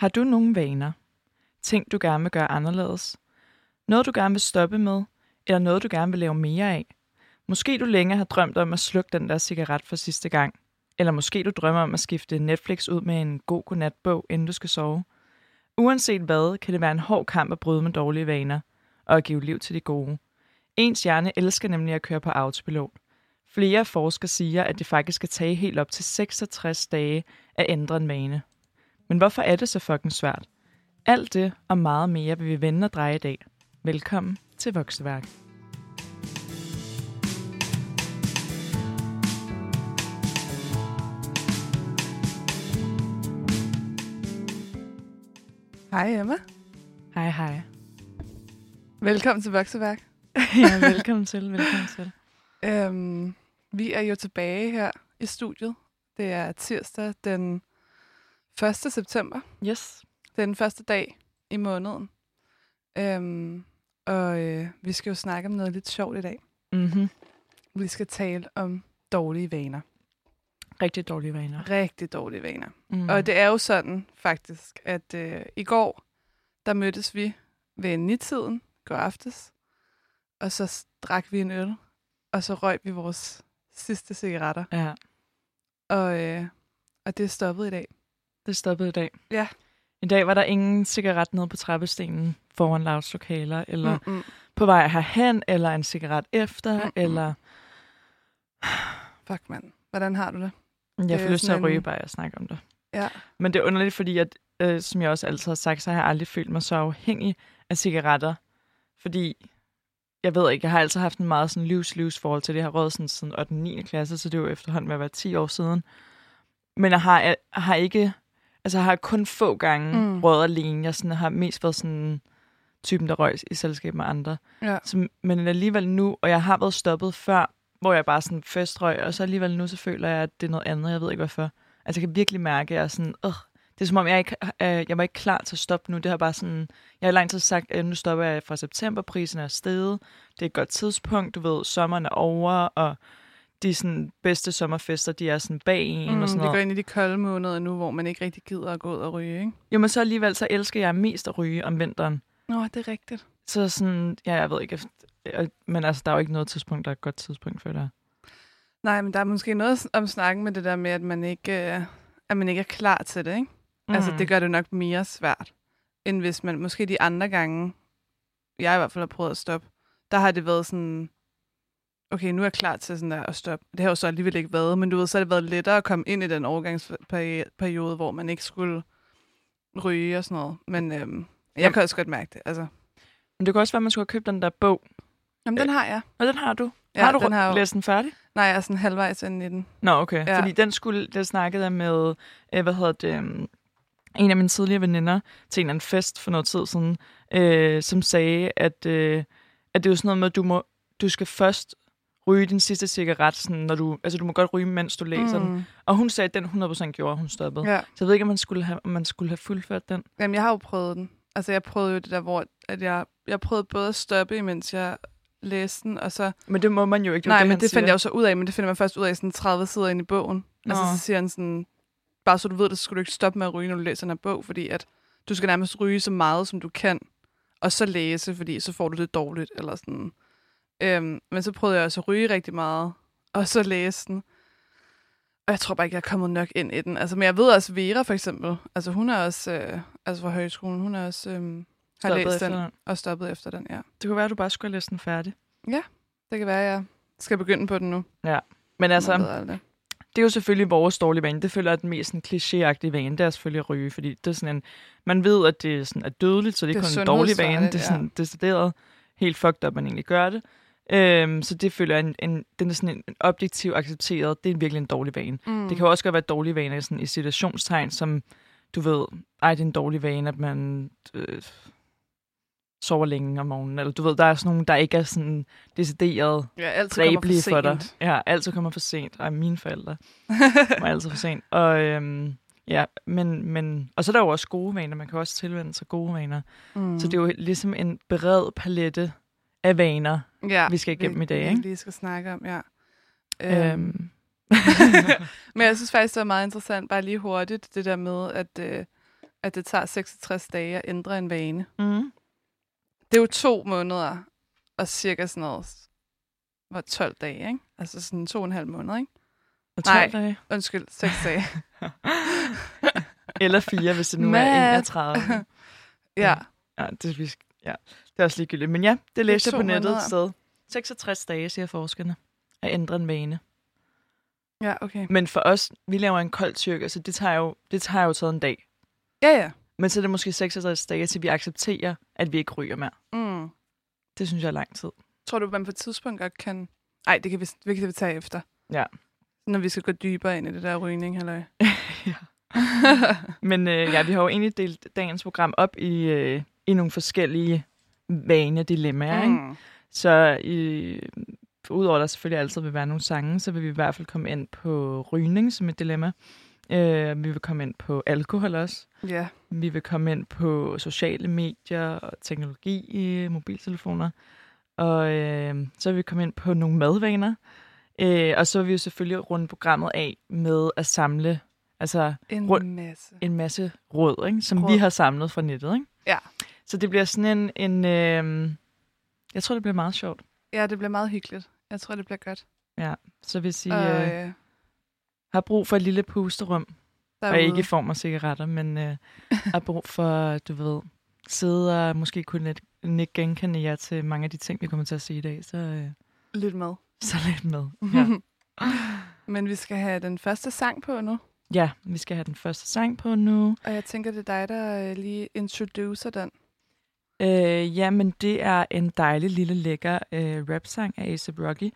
Har du nogle vaner? Ting, du gerne vil gøre anderledes? Noget, du gerne vil stoppe med? Eller noget, du gerne vil lave mere af? Måske du længe har drømt om at slukke den der cigaret for sidste gang. Eller måske du drømmer om at skifte Netflix ud med en god godnatbog, inden du skal sove. Uanset hvad, kan det være en hård kamp at bryde med dårlige vaner og at give liv til de gode. Ens hjerne elsker nemlig at køre på autopilot. Flere forskere siger, at det faktisk kan tage helt op til 66 dage at ændre en vane. Men hvorfor er det så fucking svært? Alt det og meget mere vil vi vende og dreje i dag. Velkommen til Vokseværk. Hej Emma. Hej hej. Velkommen til Vokseværk. ja, velkommen til, velkommen til. Øhm, vi er jo tilbage her i studiet. Det er tirsdag den 1. september. Yes. Det er den første dag i måneden. Øhm, og øh, vi skal jo snakke om noget lidt sjovt i dag. Mm-hmm. Vi skal tale om dårlige vaner. Rigtig dårlige vaner. Rigtig dårlige vaner. Mm. Og det er jo sådan faktisk, at øh, i går, der mødtes vi ved nitiden, går aftes, og så drak vi en øl, og så røg vi vores sidste cigaretter. Ja, Og, øh, og det er stoppet i dag. Det stoppede i dag. Ja. I dag var der ingen cigaret nede på trappestenen foran Lauts lokaler, eller mm. Mm-mm. på vej herhen, eller en cigaret efter, Mm-mm. mm. eller... Fuck, mand. Hvordan har du det? Jeg får lyst til at ryge bare at snakke om det. Ja. Men det er underligt, fordi at, øh, som jeg også altid har sagt, så har jeg aldrig følt mig så afhængig af cigaretter. Fordi, jeg ved ikke, jeg har altid haft en meget sådan livs-livs forhold til det. Jeg har røget sådan siden 8. og 9. klasse, så det er jo efterhånden ved at være 10 år siden. Men jeg har, jeg har ikke, altså jeg har kun få gange Mm. røget alene. Jeg sådan, har mest været sådan typen, der røg i selskab med andre. Ja. Så, men alligevel nu, og jeg har været stoppet før, hvor jeg bare sådan først røg, og så alligevel nu, så føler jeg, at det er noget andet. Jeg ved ikke, hvorfor. Altså, jeg kan virkelig mærke, at jeg er sådan, øh, det er som om, jeg, ikke, øh, jeg var ikke klar til at stoppe nu. Det har bare sådan, jeg har lang tid sagt, at nu stopper jeg fra september, prisen er steget. Det er et godt tidspunkt, du ved, sommeren er over, og de sådan, bedste sommerfester, de er sådan bag en Mm, og sådan vi går noget. ind i de kolde måneder nu, hvor man ikke rigtig gider at gå ud og ryge, ikke? Jo, men så alligevel, så elsker jeg mest at ryge om vinteren. Nå, det er rigtigt. Så sådan, ja, jeg ved ikke, men altså, der er jo ikke noget tidspunkt, der er et godt tidspunkt for det. Nej, men der er måske noget om snakken med det der med, at man ikke, øh, at man ikke er klar til det, ikke? Mm. Altså, det gør det nok mere svært, end hvis man måske de andre gange, jeg i hvert fald har prøvet at stoppe, der har det været sådan, okay, nu er jeg klar til sådan der at stoppe. Det har jo så alligevel ikke været, men du ved, så har det været lettere at komme ind i den overgangsperiode, hvor man ikke skulle ryge og sådan noget. Men øhm, jeg Jamen. kan også godt mærke det. Altså, Men det kan også være, at man skulle have købt den der bog. jamen, den har jeg. Og den har du. Ja, har du den har jo- læst den færdig? Nej, jeg er sådan halvvejs inde i den. Nå, okay. Ja. Fordi den skulle, der snakkede jeg med, øh, hvad hedder det, um, en af mine tidligere veninder til en eller anden fest for noget tid siden, øh, som sagde, at, øh, at det er jo sådan noget med, at du, må, du skal først ryge din sidste cigaret, sådan, når du, altså du må godt ryge, mens du læser mm. den. Og hun sagde, at den 100% gjorde, hun stoppede. Ja. Så jeg ved ikke, om man skulle have, om man skulle have fuldført den. Jamen, jeg har jo prøvet den. Altså, jeg prøvede jo det der, hvor at jeg, jeg prøvede både at stoppe, imens jeg læste den, og så... Men det må man jo ikke. Nej, det, men det fandt jeg jo så ud af, men det finder man først ud af sådan 30 sider ind i bogen. Nå. Altså, så siger han sådan, bare så du ved det, så skal du ikke stoppe med at ryge, når du læser den her bog, fordi at du skal nærmest ryge så meget, som du kan, og så læse, fordi så får du det dårligt, eller sådan. Øhm, men så prøvede jeg også at ryge rigtig meget, og så læse den. Og jeg tror bare ikke, jeg er kommet nok ind i den. Altså, men jeg ved også, Vera for eksempel, altså hun er også, øh, altså fra højskolen, hun er også, øh, har Stoppet læst den, den. og stoppet efter den, ja. Det kunne være, at du bare skulle have læst den færdig. Det kan være, jeg skal begynde på den nu. Men altså, det er jo selvfølgelig vores dårlige vane. Det føler jeg er den mest klichéagtige vane. Det er selvfølgelig at ryge, fordi det er sådan en... Man ved, at det er, sådan, er dødeligt, så det er Det er kun en dårlig vane. Det er sådan decideret helt fucked up, man egentlig gør det. Øhm, så det føler jeg, en, en, den er sådan en, en objektiv accepteret. Det er virkelig en dårlig vane. Mm. Det kan også godt være dårlige vaner sådan, i situationstegn, som du ved, ej, det er en dårlig vane, at man øh, sover længe om morgenen. Eller du ved, der er sådan nogle, der ikke er sådan decideret Ja, altid kommer for for dig. sent. Ja, altid kommer for sent. Ej, mine forældre kommer altid for sent. Og, øhm, ja, men, men, og så er der jo også gode vaner. Man kan også tilvende sig gode vaner. Mm. Så det er jo ligesom en bred palette af vaner, ja, vi skal igennem i dag, vi ikke? lige skal snakke om, ja. Øhm. Men jeg synes faktisk, det var meget interessant, bare lige hurtigt, det der med, at, øh, at det tager 66 dage at ændre en vane. Mm. Det er jo to måneder og cirka sådan noget, var 12 dage, ikke? Altså sådan to og en halv måned, ikke? Og Nej. 12 dage. Undskyld, 6 dage. Eller fire, hvis det nu er Mat. 31. ja. Ja, det, vi ja, det er også ligegyldigt. Men ja, det læste jeg på nettet et sted. 66 dage, siger forskerne, at ændre en vane. Ja, okay. Men for os, vi laver en kold tyrk, så det tager jo, det tager jo taget en dag. Ja, ja. Men så er det måske 66 dage, til vi accepterer, at vi ikke ryger mere. Mm. Det synes jeg er lang tid. Tror du, man på et tidspunkt godt kan... Nej, det kan vi, det kan vi tage efter. Ja. Når vi skal gå dybere ind i det der rygning, eller? Ja. Men øh, ja, vi har jo egentlig delt dagens program op i, øh, i nogle forskellige vanedilemmaer. Ikke? Mm. Så i, udover at der selvfølgelig altid vil være nogle sange, så vil vi i hvert fald komme ind på rygning som et dilemma. Øh, vi vil komme ind på alkohol også. Ja. Vi vil komme ind på sociale medier og teknologi mobiltelefoner. Og øh, så vil vi komme ind på nogle madvaner. Øh, og så vil vi jo selvfølgelig runde programmet af med at samle altså, En Rund- masse. en masse råd, ikke? som Råd. vi har samlet fra nettet. Ikke? Ja. Så det bliver sådan en... en øh, jeg tror, det bliver meget sjovt. Ja, det bliver meget hyggeligt. Jeg tror, det bliver godt. Så hvis I Og, øh, øh, har brug for et lille pusterum, derude. og ikke i form af cigaretter, men øh, har brug for, du ved, sidde og måske kunne net, ikke genkende jer til mange af de ting, vi kommer til at se i dag, så, øh, Lidt med. så lidt med. Ja. Men vi skal have den første sang på nu. ja, vi skal have den første sang på nu. Og jeg tænker, det er dig, der øh, lige introducer den. Øh, ja, men det er en dejlig lille lækker øh, rap-sang af A$AP Rocky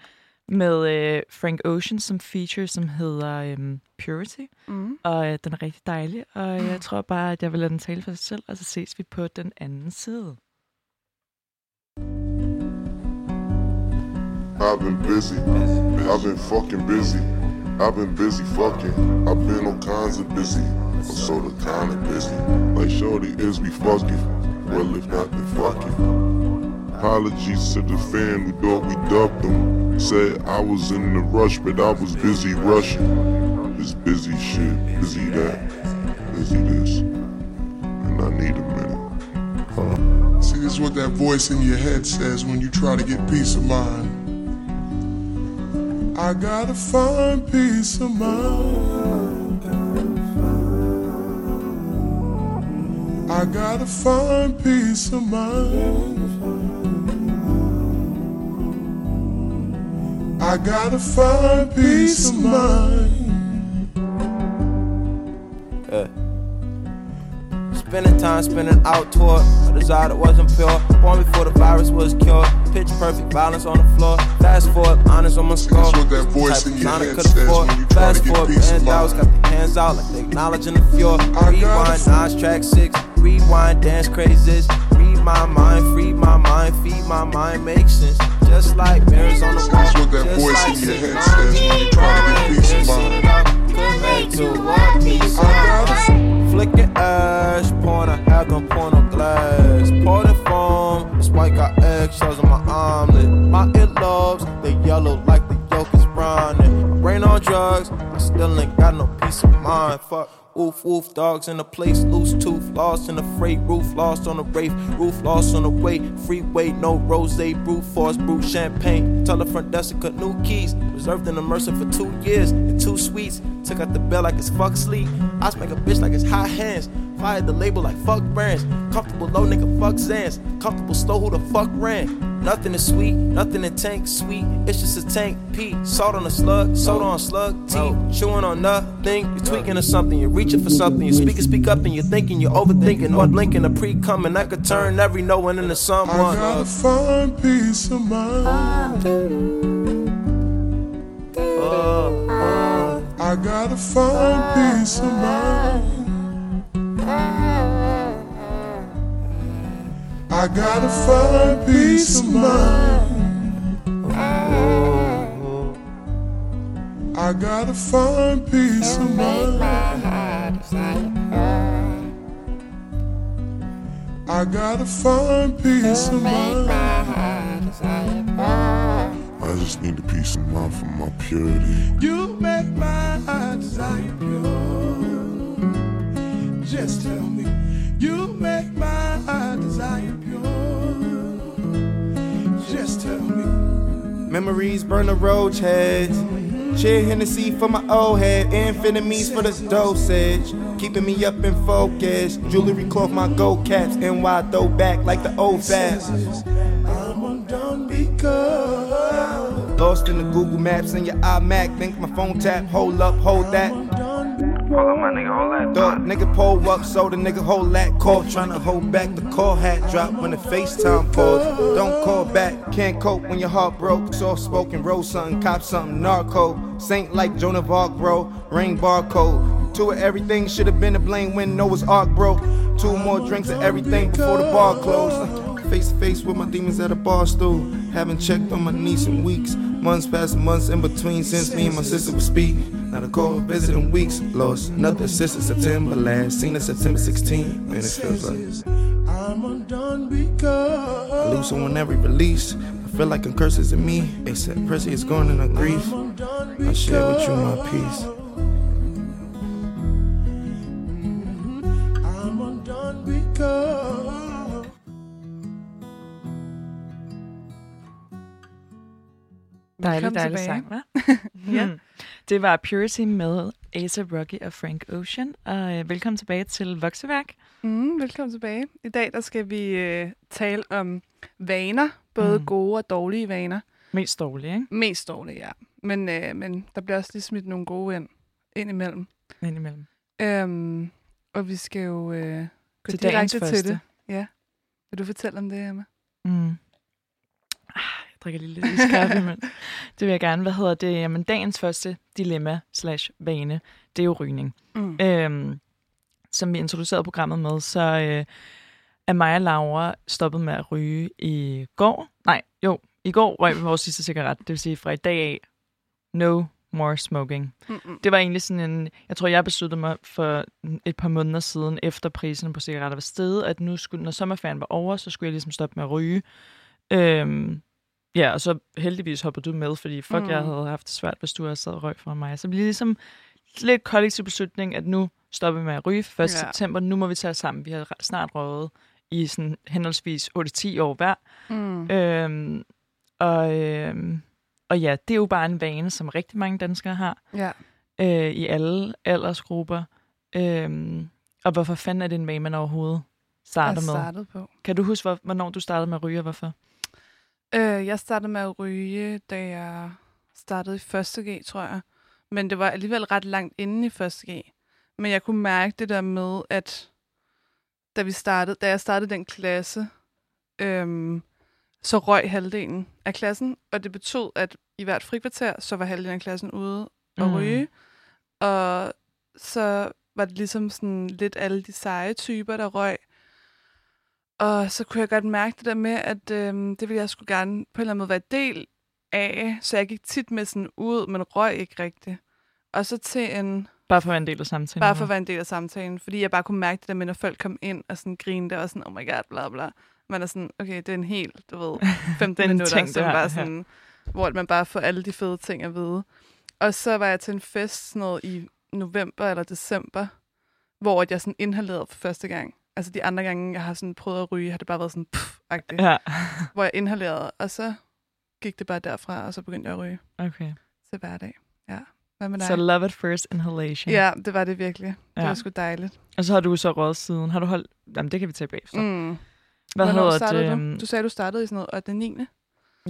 med øh, Frank Ocean som feature, som hedder øh, Purity. Mm. Og øh, den er rigtig dejlig, og jeg tror bare, at jeg vil lade den tale for sig selv, og så ses vi på den anden side. I've been busy. I've been fucking busy. I've been busy fucking. I've been all kinds of busy. I'm sort of kind of busy. Like Shorty, is we fucking? Well, if not, then fuck. Apologies to the fan who thought we dubbed them. Said I was in the rush, but I was busy rushing. This busy shit, busy that, busy this. And I need a minute. See, this is what that voice in your head says when you try to get peace of mind. I gotta find peace of mind. I gotta find peace of mind. I gotta find peace of mind. Spending time spinning out toward a desire that wasn't pure. Born before the virus was cured. Pitch perfect violence on the floor. Fast forward, honest on my score. That's what that voice in your head says afford. when you try Fast to get forward, peace of mind. got the hands out like they acknowledging the fjord. Rewind, find- track six. Rewind, dance crazes. Read my mind, free my mind, feed my mind, make sense. Just like mirrors on the wall. That's that Just voice like in your head says when you try to get peace of mind. Flicking ash, pouring a hack on porno glass. Pour the foam, this white got eggshells on my omelet. My earlobes, they yellow like the yolk is browning. Brain on drugs, I still ain't got no peace of mind. Fuck. Woof woof, dogs in the place, loose tooth, lost in the freight, roof lost on the wraith, roof lost on the way, freeway, no rose, brute force, brute champagne, tell the front desk to cut new keys, reserved in the Mercer for two years, and two suites, took out the bell like it's fuck sleep, I smack a bitch like it's hot hands, fired the label like fuck brands, comfortable low nigga fuck Zans, comfortable slow who the fuck ran, Nothing is sweet, nothing in tank sweet. It's just a tank P. Salt on a slug, soda on slug T. Oh. Chewing on nothing. You're tweaking or something. You're reaching for something. You speak and speak up and you're thinking. You're overthinking or blinking. A pre coming. I could turn every no one into someone. I gotta find peace of mind. Uh, uh. I gotta find peace of mind. Uh, I gotta find peace of mind. I gotta find peace of mind. I gotta find peace of mind. I just need a peace of mind for my purity. You make my heart desire pure. Just tell me, you make my desire pure. Just tell me. Memories burn the roach heads. Cheer Hennessy for my old head. Amphetamines for the dosage. Keeping me up in focus. Jewelry cloth, my gold caps. NY throwback like the old fast. I'm undone because Lost in the Google Maps and your iMac. Think my phone tap. Hold up, hold that. Hold up, my nigga, hold that. Dog, nigga pull up, so the nigga hold that call. Tryna hold back the call hat drop when the FaceTime pause. Don't call back, can't cope when your heart broke. Soft spoken, roll something, cop something, narco. Saint like Joan of Arc, bro. Rain barcode. Two of everything should have been to blame when Noah's Ark broke. Two more drinks of everything before the bar closed. Face to face with my demons at a bar stool. Haven't checked on my niece in weeks. Months past months in between since me and my sister would speak. Not a call visit in weeks. Lost nothing since September last. Seen it September 16. Man, it feels like I'm undone because I lose someone every release. I feel like a curse is in me. They said Pressy is gone and I grief. I share with you my peace. I'm undone because Dejlig, Velkommen dejlig tilbage. sang, hva'? Ja. Hmm. Det var Purity med Asa Rocky og Frank Ocean. Og øh, velkommen tilbage til Vokseværk. Mm, velkommen tilbage. I dag der skal vi øh, tale om vaner, både Mm. gode og dårlige vaner. Mest dårlig, ikke? Mest dårlige, ja. Men, øh, men der bliver også lige smidt nogle gode ind, ind imellem. Indimellem. Øhm, og vi skal jo øh, gå Til direkte første. til det. Ja. Vil du fortælle om det, Emma? Mm. Drikker lige lidt iskaffe, men det vil jeg gerne. Hvad hedder det? Jamen, dagens første dilemma slash vane, det er jo rygning. Mm. Øhm, som vi introducerede programmet med, så øh, er mig og Laura stoppet med at ryge i går. Nej, jo, i går røg vi vores sidste cigaret. Det vil sige, fra i dag af, no more smoking. Mm-mm. Det var egentlig sådan en... Jeg tror, jeg besluttede mig for et par måneder siden, efter priserne på cigaretter var steget, at nu skulle, når sommerferien var over, så skulle jeg ligesom stoppe med at ryge. Øhm, ja, og så heldigvis hoppede du med, fordi fuck, mm. Jeg havde haft det svært, hvis du havde sad røg fra mig. Så blev ligesom lidt kollektiv beslutning, at nu stopper vi med at ryge 1. Ja. September. Nu må vi tage os sammen. Vi har snart røget i sådan henholdsvis 8-10 år hver. Mm. Øhm, og, øhm, og ja, det er jo bare en vane, som rigtig mange danskere har Ja. øh, i alle aldersgrupper. Øhm, og hvorfor fanden er det en vane, man overhovedet starter Jeg med? startede på. Kan du huske, hvor, hvornår du startede med at ryge, og hvorfor? Øh, jeg startede med at ryge, da jeg startede i 1. G, tror jeg. Men det var alligevel ret langt inde i 1. G. Men jeg kunne mærke det der med, at da, vi startede, da jeg startede den klasse, øhm, så røg halvdelen af klassen. Og det betød, at i hvert frikvarter, så var halvdelen af klassen ude og Mm. ryge. Og så var det ligesom sådan lidt alle de seje typer, der røg. Og så kunne jeg godt mærke det der med, at øhm, det ville jeg skulle gerne på en eller anden måde være del af. Så jeg gik tit med sådan ud, men røg ikke rigtigt. Og så til en, Bare for at være en del af samtalen. bare for at være en del af samtalen. Fordi jeg bare kunne mærke det der med, når folk kom ind og sådan grinede og sådan, oh my god, bla bla. Man er sådan, okay, det er en helt, du ved, 15 Det er en minutter, ting, som bare ja. sådan, hvor man bare får alle de fede ting at vide. Og så var jeg til en fest sådan noget i november eller december, hvor jeg sådan inhalerede for første gang. Altså de andre gange, jeg har sådan prøvet at ryge, har det bare været sådan pff-agtigt, ja. Hvor jeg inhalerede, og så gik det bare derfra, og så begyndte jeg at ryge okay. til hverdag. Ja. Hvad med dig? Så love at first inhalation. ja, det var det virkelig. Det Ja. var sgu dejligt. Og så har du så røget siden. Har du holdt... Jamen, det kan vi tage bagefter. Mm. Hvad Hvornår hedder startede det? du? øhm, Du sagde, du startede i sådan noget 8. 9.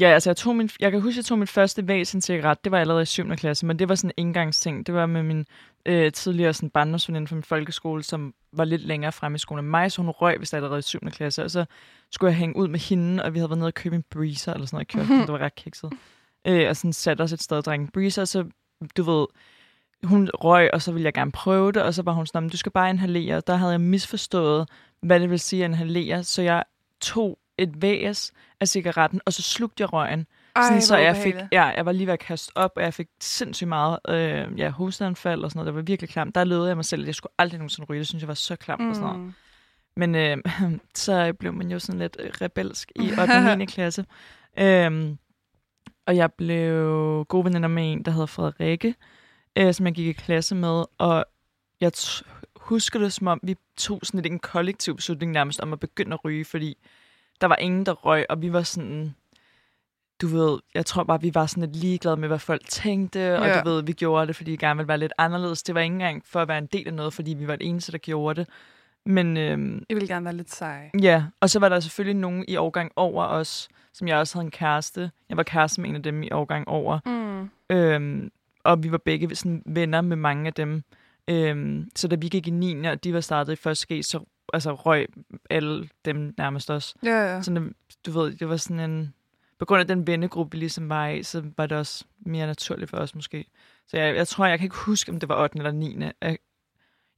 Ja, altså jeg, tog min, jeg kan huske, at jeg tog min første væsen cigaret. Det var allerede i 7. klasse, men det var sådan en indgangsting. Det var med min øh, tidligere sådan barndomsveninde fra min folkeskole, som var lidt længere fremme i skolen end mig, så hun røg, hvis det allerede i 7. klasse. Og så skulle jeg hænge ud med hende, og vi havde været nede og købe en breezer eller sådan noget. i kiosken. det var ret kikset. Øh, og sådan satte os et sted og drak en breezer, og så, du ved, hun røg, og så ville jeg gerne prøve det, og så var hun sådan, du skal bare inhalere. Der havde jeg misforstået, hvad det vil sige at inhalere, så jeg tog et væs af cigaretten, og så slugte jeg røgen. Sådan, så jeg fik, ja, jeg var lige ved at kaste op, og jeg fik sindssygt meget øh, ja, hosteanfald og sådan noget. Det var virkelig klamt. Der lød jeg mig selv, at jeg skulle aldrig nogensinde ryge. Det synes jeg var så klamt mm. og sådan noget. Mm. Men øh, så blev man jo sådan lidt øh, rebelsk i 8. og 9. klasse. Øhm, og jeg blev gode veninder med en, der hedder Frederikke, øh, som jeg gik i klasse med. Og jeg husker det, som om vi tog sådan lidt en kollektiv beslutning nærmest om at begynde at ryge, fordi der var ingen, der røg, og vi var sådan, du ved, jeg tror bare, vi var sådan lidt ligeglade med, hvad folk tænkte, og Ja. du ved, vi gjorde det, fordi vi gerne ville være lidt anderledes. Det var ikke engang for at være en del af noget, fordi vi var det eneste, der gjorde det. Men øhm, Jeg vil gerne være lidt sej. ja, og så var der selvfølgelig nogen i årgang over os, som jeg også havde en kæreste. Jeg var kæreste med en af dem i årgang over. Mm. Øhm, og vi var begge sådan venner med mange af dem. Øhm, så da vi gik i 9. og de var startet i første G, så altså, røg alle dem nærmest også. Ja, ja. Sådan, du ved, det var sådan en... På grund af den vennegruppe, vi ligesom var i, så var det også mere naturligt for os måske. Så jeg, jeg tror, jeg kan ikke huske, om det var 8. eller 9. Jeg,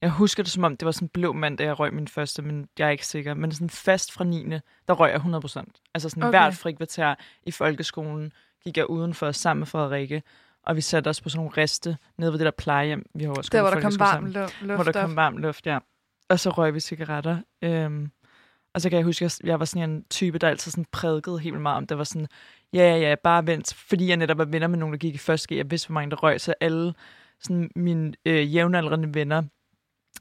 jeg husker det, som om det var sådan en blå mand, da jeg røg min første, men jeg er ikke sikker. Men sådan fast fra 9. der røg jeg 100 procent. Altså sådan Okay. hvert frikvarter i folkeskolen gik jeg udenfor sammen med Frederikke, og vi satte os på sådan nogle riste nede ved det der plejehjem. Vi har også Der, hvor der kom varm luft hvor der kom varm luft, ja. Og så røg vi cigaretter. Øhm, og så kan jeg huske, at jeg var sådan en type, der altid sådan prædikede helt meget om, det var sådan, ja, ja, ja, bare vent, fordi jeg netop var venner med nogen, der gik i første G, jeg vidste, hvor mange der røg, så alle sådan mine øh, jævnaldrende venner,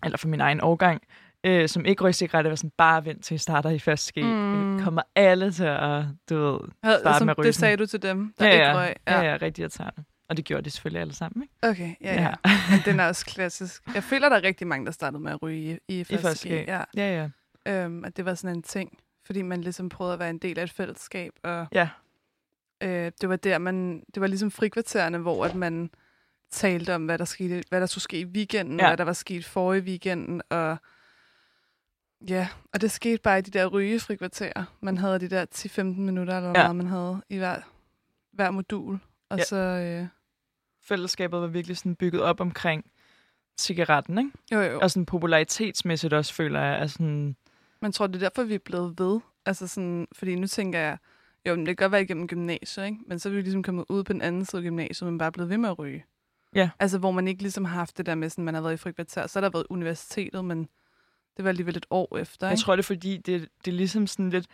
eller for min egen årgang, øh, som ikke røg cigaretter, var sådan, bare vent til I starter i første G. Mm. Mm. Kommer alle til at, du ved, starte som, med ryge det sagde du til dem, der ja, ikke ja, røg. ja, ja, rigtig irriterende. Og det gjorde de selvfølgelig alle sammen, ikke? Okay, ja, ja. Men den er også klassisk. Jeg føler, der er rigtig mange, der startede med at ryge i, i første G. Ja. Ja, ja. Øhm, at det var sådan en ting, fordi man ligesom prøvede at være en del af et fællesskab, og Ja. øh, det var der, man, det var ligesom frikvartererne, hvor at man talte om, hvad der, skete, hvad der skulle ske i weekenden, ja. Ja. hvad der var sket forrige weekenden, og ja, og det skete bare i de der rygefrikvarterer. Man havde de der 10-15 minutter, eller Ja. meget man havde i hver, hver modul, og Ja. så, øh, Fællesskabet var virkelig sådan bygget op omkring cigaretten, ikke? jo jo, Og sådan popularitetsmæssigt også, føler jeg, er sådan... Man tror, det er derfor, vi er blevet ved. Altså sådan, fordi nu tænker jeg, jo, men det kan godt være igennem gymnasiet, ikke? Men så er vi ligesom kommet ud på den anden side af gymnasiet, men bare blevet ved med at ryge. Ja. Altså, hvor man ikke ligesom har haft det der med, sådan, man har været i frikvarter. Så har der været universitetet, men det var alligevel et år efter, Jeg ikke? tror, det er fordi, det, det er ligesom sådan lidt...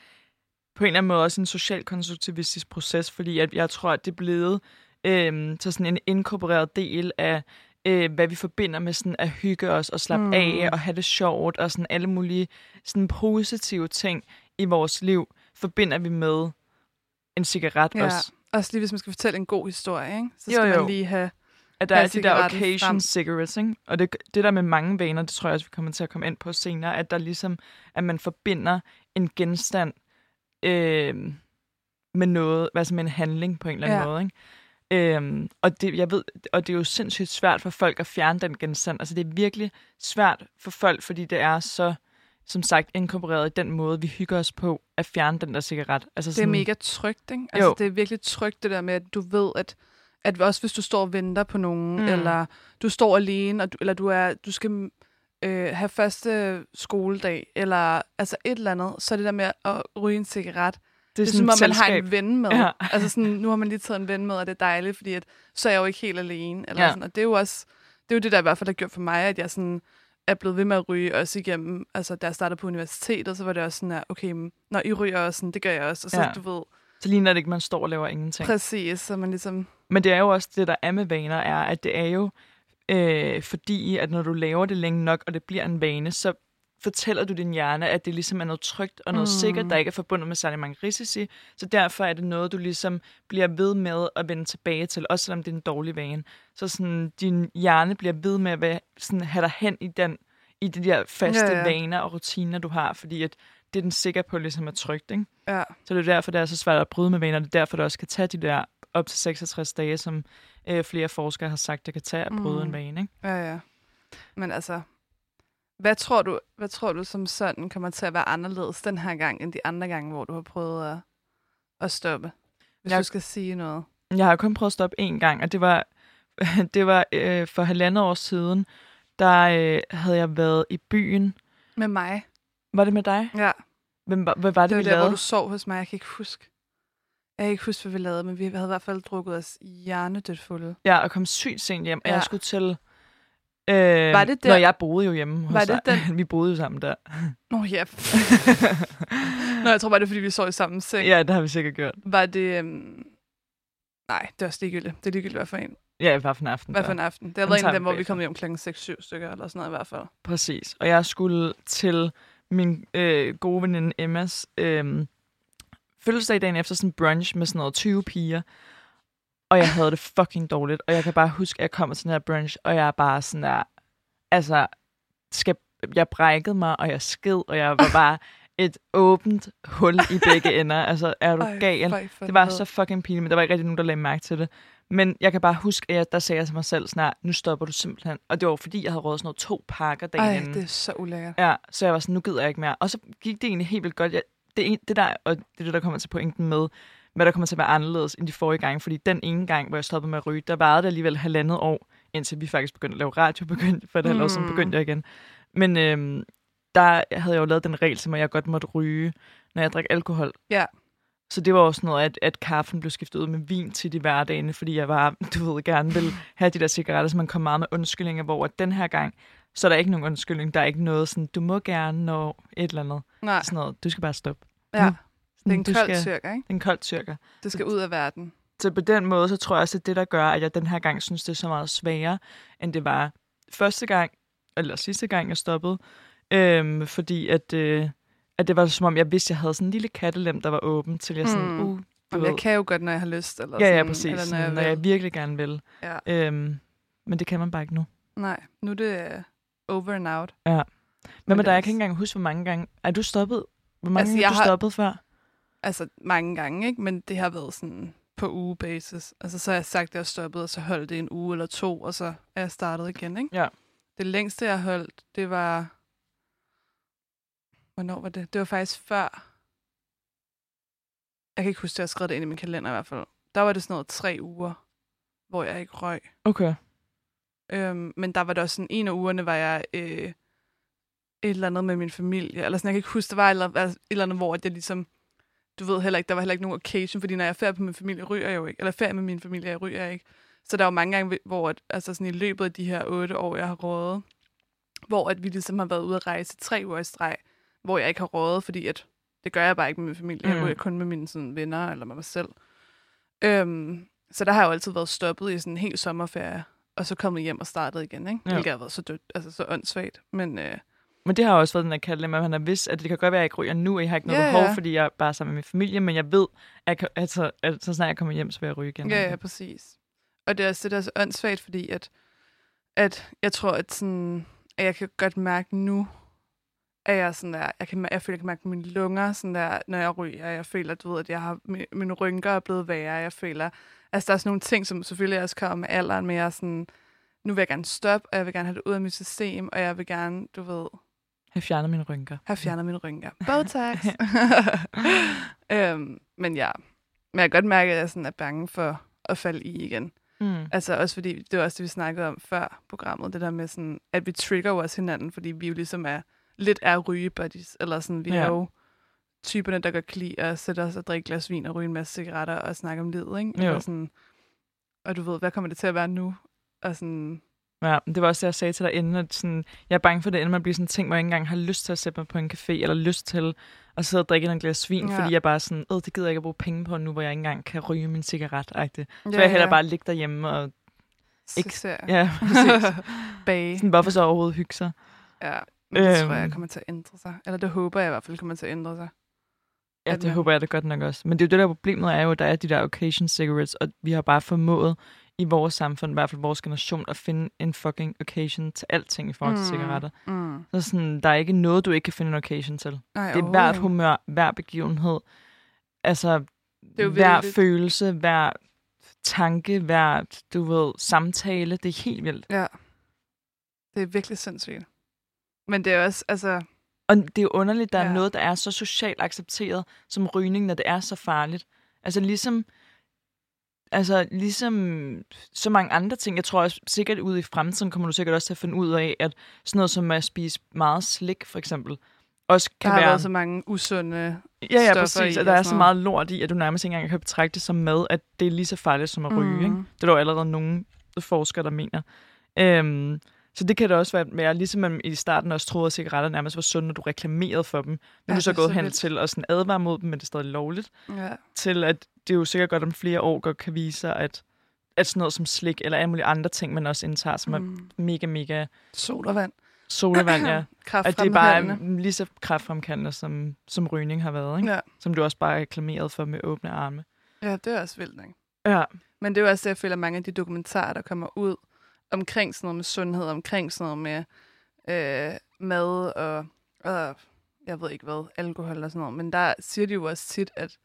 På en eller anden måde også en social konstruktivistisk proces, fordi at jeg tror, at det er blevet øh, til sådan en inkorporeret del af, øh, hvad vi forbinder med sådan at hygge os og slappe Mm. af og have det sjovt og sådan alle mulige sådan positive ting i vores liv, forbinder vi med en cigaret Ja. også. Også lige hvis man skal fortælle en god historie, ikke? Så skal jo. man lige have... At der er de der occasion frem. cigarettes, ikke? Og det, det der med mange vaner, det tror jeg også, vi kommer til at komme ind på senere, at der ligesom, at man forbinder en genstand øh, med noget, altså med en handling på en eller anden Ja. måde, ikke? Øhm, og, det, jeg ved, og det er jo sindssygt svært for folk at fjerne den genstand. Altså det er virkelig svært for folk, fordi det er så, som sagt, inkorporeret i den måde, vi hygger os på, at fjerne den der cigaret. Altså Det er sådan, mega trygt, ikke? Altså, Jo. det er virkelig trygt, det der med, at du ved, at, at også hvis du står og venter på nogen, mm. Eller du står alene, og du, eller du, er, du skal øh, have første skoledag, eller altså et eller andet, så er det der med at ryge en cigaret, det er, det er som om, man har en ven med. Ja. Altså sådan, nu har man lige taget en ven med, og det er dejligt, fordi at, så er jeg jo ikke helt alene. Eller Ja. sådan. Og det er jo også, det er jo det, der i hvert fald har gjort for mig, at jeg sådan er blevet ved med at ryge, også igennem, altså da jeg startede på universitetet, så var det også sådan, at okay, når I ryger også, sådan, det gør jeg også. Og så, Ja. du ved, Så ligner det ikke, man står og laver ingenting. præcis, så man ligesom, Men det er jo også det, der er med vaner, er, at det er jo øh, fordi, at når du laver det længe nok, og det bliver en vane, så fortæller du din hjerne, at det ligesom er noget trygt og noget Mm. mm. sikkert, der ikke er forbundet med særlig mange risici. Så derfor er det noget, du ligesom bliver ved med at vende tilbage til, også selvom det er en dårlig vane. Så sådan, din hjerne bliver ved med at være, sådan, have dig hen i, den, i de der faste Ja, ja, vaner og rutiner, du har, fordi at det er den sikker på ligesom er trygt. Ikke? ja, Så det er derfor, det er så svært at bryde med vaner. Det er derfor, det også kan tage de der op til 66 dage, som øh, flere forskere har sagt, det kan tage at bryde Mm. mm. en vane. Ikke? ja, ja. Men altså, hvad tror du, hvad tror du som sådan kommer til at være anderledes den her gang, end de andre gange, hvor du har prøvet at, at stoppe? Hvis Jeg- du skal sige noget. Jeg har kun prøvet at stoppe én gang, og det var, det var øh, for halvandet år siden, der øh, havde jeg været i byen. Med mig. Var det med dig? Ja. Hvem, hvad var det, Det var vi der, lavede? hvor du sov hos mig. Jeg kan ikke huske. Jeg kan ikke huske, hvad vi lavede, men vi havde i hvert fald drukket os hjernedødt fulde. Ja, og kom sygt sent hjem, og Ja. jeg skulle til... Øh, Var det der- Når jeg boede jo hjemme hos Var det dig. den- Vi boede jo sammen der. Nå ja. Nå, jeg tror bare, det er, fordi vi sov i samme seng. ja, det har vi sikkert gjort. Var det... Øhm... Nej, det er også ligegyldigt. Det er ligegyldigt, hvad for en. Ja, hvad for en aften. Hvad for en aften? Det har været en af dem, hvor vi kom hjem klokken 6-7 stykker, eller sådan noget i hvert fald. Præcis. Og jeg skulle til min øh, gode veninde Emmas øh, fødselsdag dagen efter sådan en brunch med sådan noget 20 piger. Og jeg havde det fucking dårligt. Og jeg kan bare huske, at jeg kommer til den her brunch, og jeg er bare sådan der... Altså, skal, jeg brækkede mig, og jeg sked, og jeg var bare et åbent hul i begge ender. Altså, er du gal? Det var så fucking pinligt, men der var ikke rigtig nogen, der lagde mærke til det. Men jeg kan bare huske, at jeg, der sagde jeg til mig selv snart, nu stopper du simpelthen. Og det var fordi, jeg havde rådet sådan noget to pakker dagen Ej, inden. det er så ulækkert. Ja, så jeg var sådan, nu gider jeg ikke mere. Og så gik det egentlig helt vildt godt. Jeg, det, det der, og det er det, der kommer til pointen med, hvad der kommer til at være anderledes end de forrige gange. Fordi den ene gang, hvor jeg stoppede med at ryge, der varede det alligevel halvandet år, indtil vi faktisk begyndte at lave radio, begyndte, for et halvt år siden Mm. begyndte jeg igen. Men øhm, der havde jeg jo lavet den regel, som jeg godt måtte ryge, når jeg drak alkohol. Ja. Så det var også noget, at, at kaffen blev skiftet ud med vin til de hverdagene, fordi jeg var, du ved, gerne vil have de der cigaretter, så man kom meget med undskyldninger, hvor at den her gang, så er der ikke nogen undskyldning. Der er ikke noget sådan, du må gerne nå et eller andet. Nej, Sådan noget, du skal bare stoppe. ja. Nu. Det er en du kold skal, cirka, ikke? Det er en kold tyrker. Det skal ud af verden. Så på den måde, så tror jeg også, at det, der gør, at jeg den her gang synes, det er så meget sværere, end det var første gang, eller sidste gang, jeg stoppede. Øhm, fordi at, øh, at det var som om, jeg vidste, jeg havde sådan en lille kattelem, der var åben, til jeg sådan, Mm. uh, Jamen, jeg kan jo godt, når jeg har lyst. Eller Ja, ja, sådan, præcis. Eller når jeg, når jeg virkelig gerne vil. Ja. Øhm, men det kan man bare ikke nu. Nej, nu er det øh, over and out. Hvad med Men dig? Jeg kan ikke engang huske, hvor mange gange... Er du stoppet? Hvor mange Altså, jeg har du stoppet før? Altså mange gange, ikke? Men det har været sådan på ugebasis. Altså så har jeg sagt, at jeg har stoppet, og så holdt det en uge eller to, og så er jeg startet igen, ikke? Ja. Det længste, jeg har holdt, det var... Hvornår var det? Det var faktisk før... Jeg kan ikke huske, at jeg har skrevet det ind i min kalender i hvert fald. Der var det sådan noget tre uger, hvor jeg ikke røg. Okay. Øhm, men der var der også sådan en af ugerne, var jeg øh, et eller andet med min familie. Eller sådan, jeg kan ikke huske, der var et eller, et eller andet, hvor jeg ligesom, du ved heller ikke, der var heller ikke nogen occasion, fordi når jeg er ferie på min familie, ryger jeg jo ikke. Eller ferie med min familie, jeg ryger jeg ikke. Så der var mange gange, hvor at, altså sådan i løbet af de her otte år, jeg har rådet, hvor at vi ligesom har været ude at rejse tre uger i streg, hvor jeg ikke har rådet, fordi at det gør jeg bare ikke med min familie. Jeg Mm. ryger kun med mine sådan, venner eller med mig selv. Øhm, så der har jeg jo altid været stoppet i sådan en hel sommerferie, og så kommet hjem og startet igen, ikke? Ja. Hvilket har været så dødt, altså så åndssvagt. Men øh, Men det har også været den der kattelem, at han har vidst, at det kan godt være, at jeg ikke ryger nu, og jeg har ikke noget Ja, behov, ja. fordi jeg er bare sammen med min familie, men jeg ved, at, kan, altså, at så snart jeg kommer hjem, så vil jeg ryge igen. ja, ja, præcis. Og det er også det, der er så åndssvagt, fordi at, at jeg tror, at, sådan, at jeg kan godt mærke nu, at jeg sådan der, jeg, kan, jeg føler, jeg kan mærke mine lunger, sådan der, når jeg ryger. Jeg føler, du ved, at jeg har, mi- mine rynker er blevet værre. Jeg føler, altså der er sådan nogle ting, som selvfølgelig også kommer med alderen, men jeg er sådan, nu vil jeg gerne stoppe, og jeg vil gerne have det ud af mit system, og jeg vil gerne, du ved, Jeg fjerner mine rynker. have fjernet mine rynker. Botox. øhm, men ja, men jeg kan godt mærke, at jeg sådan er bange for at falde i igen. Mm. Altså også fordi, det var også det, vi snakkede om før programmet, det der med sådan, at vi trigger jo også hinanden, fordi vi jo ligesom er, lidt er rygebuddies, eller sådan, vi Ja. er jo typerne, der godt kan lide at sætte os og drikke glas vin og ryge en masse cigaretter og snakke om livet, ikke? Jo. Eller sådan, og du ved, hvad kommer det til at være nu? Og sådan, Ja, det var også det, jeg sagde til dig inden, at sådan, jeg er bange for, det ender med at blive sådan en ting, hvor jeg ikke engang har lyst til at sætte mig på en café, eller lyst til at sidde og drikke en glas vin, ja. Ja. fordi jeg bare sådan, øh, det gider jeg ikke at bruge penge på nu, hvor jeg ikke engang kan ryge min cigaret. -agtigt. Så ja, jeg hellere bare ligge derhjemme og, så ikke- jeg. ja, præcis. Bage. sådan, hvorfor så overhovedet hygge sig? Ja, men det tror Øhm. jeg kommer til at ændre sig. Eller det håber jeg i hvert fald kommer til at ændre sig. Ja, det man- håber jeg da godt nok også. Men det er jo det, der er problemet er jo, at der er de der occasion cigarettes, og vi har bare formået i vores samfund, i hvert fald vores generation, at finde en fucking occasion til alting i forhold til Mm. cigaretter. Mm. Så sådan, der er ikke noget, du ikke kan finde en occasion til. Nej, Det er hvert humør, hver begivenhed. Altså, Det er hver vildt. følelse, hver tanke, hver, du ved, samtale. Det er helt vildt. Ja. Det er virkelig sindssygt. Men det er også, altså... Og det er jo underligt, der ja. er noget, der er så socialt accepteret som rygning, når det er så farligt. Altså ligesom, altså ligesom så mange andre ting. Jeg tror også sikkert ude i fremtiden kommer du sikkert også til at finde ud af, at sådan noget som at spise meget slik, for eksempel, også Der kan har være... været så mange usunde... Ja, ja, præcis. i Og der er så meget lort i, at du nærmest ikke engang kan betragte det som mad, at det er lige så farligt som at ryge. Mhm. Ikke? Det er der jo allerede nogle forskere, der mener. Øhm, så det kan det også være, være ligesom man i starten også troede, at cigaretter nærmest var sunde, når du reklamerede for dem. Men Ja, du så gået hen vildt. til at sådan advare mod dem, men det er stadig lovligt. Ja. Til at det jo sikkert godt om flere år godt kan vise sig, at at sådan noget som slik eller alle mulige andre ting, man også indtager, som mm. er mega, mega Sodavand. sodavand, ja. At det er bare lige så kraftfremkaldende, som, som rygning har været, ikke? Ja. Som du også bare er reklameret for med åbne arme. ja, det er også vildt, ikke? Ja, Men det er jo også det, jeg føler, mange af de dokumentarer, der kommer ud omkring sådan noget med sundhed, omkring sådan noget med øh, mad og, og jeg ved ikke hvad, alkohol og sådan noget. Men der siger de jo også tit, at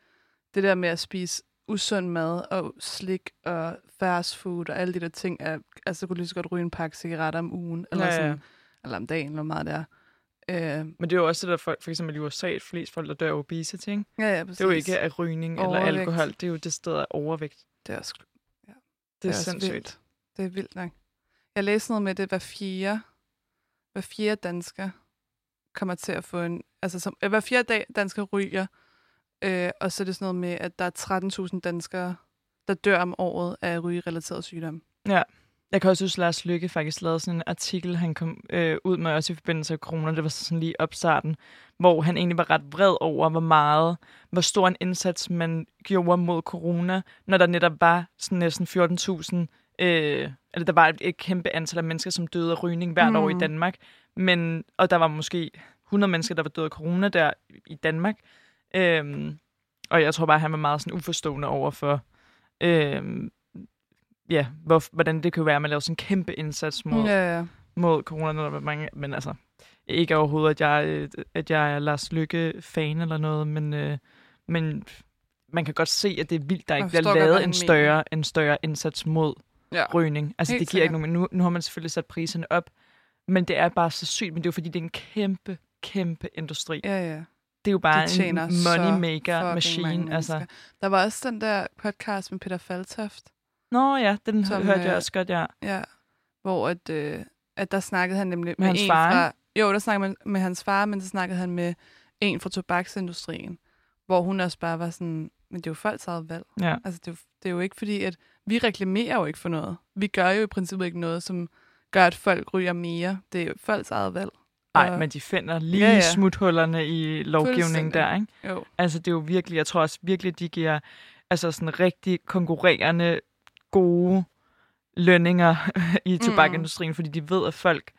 det der med at spise usund mad og slik og fast food og alle de der ting, er, altså du kunne lige så godt ryge en pakke cigaretter om ugen, eller, Ja, ja. sådan, eller om dagen, eller meget det er. Øh, men det er jo også det, der folk, for eksempel i USA, flest folk, der dør af obesity, ikke? ja, ja, præcis. Det er jo ikke af rygning eller Overvægt. alkohol, det er jo det sted af overvægt. Det er også Det er, også sindssygt. vildt. Det er vildt nok. Jeg læste noget med, at det hver fjerde, hver fjerde dansker kommer til at få en... Altså, som, øh, hver fjerde dag dansker ryger, øh, og så er det sådan noget med, at der er 13.000 danskere, der dør om året af rygerelateret sygdom. Ja. Jeg kan også huske, Lars Lykke faktisk lavede sådan en artikel, han kom øh, ud med også i forbindelse med corona. Det var sådan lige opstarten, hvor han egentlig var ret vred over, hvor meget, hvor stor en indsats man gjorde mod corona, når der netop var sådan næsten 14.000, øh, eller der var et, et kæmpe antal af mennesker, som døde af rygning hvert mm. år i Mm. Danmark. Men, og der var måske 100 mennesker, der var døde af corona der i Danmark. Øhm, og jeg tror bare, han var meget sådan uforstående over for, øhm, ja, hvor, hvordan det kan være, at man laver sådan en kæmpe indsats mod, ja. Ja, mod corona, når der var mange, men altså, ikke overhovedet, at jeg, øh, at jeg er Lars Lykke-fan eller noget, men, øh, men man kan godt se, at det er vildt, der ikke bliver lavet en større, en større indsats mod ja. rygning. Altså, Helt det giver ikke sikkert. nogen, men nu, nu har man selvfølgelig sat priserne op, men det er bare så sygt, men det er jo fordi, det er en kæmpe, kæmpe industri. Ja, ja. Det er jo bare De en fucking machine. mange Altså. Der var også den der podcast med Peter Faltoft, Nå ja, den Som, hørte jeg øh, også godt, ja. Ja, hvor at, øh, at der snakkede han nemlig Med hans en far, fra... Jo, der snakkede man med hans far, men så snakkede han med en fra tobaksindustrien, hvor hun også bare var sådan, men det er jo folks eget valg. ja. Altså, det er, jo, det er jo ikke fordi, at vi reklamerer jo ikke for noget. Vi gør jo i princippet ikke noget, som gør, at folk ryger mere. Det er jo folks eget valg. Nej, men de finder lige Ja, ja, smuthullerne i lovgivningen der, ikke? Jo, Altså, det er jo virkelig, jeg tror også virkelig, de giver altså sådan rigtig konkurrerende gode lønninger i tobakindustrien, mm. fordi de ved, at folk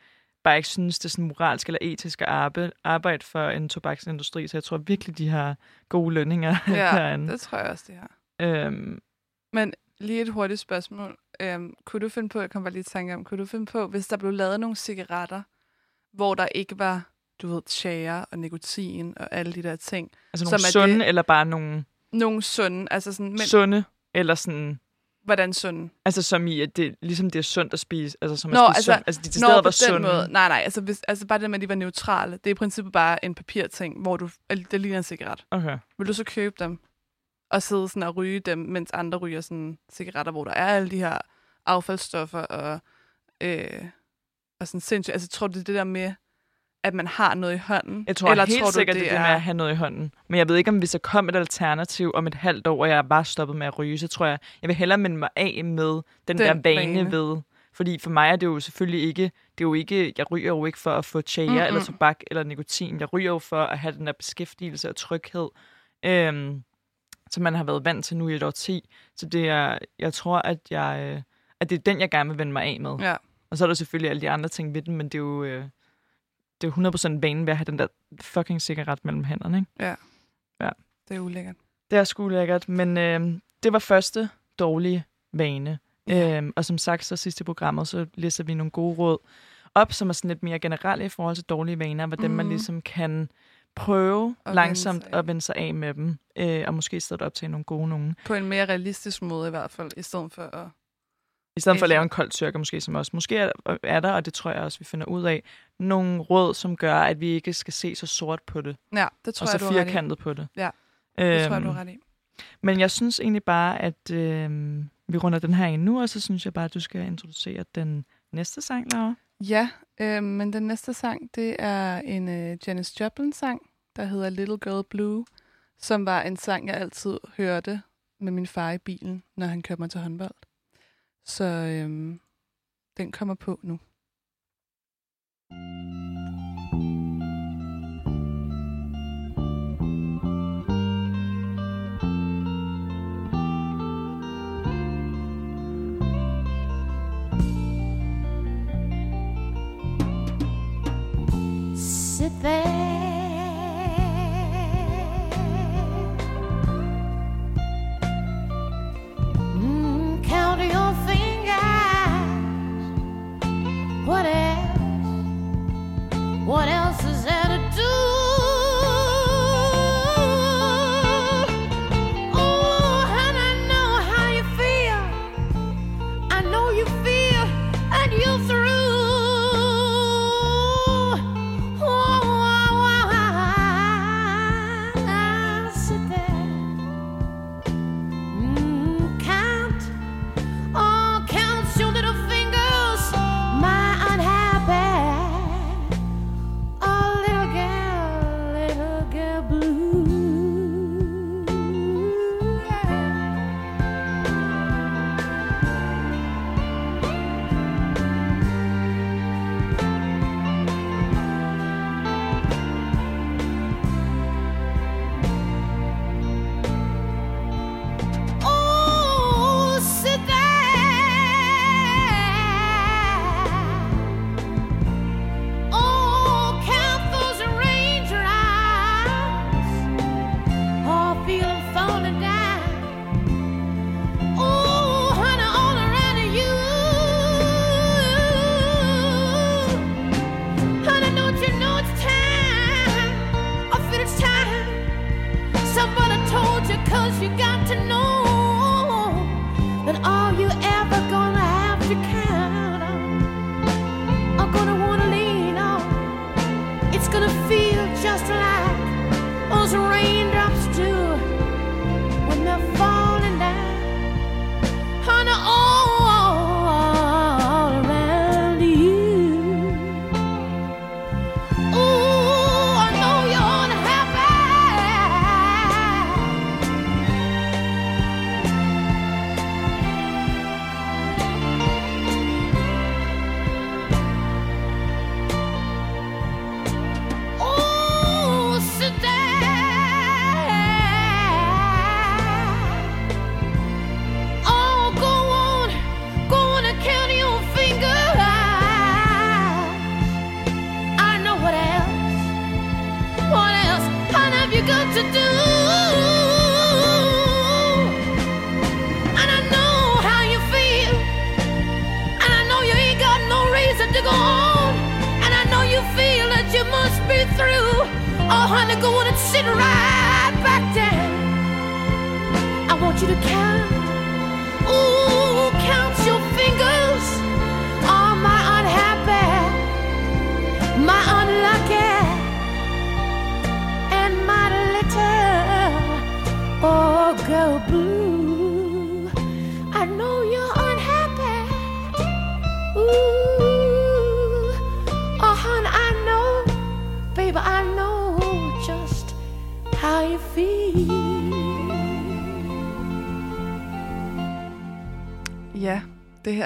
bare ikke synes, det er sådan moralsk eller etisk at arbejde, arbejde for en tobaksindustri, så jeg tror virkelig, de har gode lønninger ja, derinde. det tror jeg også, det her. Øhm, Men lige et hurtigt spørgsmål. Øhm, kunne du finde på, jeg kom bare lige i tanke om, kunne du finde på, hvis der blev lavet nogle cigaretter, hvor der ikke var, du ved, tjære og nikotin og alle de der ting. altså nogle Som sunde, det- eller bare nogle Nogle sunde, altså sådan, men sunde, eller sådan... hvordan sunde? Altså som i, at det, ligesom det er sundt at spise. Altså som at Nå, spise altså, sundt. Altså de til steder var den sunde. måde. Nej, nej, altså, hvis, altså bare det med, at de var neutrale. Det er i princippet bare en papirting, hvor du, det ligner en cigaret. Okay. Vil du så købe dem og sidde sådan og ryge dem, mens andre ryger sådan cigaretter, hvor der er alle de her affaldsstoffer og, øh, og sådan sindssygt. Altså, tror du, det er det der med, at man har noget i hånden? Jeg tror Eller helt tror du, sikkert, det er det med at have noget i hånden. Men jeg ved ikke, om hvis der kom et alternativ om et halvt år, og jeg er bare stoppet med at ryge, så tror jeg, jeg vil hellere minde mig af med den, Den der vane, vane. ved. Fordi for mig er det jo selvfølgelig ikke, det er jo ikke, jeg ryger jo ikke for at få tjære Mm-mm. eller tobak eller nikotin. Jeg ryger jo for at have den der beskæftigelse og tryghed, øhm, som man har været vant til nu i et årti. Så det er, jeg tror, at, jeg, øh, at det er den, jeg gerne vil vende mig af med. Ja, Og så er der selvfølgelig alle de andre ting ved den, men det er jo, øh, det er jo 100% vanen ved at have den der fucking cigaret mellem hænderne. Ikke? det er ulækkert. Det er sgu lækkert, men øh, det var første dårlige vane. Ja. Øhm, og som sagt, så sidst i programmet, så læser vi nogle gode råd op, som er sådan lidt mere generelle i forhold til dårlige vaner, hvordan mm. man ligesom kan prøve At langsomt at vende sig af med dem, øh, og måske i stedet optage nogle gode nogen. På en mere realistisk måde i hvert fald, i stedet for at... I stedet for at lave en kold tyrker, måske som også. Måske er, er der, og det tror jeg også, vi finder ud af, nogle råd, som gør, at vi ikke skal se så sort på det, Ja, det tror og jeg, så du har ret i. firkantet på det. Ja, Det tror jeg, du Øhm, har ret i. Men jeg synes egentlig bare, at øh, vi runder den her ind nu, og så synes jeg bare, at du skal introducere den næste sang, Laura. Ja, øh, men den næste sang, det er en øh, Janis Joplin-sang, der hedder Little Girl Blue, som var en sang, jeg altid hørte med min far i bilen, når han kørte mig til håndbold. Så øhm, den kommer på nu. Sit there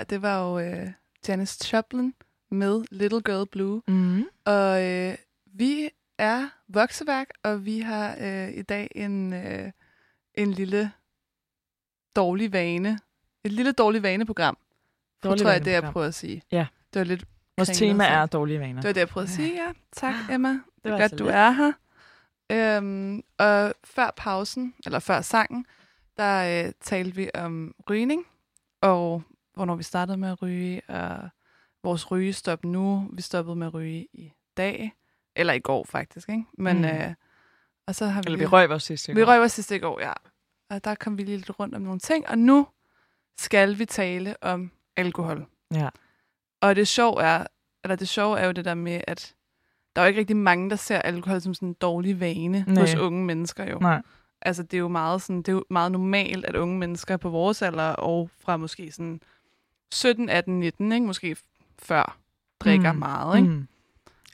det var jo øh, Janis Joplin med Little Girl Blue. Mm. Og øh, vi er vokseværk, og vi har øh, i dag en, øh, en lille dårlig vane. Et lille dårlig vaneprogram. Det Dårlig tror jeg, det vaneprogram. prøver at sige. Ja. Det var lidt Vores tema er dårlige vaner. Det var det, jeg prøvede at sige, ja. Tak, Emma. Det, det var er godt, så du lidt. er her. Øhm, og før pausen, eller før sangen, der øh, talte vi om rygning, og hvornår vi startede med at ryge, og vores rygestop nu. Vi stoppede med at ryge i dag, eller i går faktisk, ikke? Men, Mm. øh, og så har vi... Eller vi røg vores sidste Vi gang. røg vores sidste i går, ja. Og der kom vi lige lidt rundt om nogle ting, og nu skal vi tale om alkohol. Ja. Og det sjove er, eller det sjove er jo det der med, at der er jo ikke rigtig mange, der ser alkohol som sådan en dårlig vane Nej. hos unge mennesker jo. Nej. Altså det er jo meget sådan, det er jo meget normalt, at unge mennesker på vores alder og fra måske sådan 17, 18, 19, ikke? måske før, drikker Mm. meget, ikke? Mm.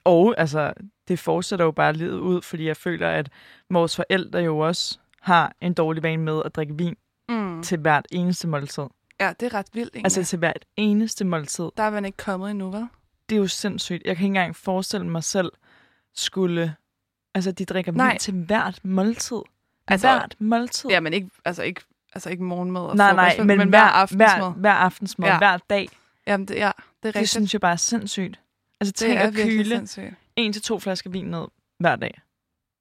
Og altså, det fortsætter jo bare livet ud, fordi jeg føler, at vores forældre jo også har en dårlig vane med at drikke vin Mm. til hvert eneste måltid. Ja, det er ret vildt egentlig. Altså til hvert eneste måltid. der er man ikke kommet endnu, vel? Det er jo sindssygt. Jeg kan ikke engang forestille mig selv skulle... Altså, de drikker Nej. vin til hvert måltid. Altså, hvert måltid. Ja, men ikke, altså ikke, altså ikke morgenmad og nej, nej, frokost, men, men hver, aftensmad. Hver, hver aftensmad, ja. Hver dag. Jamen, det, ja, det er Det rigtigt. synes jeg bare er sindssygt. Altså, det tænk er at sindssygt. en til to flasker vin ned hver dag.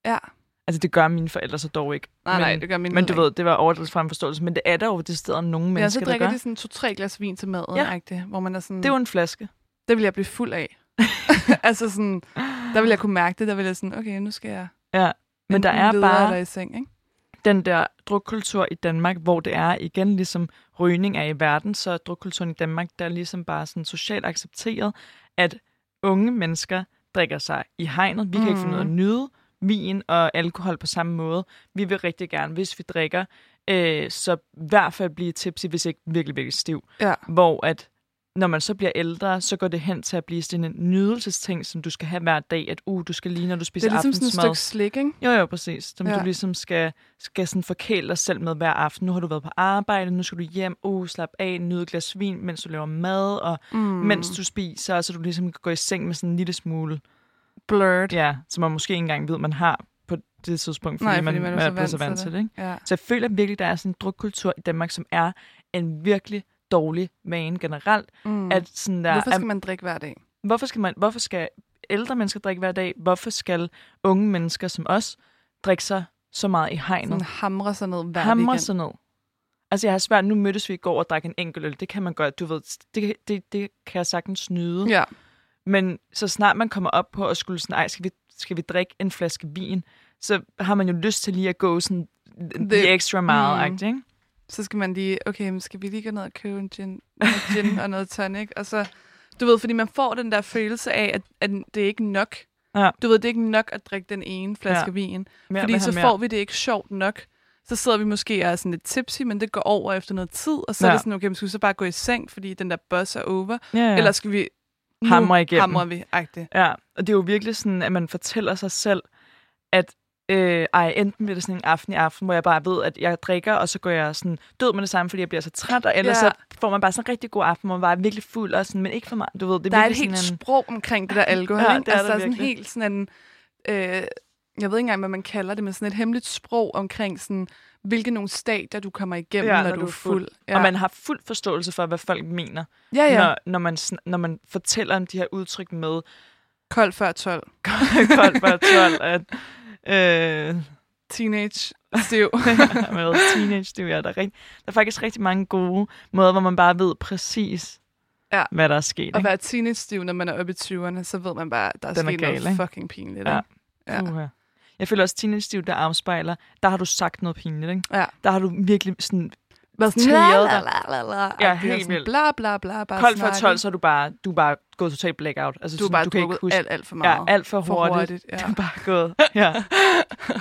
Ja. Altså, det gør mine forældre så dog ikke. Nej, men, nej, det gør mine Men du heller ved, det var overdrevet fra en forståelse. Men det er der jo det steder nogle Ja, så mennesker, der drikker gør. de sådan to-tre glas vin til maden, Ja. ja. hvor man er sådan, Det er jo en flaske. det vil jeg blive fuld af. altså sådan, der vil jeg kunne mærke det, der vil jeg sådan, okay, nu skal jeg Ja. Men der er bare eller i seng, ikke? Den der drukkultur i Danmark, hvor det er igen ligesom rygning er i verden, så er drukkulturen i Danmark, der er ligesom bare sådan socialt accepteret, at unge mennesker drikker sig i hegnet. Vi kan ikke finde ud af at nyde vin og alkohol på samme måde. Vi vil rigtig gerne, hvis vi drikker, øh, så i hvert fald blive tipsy, hvis ikke virkelig, virkelig stiv. Ja. Hvor at når man så bliver ældre, så går det hen til at blive sådan en nydelsesting, som du skal have hver dag, at uh, du skal lige, når du Det spiser er ligesom sådan et aftensmad. stykke slik, ikke? Jo, jo, præcis. Som ja. Du ligesom skal, skal sådan forkæle dig selv med hver aften. Nu har du været på arbejde, nu skal du hjem, uh, slap af, nyde et glas vin, mens du laver mad, og mm. mens du spiser, så du ligesom kan gå i seng med sådan en lille smule, Blurred. ja, som man måske ikke engang ved, man har på det tidspunkt, fordi, Nej, man, fordi man er man så er blevet så vant til det. det. Ikke? Ja. Så jeg føler virkelig, der er sådan en drukkultur i Danmark, som er en virkelig dårlig vane generelt. Mm. At sådan der, Hvorfor skal man drikke hver dag? Hvorfor skal, man, hvorfor skal ældre mennesker drikke hver dag? Hvorfor skal unge mennesker som os drikke sig så meget i hegnet? Sådan hamre sig ned hver Hamre weekend. sig ned. Altså, jeg har svært. Nu mødtes vi i går og drak en enkelt øl. Det kan man godt, du ved. Det, det, det kan jeg sagtens nyde. Ja. Men så snart man kommer op på at skulle sådan, ej, skal vi, skal vi drikke en flaske vin, så har man jo lyst til lige at gå sådan the Det- extra mile, mm. ikke? Så skal man lige, okay, skal vi lige gå ned og købe en gin, noget gin og noget tonic? Og så, du ved, fordi man får den der følelse af, at, at det er ikke nok. Ja. Du ved, det er ikke nok at drikke den ene flaske Ja. vin. Mere fordi så får vi det ikke sjovt nok. Så sidder vi måske og er sådan lidt tipsy, men det går over efter noget tid. Og så ja. er det sådan, okay, men skal vi så bare gå i seng, fordi den der buzz er over? Ja, ja. Eller skal vi... Hamre igennem. Hamrer vi, agtigt. Ja, og det er jo virkelig sådan, at man fortæller sig selv, at øh, ej, enten bliver det sådan en aften i aften, hvor jeg bare ved, at jeg drikker, og så går jeg sådan død med det samme, fordi jeg bliver så træt, og ellers Ja. så får man bare sådan en rigtig god aften, hvor man bare er virkelig fuld, og sådan, men ikke for meget. Du ved, det er Der er et helt en... sprog omkring det der alkohol. Ja, ikke? det er altså, der er sådan helt sådan en... Øh, jeg ved ikke engang, hvad man kalder det, men sådan et hemmeligt sprog omkring sådan, hvilke nogle stadier, du kommer igennem, Ja, når, når du er fuld. fuld. Ja. Og man har fuld forståelse for, hvad folk mener, ja, ja. Når, når, man, når man fortæller om de her udtryk med Kold før 12. koldt for 12, at øh, Teenage stiv. med teenage, det er der, rigt, der er faktisk rigtig mange gode måder, hvor man bare ved præcis, Ja. hvad der er sket. At Ikke? være teenage stiv, når man er oppe i 20'erne, så ved man bare, at der er Den er sket gal, noget ikke? fucking pinligt. Ja. Ja. Uha. Jeg føler også, teenage stiv, der afspejler, der har du sagt noget pinligt, ikke? Ja. Der har du virkelig sådan Været sådan, la, la, la, la, Ja, helt vildt. Bla, bla, bla, bare koldt snakket. 12, så er du bare, du er bare gået totalt blackout. Altså, Du er sådan, bare du kan ikke huske. alt, alt for meget. Ja, alt for, for hurtigt. hurtigt. Ja. Du er bare gået. Ja.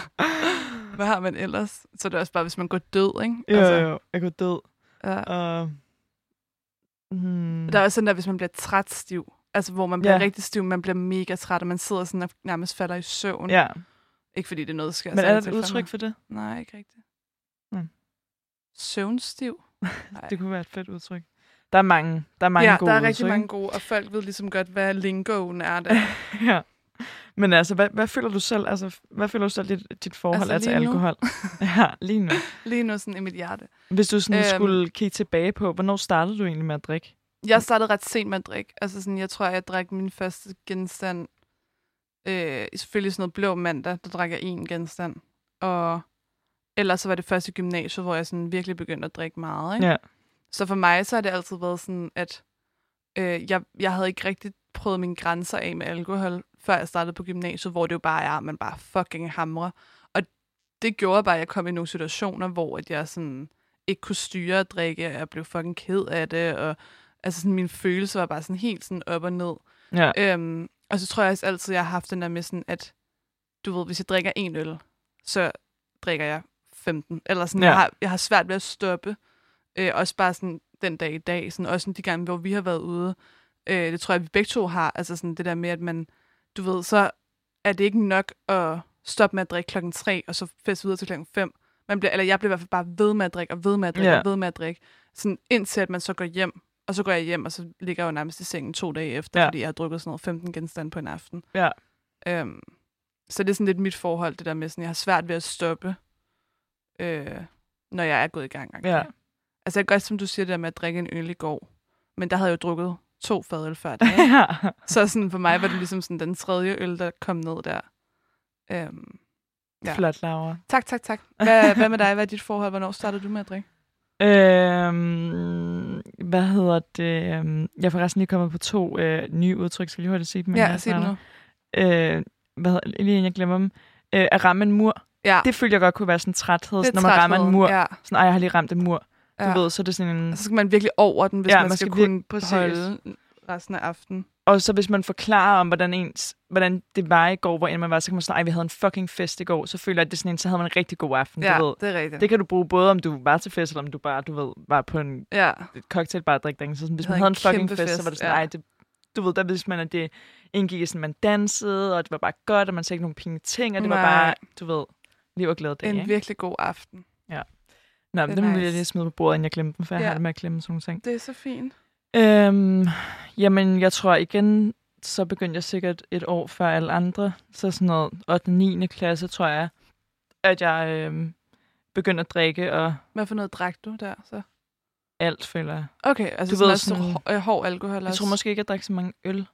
Hvad har man ellers? Så er det også bare, hvis man går død, ikke? Jo, altså. jo, jeg går død. Ja. Og, hmm, Der er også sådan der, hvis man bliver træt stiv. Altså, hvor man bliver Ja. rigtig stiv, man bliver mega træt, og man sidder sådan og nærmest falder i søvn. ja. Ikke fordi det er noget, der sker. Men er der et for udtryk for det? Nej, ikke rigtigt. Søvnstiv? Det kunne være et fedt udtryk. Der er mange, der er mange ja, gode der er rigtig udtryk. mange gode, og folk ved ligesom godt, hvad lingoen er der. ja. Men altså, hvad, hvad føler du selv? Altså, hvad føler du selv, dit, dit forhold Altså, er til alkohol? ja, lige nu. Lige nu sådan i mit hjerte. Hvis du sådan øhm, skulle kigge tilbage på, hvornår startede du egentlig med at drikke? Jeg startede ret sent med at drikke. Altså sådan, jeg tror, jeg drak min første genstand. Øh, selvfølgelig sådan noget blå mandag, der drak jeg én genstand. Og ellers så var det først i gymnasiet, hvor jeg sådan virkelig begyndte at drikke meget. Ikke? Ja. Så for mig så har det altid været sådan, at øh, jeg, jeg havde ikke rigtig prøvet mine grænser af med alkohol, før jeg startede på gymnasiet, hvor det jo bare er, at man bare fucking hamrer. Og det gjorde bare, at jeg kom i nogle situationer, hvor at jeg sådan ikke kunne styre at drikke, og jeg blev fucking ked af det, og altså sådan, mine følelser var bare sådan helt sådan op og ned. Ja. Øhm, og så tror jeg også altid, jeg har haft den der med sådan, at du ved, hvis jeg drikker en øl, så drikker jeg 15. Eller sådan, ja. Jeg, har, jeg har svært ved at stoppe. Øh, også bare sådan den dag i dag. Sådan, også sådan de gange, hvor vi har været ude. Øh, det tror jeg, vi begge to har. Altså sådan det der med, at man, du ved, så er det ikke nok at stoppe med at drikke klokken 3, og så feste videre til klokken 5. Man bliver, eller jeg bliver i hvert fald bare ved med at drikke, og ved med at drikke, Ja. og ved med at drikke. Sådan indtil, at man så går hjem. Og så går jeg hjem, og så ligger jeg jo nærmest i sengen to dage efter. Ja. fordi jeg har drukket sådan noget 15 genstande på en aften. Ja. Øhm, så det er sådan lidt mit forhold, det der med, sådan, jeg har svært ved at stoppe, øh, når jeg er gået i gang. Ja. Altså, jeg godt, som du siger, det der med at drikke en øl i går, men der havde jeg jo drukket to fadøl før det. ja. så sådan, for mig var det ligesom sådan den tredje øl, der kom ned der. Øhm, Ja. Flot, Laura. tak, tak, tak. Hvad, hvad med dig? Hvad er dit forhold? Hvornår startede du med at drikke? Øhm, hvad hedder det? Øhm, Jeg er forresten lige kommet på to øh, nye udtryk. Skal jeg lige hurtigt sige dem? Ja, sig starter? nu. Øh, hvad hedder, lige inden jeg glemmer dem. Øh, at ramme en mur. Ja, Det følte jeg godt kunne være sådan en træthed, er når man rammer en mur. Ja, Sådan, ej, jeg har lige ramt en mur. Du ja. ved, så er det sådan en... Og så skal man virkelig over den, hvis Ja, man, man skal, skal kunne præcis. holde resten af aftenen. Og så hvis man forklarer om, hvordan, ens, hvordan det var i går, hvor end man var, så kan man sige, ej, vi havde en fucking fest i går. Så føler jeg, at det er sådan en, så havde man en rigtig god aften. Ja, Du ved. det er rigtigt. Det kan du bruge både, om du var til fest, eller om du bare, du ved, var på en ja, cocktailbar og drikke Så sådan, hvis Vi man havde en fucking kæmpe fest, så fest, var det sådan, ja. ej, det, du ved, der vidste man, at det indgik i sådan, man dansede, og det var bare godt, og man sagde ikke nogen pinlige ting, og det var Nej. bare, du ved, liv og glæde dag, en ikke? virkelig god aften. Nå, det men er det må jeg nice. lige smide på bordet, inden jeg glemmer dem, for jeg Ja. har det med at glemme sådan nogle ting. Det er så fint. Øhm, jamen, jeg tror igen, så begyndte jeg sikkert et år før alle andre. Så sådan noget 8. 9. klasse, tror jeg, at jeg øhm, begyndte at drikke, og Hvad for noget drak du der så? alt, føler jeg. Okay, altså Du sådan ved, sådan- hår, øh, hård alkohol Jeg også. tror måske ikke, jeg drak så mange øl.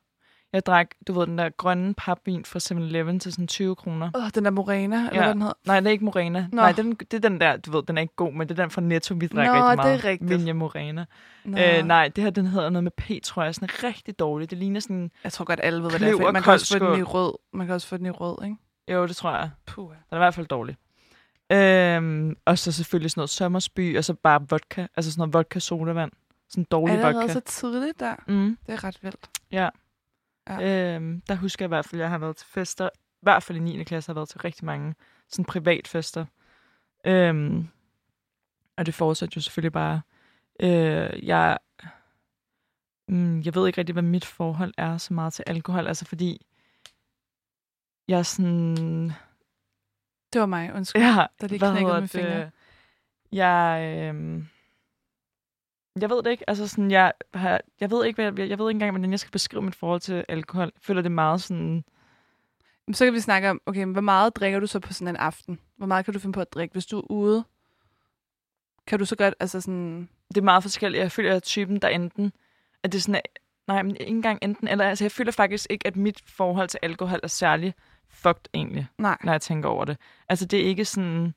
Jeg drak, du ved, den der grønne papvin fra 7-Eleven til sådan 20 kroner. Åh, den der Morena, eller Ja. hvad den hedder. Nej, det er ikke Morena. Nå. Nej, den, det er den der, du ved, den er ikke god, men det er den fra Netto, vi drikker Nå, rigtig det er meget. rigtigt. Vinja Morena. Nå. Øh, nej, det her, den hedder noget med P, tror jeg. Sådan rigtig dårligt. Det ligner sådan... Jeg tror godt, alle ved, hvad det er. Man kan også få den i rød. Man kan også få den i rød, ikke? Jo, det tror jeg. Puh. Den er i hvert fald dårlig. Øhm, og så selvfølgelig sådan noget sommersby, og så bare vodka, altså sådan noget vodka sodavand. Sådan dårlig Er det vodka. allerede så tidligt der? Mm. Det er ret vildt. Ja. Ja. Øhm, der husker jeg i hvert fald, at jeg har været til fester, i hvert fald i 9. klasse, har jeg været til rigtig mange sådan privatfester. Øhm, og det fortsætter jo selvfølgelig bare. Øh, jeg, mm, jeg ved ikke rigtig, hvad mit forhold er så meget til alkohol, altså fordi jeg er sådan... Det var mig, undskyld. Ja, der lige knækkede med fingre. Jeg, øh, jeg ved det ikke. Altså sådan, jeg, har, jeg ved ikke, hvad, jeg, jeg ved ikke engang, hvordan jeg skal beskrive mit forhold til alkohol. Jeg føler det meget sådan... Så kan vi snakke om, okay, hvor meget drikker du så på sådan en aften? Hvor meget kan du finde på at drikke? Hvis du er ude, kan du så godt, altså sådan... Det er meget forskelligt. Jeg føler, at jeg er typen, der enten... At det er sådan, nej, men ikke engang enten eller. Altså, jeg føler faktisk ikke, at mit forhold til alkohol er særlig fucked egentlig, Nej. når jeg tænker over det. Altså, det er ikke sådan...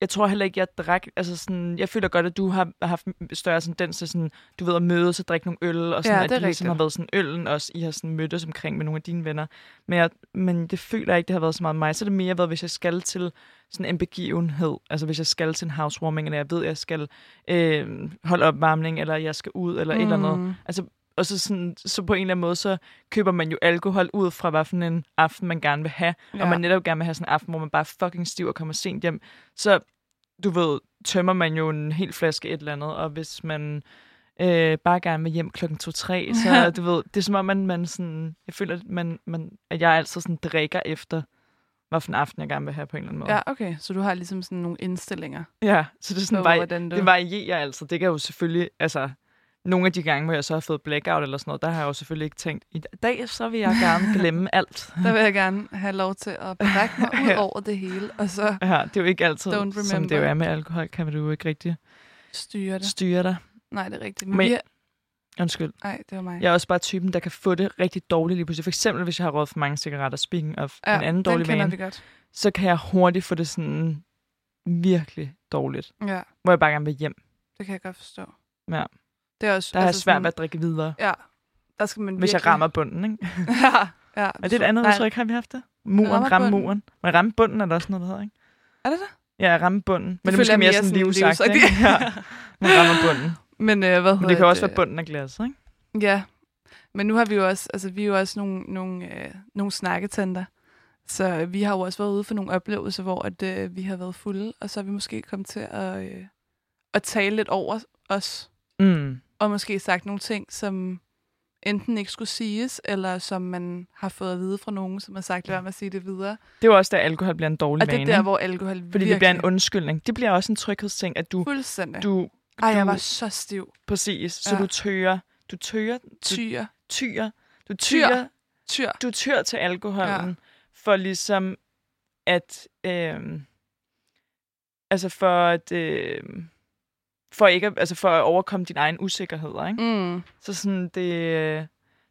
Jeg tror heller ikke, jeg drak... Altså sådan, jeg føler godt, at du har haft større tendens til sådan, du ved, at mødes og drikke nogle øl, og sådan, Ja, at det ligesom har været sådan øllen også, I har sådan mødtes omkring med nogle af dine venner. Men, jeg, men det føler jeg ikke, det har været så meget mig. Så er det mere været, hvis jeg skal til sådan en begivenhed, altså hvis jeg skal til en housewarming, eller jeg ved, at jeg skal øh, holde opvarmning, eller jeg skal ud, eller mm. et eller andet. Mm. Altså, og så, sådan, så på en eller anden måde, så køber man jo alkohol ud fra, hvad for en aften man gerne vil have. Ja. Og man netop gerne vil have sådan en aften, hvor man bare er fucking stiv og kommer sent hjem. Så, du ved, tømmer man jo en hel flaske et eller andet. Og hvis man øh, bare gerne vil hjem klokken 2-3, så du ved, det er som om, man, man sådan, jeg føler, at, man, man, at jeg altid sådan drikker efter, hvad for en aften jeg gerne vil have på en eller anden måde. Ja, okay. Så du har ligesom sådan nogle indstillinger ja så det er sådan, på, hvordan du... det varierer altså. Det kan jo selvfølgelig, altså, nogle af de gange, hvor jeg så har fået blackout eller sådan noget, der har jeg jo selvfølgelig ikke tænkt, i dag så vil jeg gerne glemme alt. Der vil jeg gerne have lov til at brække mig ud Ja. over det hele, og så Ja, det er jo ikke altid, som det jo er med alkohol, kan du jo ikke rigtig styre det. styre dig. Nej, det er rigtigt. Men, Men- vi er... Undskyld. Nej, det var mig. Jeg er også bare typen, der kan få det rigtig dårligt lige pludselig. For eksempel, hvis jeg har røget for mange cigaretter, speaking of ja, en anden dårlig vane, godt. så kan jeg hurtigt få det sådan virkelig dårligt. Ja, Hvor jeg bare gerne vil hjem. det kan jeg godt forstå. Ja. Det er også... Der er jeg altså svært sådan- ved at drikke videre, Ja, der skal man hvis jeg virkelig- rammer bunden. Ikke? ja, ja. Er det et andet Nej, udtryk, har vi haft det? Muren, Rammer ramme muren. Men ramme bunden er der også noget, der hedder, ikke? Er det det? Ja, ramme bunden. Men det, er føler måske jeg mere sådan livsagt, ikke? Ja. Man rammer bunden. Men øh, hvad Men det kan også være bunden af glasset, ikke? Ja, men nu har vi jo også, altså vi er jo også nogle, nogle, øh, nogle snakketenter. Så øh, vi har jo også været ude for nogle oplevelser, hvor at, øh, vi har været fulde, og så er vi måske kommet til at, øh, at tale lidt over os, Mm. Og måske sagt nogle ting, som enten ikke skulle siges, eller som man har fået at vide fra nogen, som har sagt, lad være med at sige det videre. Det er jo også, der alkohol bliver en dårlig Og det er vane. der, hvor alkohol Fordi virkelig... det bliver en undskyldning. Det bliver også en tryghedsting, at du, Fuldstændig. du, Ej, jeg var så stiv. præcis, så Ja. du tøger, du tøger, du Tyr. tyr, du tyr, Tyr. du tyr til alkoholen, ja. for ligesom at, øh, altså for at, øh, for ikke at, altså for at overkomme din egen usikkerhed, ikke? Mm. Så sådan, det,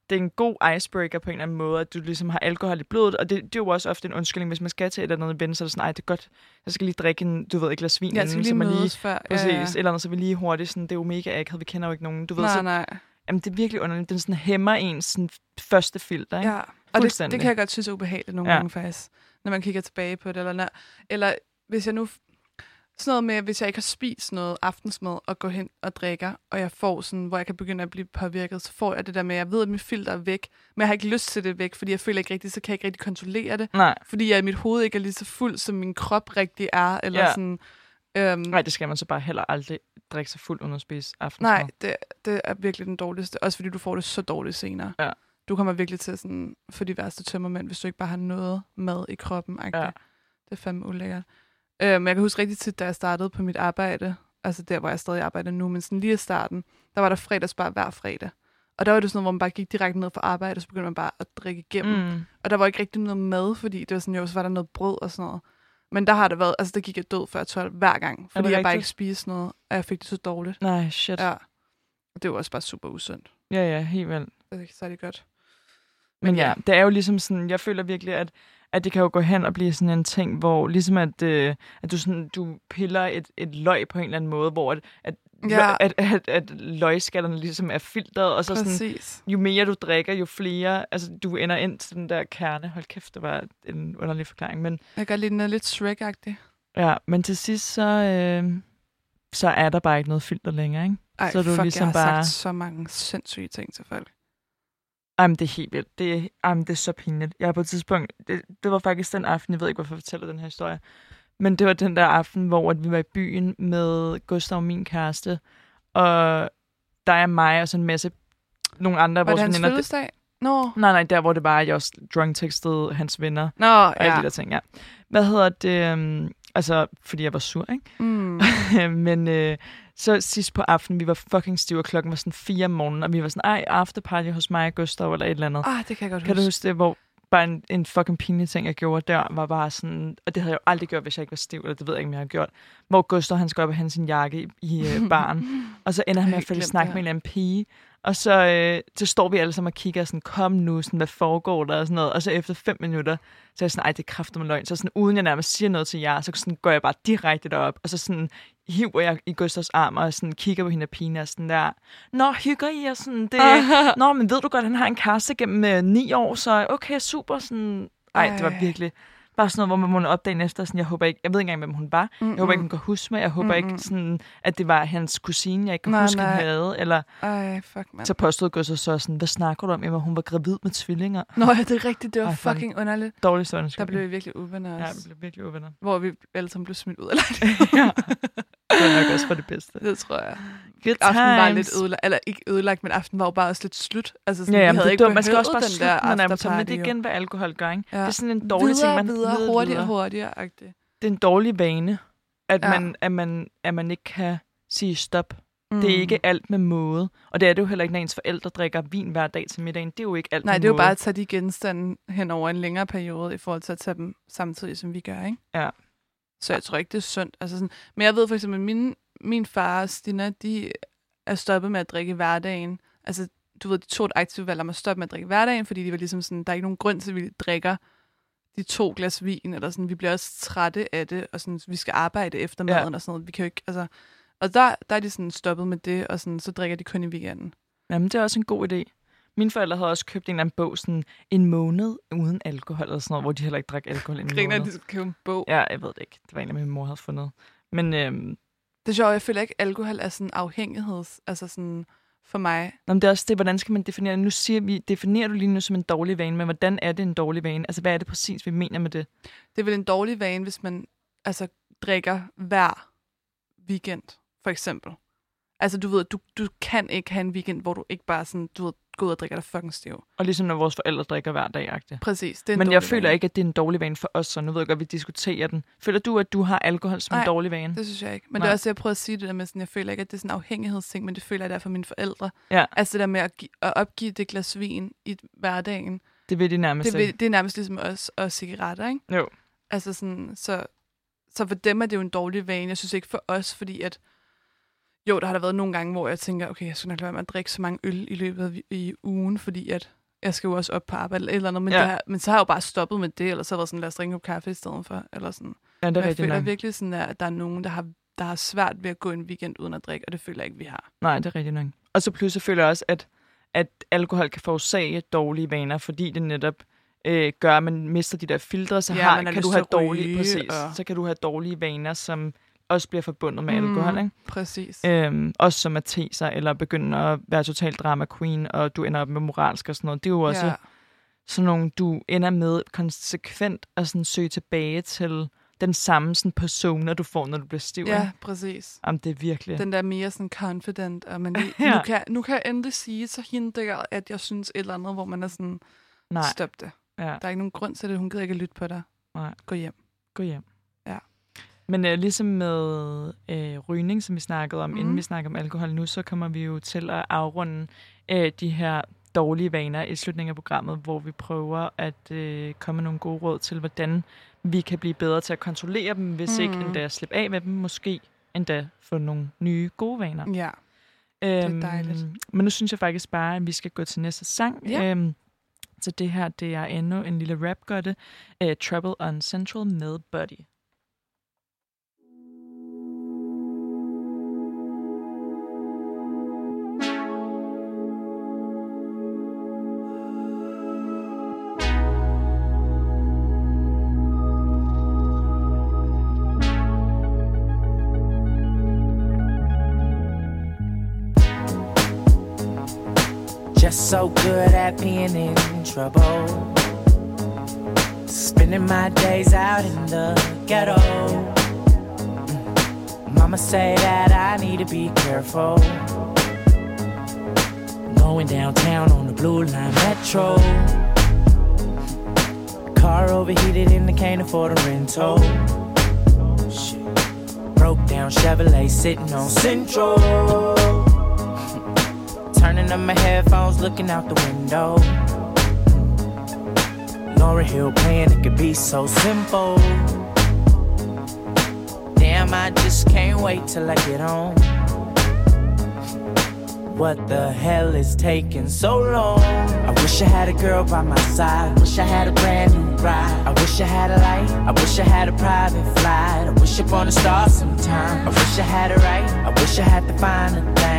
det er en god icebreaker på en eller anden måde, at du ligesom har alkohol i blodet, og det, det er jo også ofte en undskyldning, hvis man skal til et eller andet event, så er det sådan, ej, det er godt, jeg skal lige drikke en, du ved, et glas vin, Jeg skal inden, lige så man lige, før. præcis, ja, ja. eller andet, så vi lige hurtigt, sådan, det er jo mega akavet, vi kender jo ikke nogen, du ved, Nej, så, nej. jamen, det er virkelig underligt, den sådan hæmmer ens sådan, første filter, ikke? Ja, og det, det kan jeg godt synes er ubehageligt nogle Ja. gange faktisk, når man kigger tilbage på det. Eller, når, eller hvis jeg nu... Sådan noget med, hvis jeg ikke har spist noget aftensmad og går hen og drikker, og jeg får sådan, hvor jeg kan begynde at blive påvirket, så får jeg det der med, at jeg ved, at mit filter er væk, men jeg har ikke lyst til det væk, fordi jeg føler ikke rigtigt, så kan jeg ikke rigtig kontrollere det, Nej, fordi jeg i mit hoved ikke er lige så fuld, som min krop rigtig er, eller Ja. sådan... Øhm, nej, det skal man så bare heller aldrig drikke sig fuld uden at spise aftensmad. Nej, det, det er virkelig den dårligste. Også fordi du får det så dårligt senere. Ja. Du kommer virkelig til sådan, få de værste tømmermænd, hvis du ikke bare har noget mad i kroppen. Ja. Det er fandme ulækkert. Øh, men jeg kan huske rigtig tit, da jeg startede på mit arbejde, altså der, hvor jeg stadig arbejder nu, men sådan lige i starten, der var der fredagsbar hver fredag. Og der var det sådan noget, hvor man bare gik direkte ned fra arbejde, og så begyndte man bare at drikke igennem. Mm. Og der var ikke rigtig noget mad, fordi det var sådan, jo, så var der noget brød og sådan noget. Men der har det været, altså der gik jeg død før 12 hver gang, fordi jeg bare rigtigt? ikke spiste noget, og jeg fik det så dårligt. Nej, shit. Ja. Og det var også bare super usundt. Ja, ja, helt vildt. Det er ikke særlig godt. Men ja, det er jo ligesom sådan, jeg føler virkelig, at, at det kan jo gå hen og blive sådan en ting, hvor ligesom at, øh, at du, sådan, du piller et, et løg på en eller anden måde, hvor at, at Ja. at, at, at løgskallerne ligesom er filtret, og så sådan, Præcis. jo mere du drikker, jo flere, altså du ender ind til den der kerne. Hold kæft, det var en underlig forklaring. Men, Jeg lide, den er lidt Shrek-agtig. ja, men til sidst, så, øh, så er der bare ikke noget filter længere, ikke? Ej, Så er du fuck, ligesom jeg har bare- sagt så mange sindssyge ting til folk. Jamen, det er helt vildt. Det, er- jamen, det er så pinligt. Jeg er på et tidspunkt, det, det var faktisk den aften, jeg ved ikke, hvorfor jeg fortæller den her historie, men det var den der aften, hvor at vi var i byen med Gustav, min kæreste, og der er mig og sådan en masse, nogle andre af Var det vores hans veninder. fødselsdag? Nå. Nej, nej, der hvor det var, at jeg også drunk-tekstede hans venner, Nå, og alle ja. de der ting, ja. Hvad hedder det? Um, altså, fordi jeg var sur, ikke? Mm. Men øh, så sidst på aftenen, vi var fucking stive, og klokken var sådan fire om morgenen, og vi var sådan, ej, afterparty hos mig og Gustav, eller et eller andet. Ah, det kan jeg godt Kan du huske. huske det, hvor bare en, en fucking pinlig ting, jeg gjorde der, var bare sådan, og det havde jeg jo aldrig gjort, hvis jeg ikke var stiv, eller det ved jeg ikke, om jeg har gjort, hvor Gustav, han skal op og hente sin jakke i, i øh, baren, og så ender han med at falde snak med en eller anden pige, og så, øh, så står vi alle sammen og kigger sådan, kom nu, sådan, hvad foregår der, og sådan noget, og så efter fem minutter, så er jeg sådan, ej, det er kraftigt med løgn, så sådan, uden jeg nærmest siger noget til jer, så sådan, går jeg bare direkte derop, og så sådan, hiver jeg i Gustavs arm, og sådan kigger på hende og pigen, og sådan der, Nå, hygger I, og sådan, det, Nå, men ved du godt, han har en kæreste gennem øh, ni år, så okay, super, sådan, ej, det var Ej. virkelig, bare sådan noget, hvor man vågnede op dagen efter, sådan, jeg håber ikke, jeg ved ikke engang, hvem hun var, jeg håber ikke, hun kan huske mig, jeg håber ikke, sådan, at det var hans kusine, jeg ikke kan Nej, huske, han nej. havde, eller Ej, fuck, mand. så påstod Gustav så sådan, hvad snakker du om, Emma, hun var gravid med tvillinger. Nå, ja, det er rigtigt. Det var Ej, fuck. fucking underligt. Dårlig stund, Der blev vi virkelig uvenner Ja, også. vi blev virkelig uvenner. Hvor vi alle sammen blev smidt ud af lejligheden. ja. Det var nok også for det bedste. Det tror jeg. Good Aftenen var times. lidt ødelagt. Eller ikke ødelagt, men aftenen var jo bare også lidt slut. Altså sådan, Ja, vi jamen, havde ikke dumt. Man skal også bare den der der, men det er afterparty, igen, hvad alkohol gør, ikke? Ja. Det er sådan en dårlig videre, ting, man videre, ved hurtigere, videre. hurtigere. -agtigt. det er en dårlig vane, at, Ja. man, at, man, at man ikke kan sige stop. Mm. Mm. Det er ikke alt med måde. Og det er det jo heller ikke, når ens forældre drikker vin hver dag til middagen. Det er jo ikke alt Nej, med det er jo måde. bare at tage de genstande hen over en længere periode, i forhold til at tage dem samtidig, som vi gør, ikke? Ja. Så jeg tror ikke, det er sundt. Altså sådan, men jeg ved for eksempel, at min, min far og Stina, de er stoppet med at drikke hverdagen. Altså, du ved, de tog et aktivt valg om at stoppe med at drikke hverdagen, fordi de var ligesom sådan, der er ikke nogen grund til, at vi drikker de to glas vin, eller sådan, vi bliver også trætte af det, og sådan, vi skal arbejde efter Ja. maden og sådan noget. Vi kan jo ikke, altså, og der, der er de sådan stoppet med det, og sådan, så drikker de kun i weekenden. Jamen, det er også en god idé. Mine forældre havde også købt en eller anden bog, sådan en måned uden alkohol, eller sådan noget, hvor de heller ikke drak alkohol i en Griner, måned. de købe en bog. Ja, jeg ved det ikke. Det var en, min mor havde fundet. Men øhm, Det er sjovt, jeg føler ikke, at alkohol er sådan afhængigheds, altså sådan for mig. Nå, men det er også det, hvordan skal man definere det? Nu siger vi, definerer du lige nu som en dårlig vane, men hvordan er det en dårlig vane? Altså, hvad er det præcis, vi mener med det? Det er vel en dårlig vane, hvis man altså drikker hver weekend, for eksempel. Altså, du ved, du, du kan ikke have en weekend, hvor du ikke bare sådan, du ved, går ud og drikker dig fucking stiv. Og ligesom når vores forældre drikker hver dag, agtigt. Præcis, det er en Men jeg føler vane. ikke, at det er en dårlig vane for os, så nu ved jeg godt, at vi diskuterer den. Føler du, at du har alkohol som Nej, en dårlig vane? Det synes jeg ikke. Men Nej. det er også jeg prøver at sige det der med, sådan, jeg føler ikke, at det er sådan en afhængighedsting, men det føler jeg, det er for mine forældre. Ja. Altså det der med at, gi- at opgive det glas vin i hverdagen, Det vil de nærmest det, vil, det er nærmest ligesom os og cigaretter, ikke? Jo. Altså sådan, så, så for dem er det jo en dårlig vane. Jeg synes ikke for os, fordi at, jo, der har der været nogle gange, hvor jeg tænker, okay, jeg skal nok lade være med at drikke så mange øl i løbet af i ugen, fordi at jeg skal jo også op på arbejde eller eller andet, men, Ja. har, men så har jeg jo bare stoppet med det, eller så har jeg været sådan, lad os drikke en kop kaffe i stedet for, eller sådan. Ja, det er jeg føler nok. virkelig sådan, at der er nogen, der har, der har svært ved at gå en weekend uden at drikke, og det føler jeg ikke, vi har. Nej, det er rigtigt nok. Og så pludselig føler jeg også, at, at alkohol kan forårsage dårlige vaner, fordi det netop øh, gør, at man mister de der filtre, så Ja, har, kan du have dårlige, ryge, præcis, og- så kan du have dårlige vaner, som også bliver forbundet med alkohol, ikke? Præcis. Øhm, også som at te sig, eller begynde at være total drama queen, og du ender op med moralsk og sådan noget. Det er jo også ja. sådan nogle, du ender med konsekvent at sådan søge tilbage til den samme sådan persona, du får, når du bliver stiv. ja, ikke? præcis. Jamen, det er virkelig... Den der mere sådan confident, og man lige, Ja. nu, kan, nu kan jeg endelig sige til hende, der, at jeg synes et eller andet, hvor man er sådan, Nej, stop det. ja, Der er ikke nogen grund til det, hun gider ikke at lytte på dig. Nej. Gå hjem. gå hjem. Men øh, ligesom med øh, rygning, som vi snakkede om, mm. inden Mhm. vi snakker om alkohol nu, så kommer vi jo til at afrunde øh, de her dårlige vaner i slutningen af programmet, hvor vi prøver at øh, komme med nogle gode råd til, hvordan vi kan blive bedre til at kontrollere dem, hvis mm. ikke Mhm. endda slippe af med dem, måske endda få nogle nye gode vaner. Ja. Øhm, dejligt. Men nu synes jeg faktisk bare, at vi skal gå til næste sang. Ja. Øhm, så det her, det er endnu en lille rap gør det. Uh, Trouble on Central med Buddy. So good at being in trouble. Spending my days out in the ghetto. Mama say that I need to be careful. Going downtown on the blue line metro. Car overheated and I can't afford a rental. Shit. Broke down Chevrolet sitting on Central. Turning up my headphones, looking out the window. Laura Hill playing, it could be so simple. Damn, I just can't wait till I get home. What the hell is taking so long? I wish I had a girl by my side. I wish I had a brand new ride. I wish I had a light. I wish I had a private flight. I wish upon a star sometime. I wish I had it right. I wish I had the finer things. I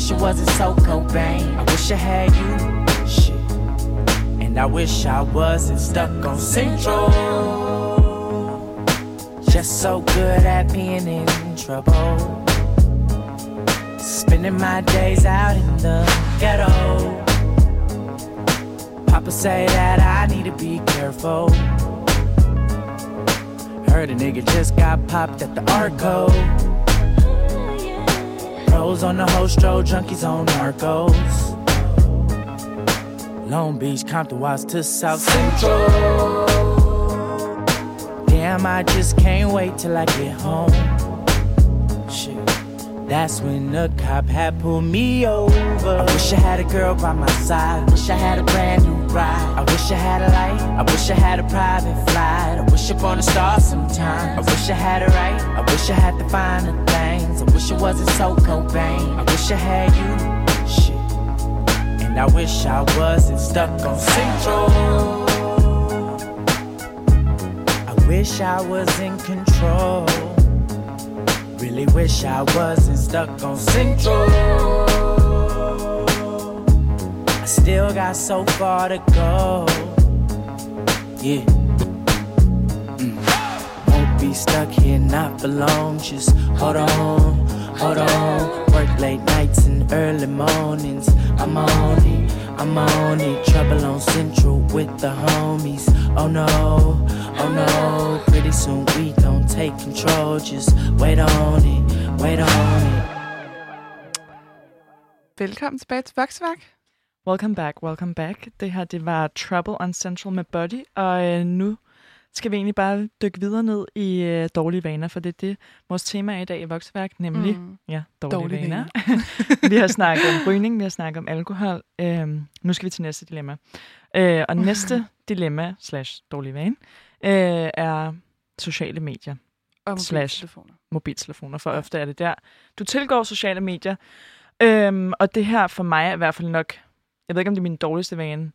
wish it wasn't so Cobain. I wish I had you. Shit. And I wish I wasn't stuck on Central. Just so good at being in trouble. Spending my days out in the ghetto. Papa say that I need to be careful. Heard a nigga just got popped at the Arco. Pros on the hostro, junkies on narcos. Long Beach, Compton, Watts to South Central. Damn, I just can't wait till I get home. Shit. That's when the cop had pulled me over. I wish I had a girl by my side. Wish I had a brand new ride. I wish I had a light. I wish I had a private flight. I wish upon a star sometime. I wish I had it right. I wish I had the finer things. I wish it wasn't so Cobain. I wish I had you. Shit. And I wish I wasn't stuck on Central. I wish I was in control. Really wish I wasn't stuck on Central. I still got so far to go. Yeah. Mm. Won't be stuck here, not for long. Just hold on, hold on. Work late nights and early mornings. I'm on it, I'm on it. Trouble on Central with the homies. Oh no, oh no. Pretty soon we don't take control. Just wait on it, wait on it. Velkommen tilbage til Voksværk. Welcome back, welcome back. Det her, det var Trouble on Central med Body, og øh, nu skal vi egentlig bare dykke videre ned i øh, dårlige vaner, for det er det, vores tema er i dag i Voksværk, nemlig Mm. ja, dårlige, Dårlige vaner. vi har snakket om rygning, vi har snakket om alkohol. Øhm, nu skal vi til næste dilemma. Øh, og næste dilemma slash dårlige vane øh, er sociale medier. Og Slash. mobiltelefoner. mobiltelefoner, for ofte er det der. Du tilgår sociale medier, øhm, og det her for mig er i hvert fald nok, jeg ved ikke, om det er min dårligste vane.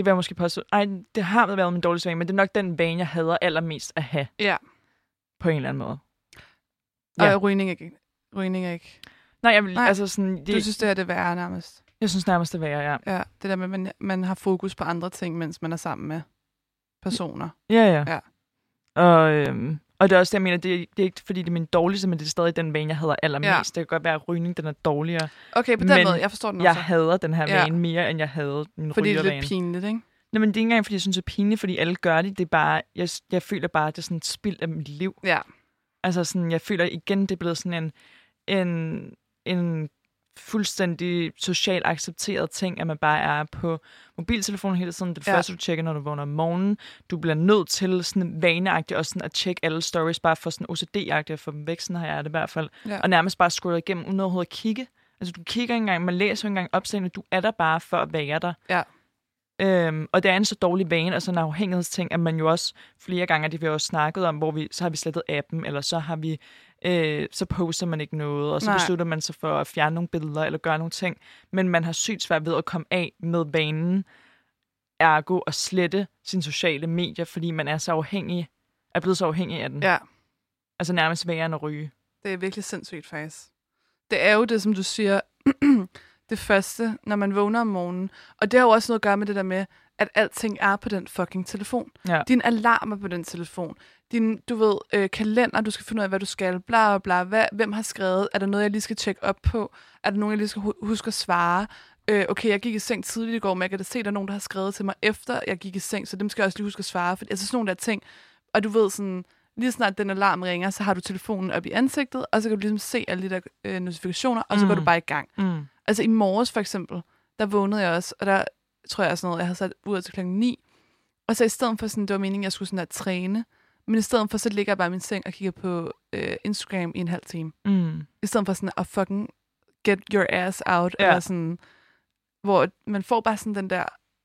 Det vil jeg måske påstå. Ej, det har været min dårligste vane, men det er nok den vane, jeg hader allermest at have Ja, på en eller anden måde. og Ja. rygning ikke. Rygning ikke. Nej, jeg vil, Nej, altså sådan, det, Du synes, det er det værre nærmest. jeg synes nærmest, det værre, ja. Ja, det der med, at man, man har fokus på andre ting, mens man er sammen med personer. Ja, ja. Ja. Og, øhm, og det er også det, jeg mener, det, det er ikke fordi, det er min dårligste, men det er stadig den vane, jeg hader allermest. Ja. Det kan godt være, at rygning den er dårligere. Okay, på den Men måde, jeg forstår den Jeg også. hader den her Ja. vane mere, end jeg havde min Fordi det er lidt pinligt, ikke? Nej, men det er ikke engang, fordi jeg synes, det er pinligt, fordi alle gør det. Det er bare, jeg, jeg føler bare, at det er sådan et spild af mit liv. Ja. Altså sådan, jeg føler igen, det er blevet sådan en, en, en fuldstændig socialt accepteret ting, at man bare er på mobiltelefonen hele tiden. Det Ja. første, du tjekker, når du vågner om morgenen. Du bliver nødt til sådan vaneagtigt også sådan at tjekke alle stories, bare for sådan OCD-agtigt at få dem væk. Sådan har jeg det i hvert fald. Ja. Og nærmest bare scrolle igennem, uden overhovedet at kigge. Altså, du kigger ikke engang, man læser ikke engang opslagene, du er der bare for at være der. Ja. Øhm, og det er en så dårlig vane, og sådan en afhængighedsting, at man jo også flere gange, det vi også snakket om, hvor vi, så har vi slettet appen, eller så har vi, øh, så poster man ikke noget, og så Nej. Beslutter man sig for at fjerne nogle billeder, eller gøre nogle ting, men man har sygt svært ved at komme af med vanen, ergo at slette sine sociale medier, fordi man er så afhængig, er blevet så afhængig af den. Ja, Altså nærmest værre end at ryge. det er virkelig sindssygt faktisk. Det er jo det, som du siger, det første, når man vågner om morgenen. Og det har jo også noget at gøre med det der med, at alting er på den fucking telefon. Ja. Din alarm er på den telefon. Din, du ved, øh, kalender, du skal finde ud af, hvad du skal, bla bla bla. Hvem har skrevet? Er der noget, jeg lige skal tjekke op på? Er der nogen, jeg lige skal hu- huske at svare? øh, okay, jeg gik i seng tidligt i går, men jeg kan da se, at der er nogen, der har skrevet til mig efter, jeg gik i seng, så dem skal jeg også lige huske at svare. For, altså sådan nogle der ting. Og du ved sådan, lige snart den alarm ringer, så har du telefonen op i ansigtet, og så kan du ligesom se alle de der øh, notifikationer, og så går Mm. du bare i gang. Mm. Altså i morges for eksempel, der vågnede jeg også, og der tror jeg sådan noget, jeg havde sat ud til klokken 9. Og så i stedet for sådan, det var meningen, jeg skulle sådan at træne, men i stedet for, så ligger jeg bare i min seng og kigger på øh, Instagram i en halv time. Mm. I stedet for sådan at fucking get your ass out, Ja. eller sådan, hvor man får bare sådan den der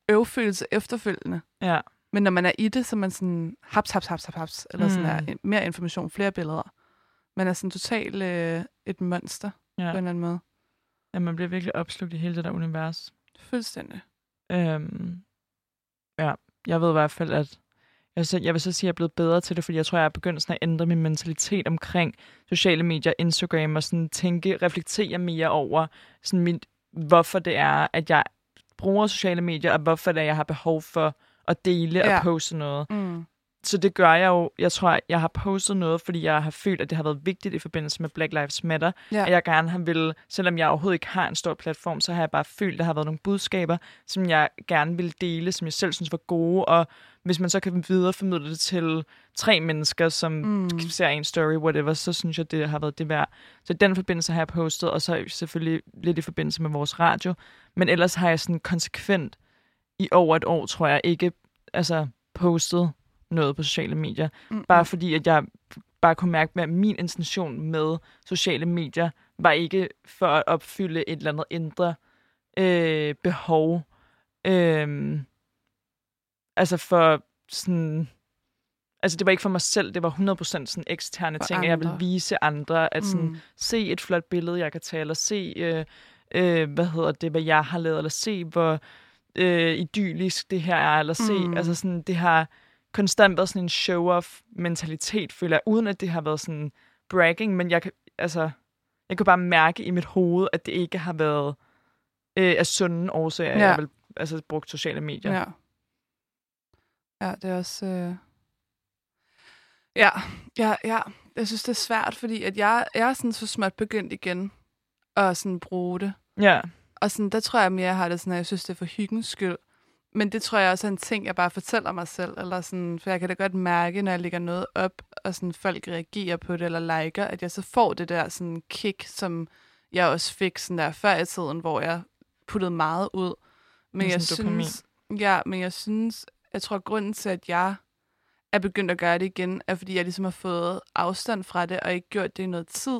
øvfølelse efterfølgende. Ja. Men når man er i det, så er man sådan haps, haps, haps, haps, haps eller sådan Mm. er mere information, flere billeder. Man er sådan totalt øh, et monster Ja. på en eller anden måde. ja, man bliver virkelig opslugt i hele det der univers. Fuldstændig. Øhm, ja, jeg ved i hvert fald, at jeg, jeg vil så sige, at jeg er blevet bedre til det, fordi jeg tror, jeg er begyndt sådan at ændre min mentalitet omkring sociale medier, Instagram, og sådan tænke, reflektere mere over, sådan mit, hvorfor det er, at jeg bruger sociale medier, og hvorfor det er, jeg har behov for at dele. Ja. og poste noget. Mm. Så det gør jeg jo, jeg tror, jeg har postet noget, fordi jeg har følt, at det har været vigtigt i forbindelse med Black Lives Matter, Ja. at jeg gerne har vil, selvom jeg overhovedet ikke har en stor platform, så har jeg bare følt, at der har været nogle budskaber, som jeg gerne vil dele, som jeg selv synes var gode, og hvis man så kan videreformidle det til tre mennesker, som mm. Mm. ser en story, whatever, så synes jeg, det har været det værd. Så i den forbindelse har jeg postet, og så selvfølgelig lidt i forbindelse med vores radio, men ellers har jeg sådan konsekvent i over et år, tror jeg, ikke altså, postet noget på sociale medier. Mm. Bare fordi, at jeg bare kunne mærke, at min intention med sociale medier var ikke for at opfylde et eller andet indre øh, behov. Øh, altså for sådan... Altså det var ikke for mig selv, det var 100% sådan eksterne For ting, at jeg ville andre. vise andre, at sådan, Mm. se et flot billede, jeg kan tage, eller se, øh, øh, hvad hedder det, hvad jeg har lavet, eller se, hvor øh, idyllisk det her er, eller se, Mm. altså sådan, det har konstant været sådan en show-off-mentalitet, føler jeg, uden at det har været sådan bragging, men jeg kan, altså, jeg kan bare mærke i mit hoved, at det ikke har været øh, af sunde årsager, ja. Jeg vil altså brugt sociale medier. Ja. Ja, det er også... Øh... Ja, ja, ja. Jeg synes, det er svært, fordi at jeg, jeg er sådan så småt begyndt igen at sådan bruge det. ja. Og sådan, der tror jeg mere, jeg har det sådan, at jeg synes, det er for hyggens skyld. Men det tror jeg også er en ting, jeg bare fortæller mig selv. Eller sådan, for jeg kan da godt mærke, når jeg lægger noget op, og sådan, folk reagerer på det eller liker, at jeg så får det der sådan, kick, som jeg også fik sådan der før i tiden, hvor jeg puttede meget ud. Men jeg synes, ja, men jeg synes, jeg tror, grunden til, at jeg er begyndt at gøre det igen, er fordi jeg ligesom har fået afstand fra det, og ikke gjort det i noget tid.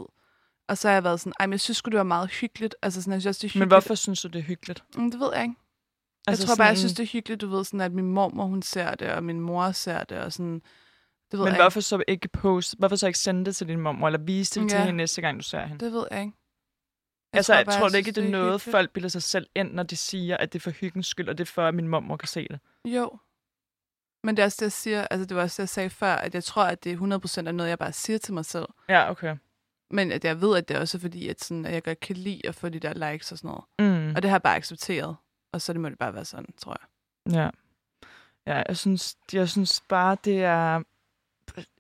Og så har jeg været sådan, ej, men jeg synes det var meget hyggeligt. Altså sådan, jeg synes det er Men hyggeligt. hvorfor synes du, det er hyggeligt? Mm, det ved jeg ikke. Altså jeg tror bare, jeg sådan- synes, det er hyggeligt, du ved, sådan, at min mormor, hun ser det, og min mor ser det, og sådan, det ved Men jeg hvorfor så ikke post, hvorfor så ikke sende det til din mor, eller vise det til Ja. hende næste gang, du ser hende? ikke. Det ved jeg ikke. Jeg altså, jeg bare, tror du ikke, det er noget, hyggeligt. folk bilder sig selv ind, når de siger, at det er for hyggens skyld, og det er for, at min mormor kan se det? Jo. Men det er også det, jeg siger, altså det var også det, jeg sagde før, at jeg tror, at det er 100% af noget, jeg bare siger til mig selv. Ja, okay. Men at jeg ved, at det er også fordi, at, sådan, at jeg godt kan lide at få de der likes og sådan noget. Mm. Og det har jeg bare accepteret. Og så det må det bare være sådan, tror jeg. Ja. Ja, jeg synes, jeg synes bare, det er,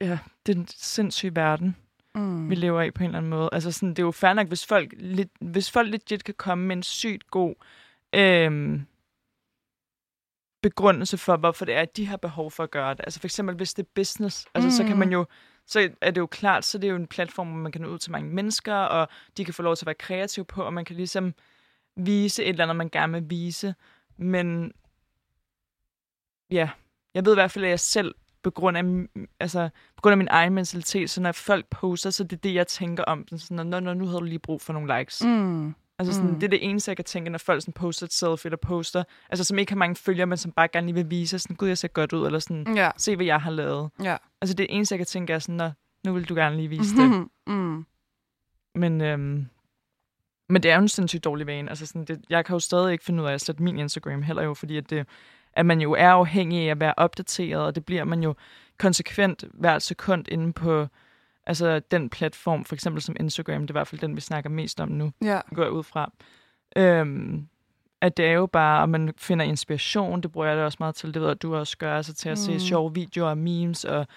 ja, det er en sindssyg verden, Mm. vi lever i på en eller anden måde. Altså sådan, det er jo fair nok, hvis folk, lidt, hvis folk legit kan komme med en sygt god øhm, begrundelse for, hvorfor det er, at de har behov for at gøre det. Altså for eksempel, hvis det er business, altså så kan Mm. man jo, så er det jo klart, så det er jo en platform, hvor man kan nå ud til mange mennesker, og de kan få lov til at være kreative på, og man kan ligesom vise et eller andet, man gerne vil vise. Men ja, jeg ved i hvert fald, at jeg selv på grund af, altså, på grund af min egen mentalitet, så når folk poster, så det er det, jeg tænker om. Sådan, når, når nu havde du lige brug for nogle likes. Mm. Altså sådan, Mm. det er det eneste, jeg kan tænke, når folk sådan poster et selfie eller poster, altså som ikke har mange følgere, men som bare gerne lige vil vise, sådan, gud, jeg ser godt ud, eller sådan, Ja. se, hvad jeg har lavet. Ja. Altså det eneste, jeg kan tænke, er sådan, "Nå, nu vil du gerne lige vise det. mm. Men, øhm, men det er jo en sindssygt dårlig vane. Altså sådan, det, jeg kan jo stadig ikke finde ud af at sætte min Instagram heller jo, fordi at, det, at man jo er afhængig af at være opdateret, og det bliver man jo konsekvent hvert sekund inde på altså den platform, for eksempel som Instagram, det er i hvert fald den, vi snakker mest om nu, Ja. går jeg ud fra. Øhm, at det er jo bare, at man finder inspiration, det bruger jeg det også meget til, det ved at du også gør, altså til at. Mm. se sjove videoer og memes, og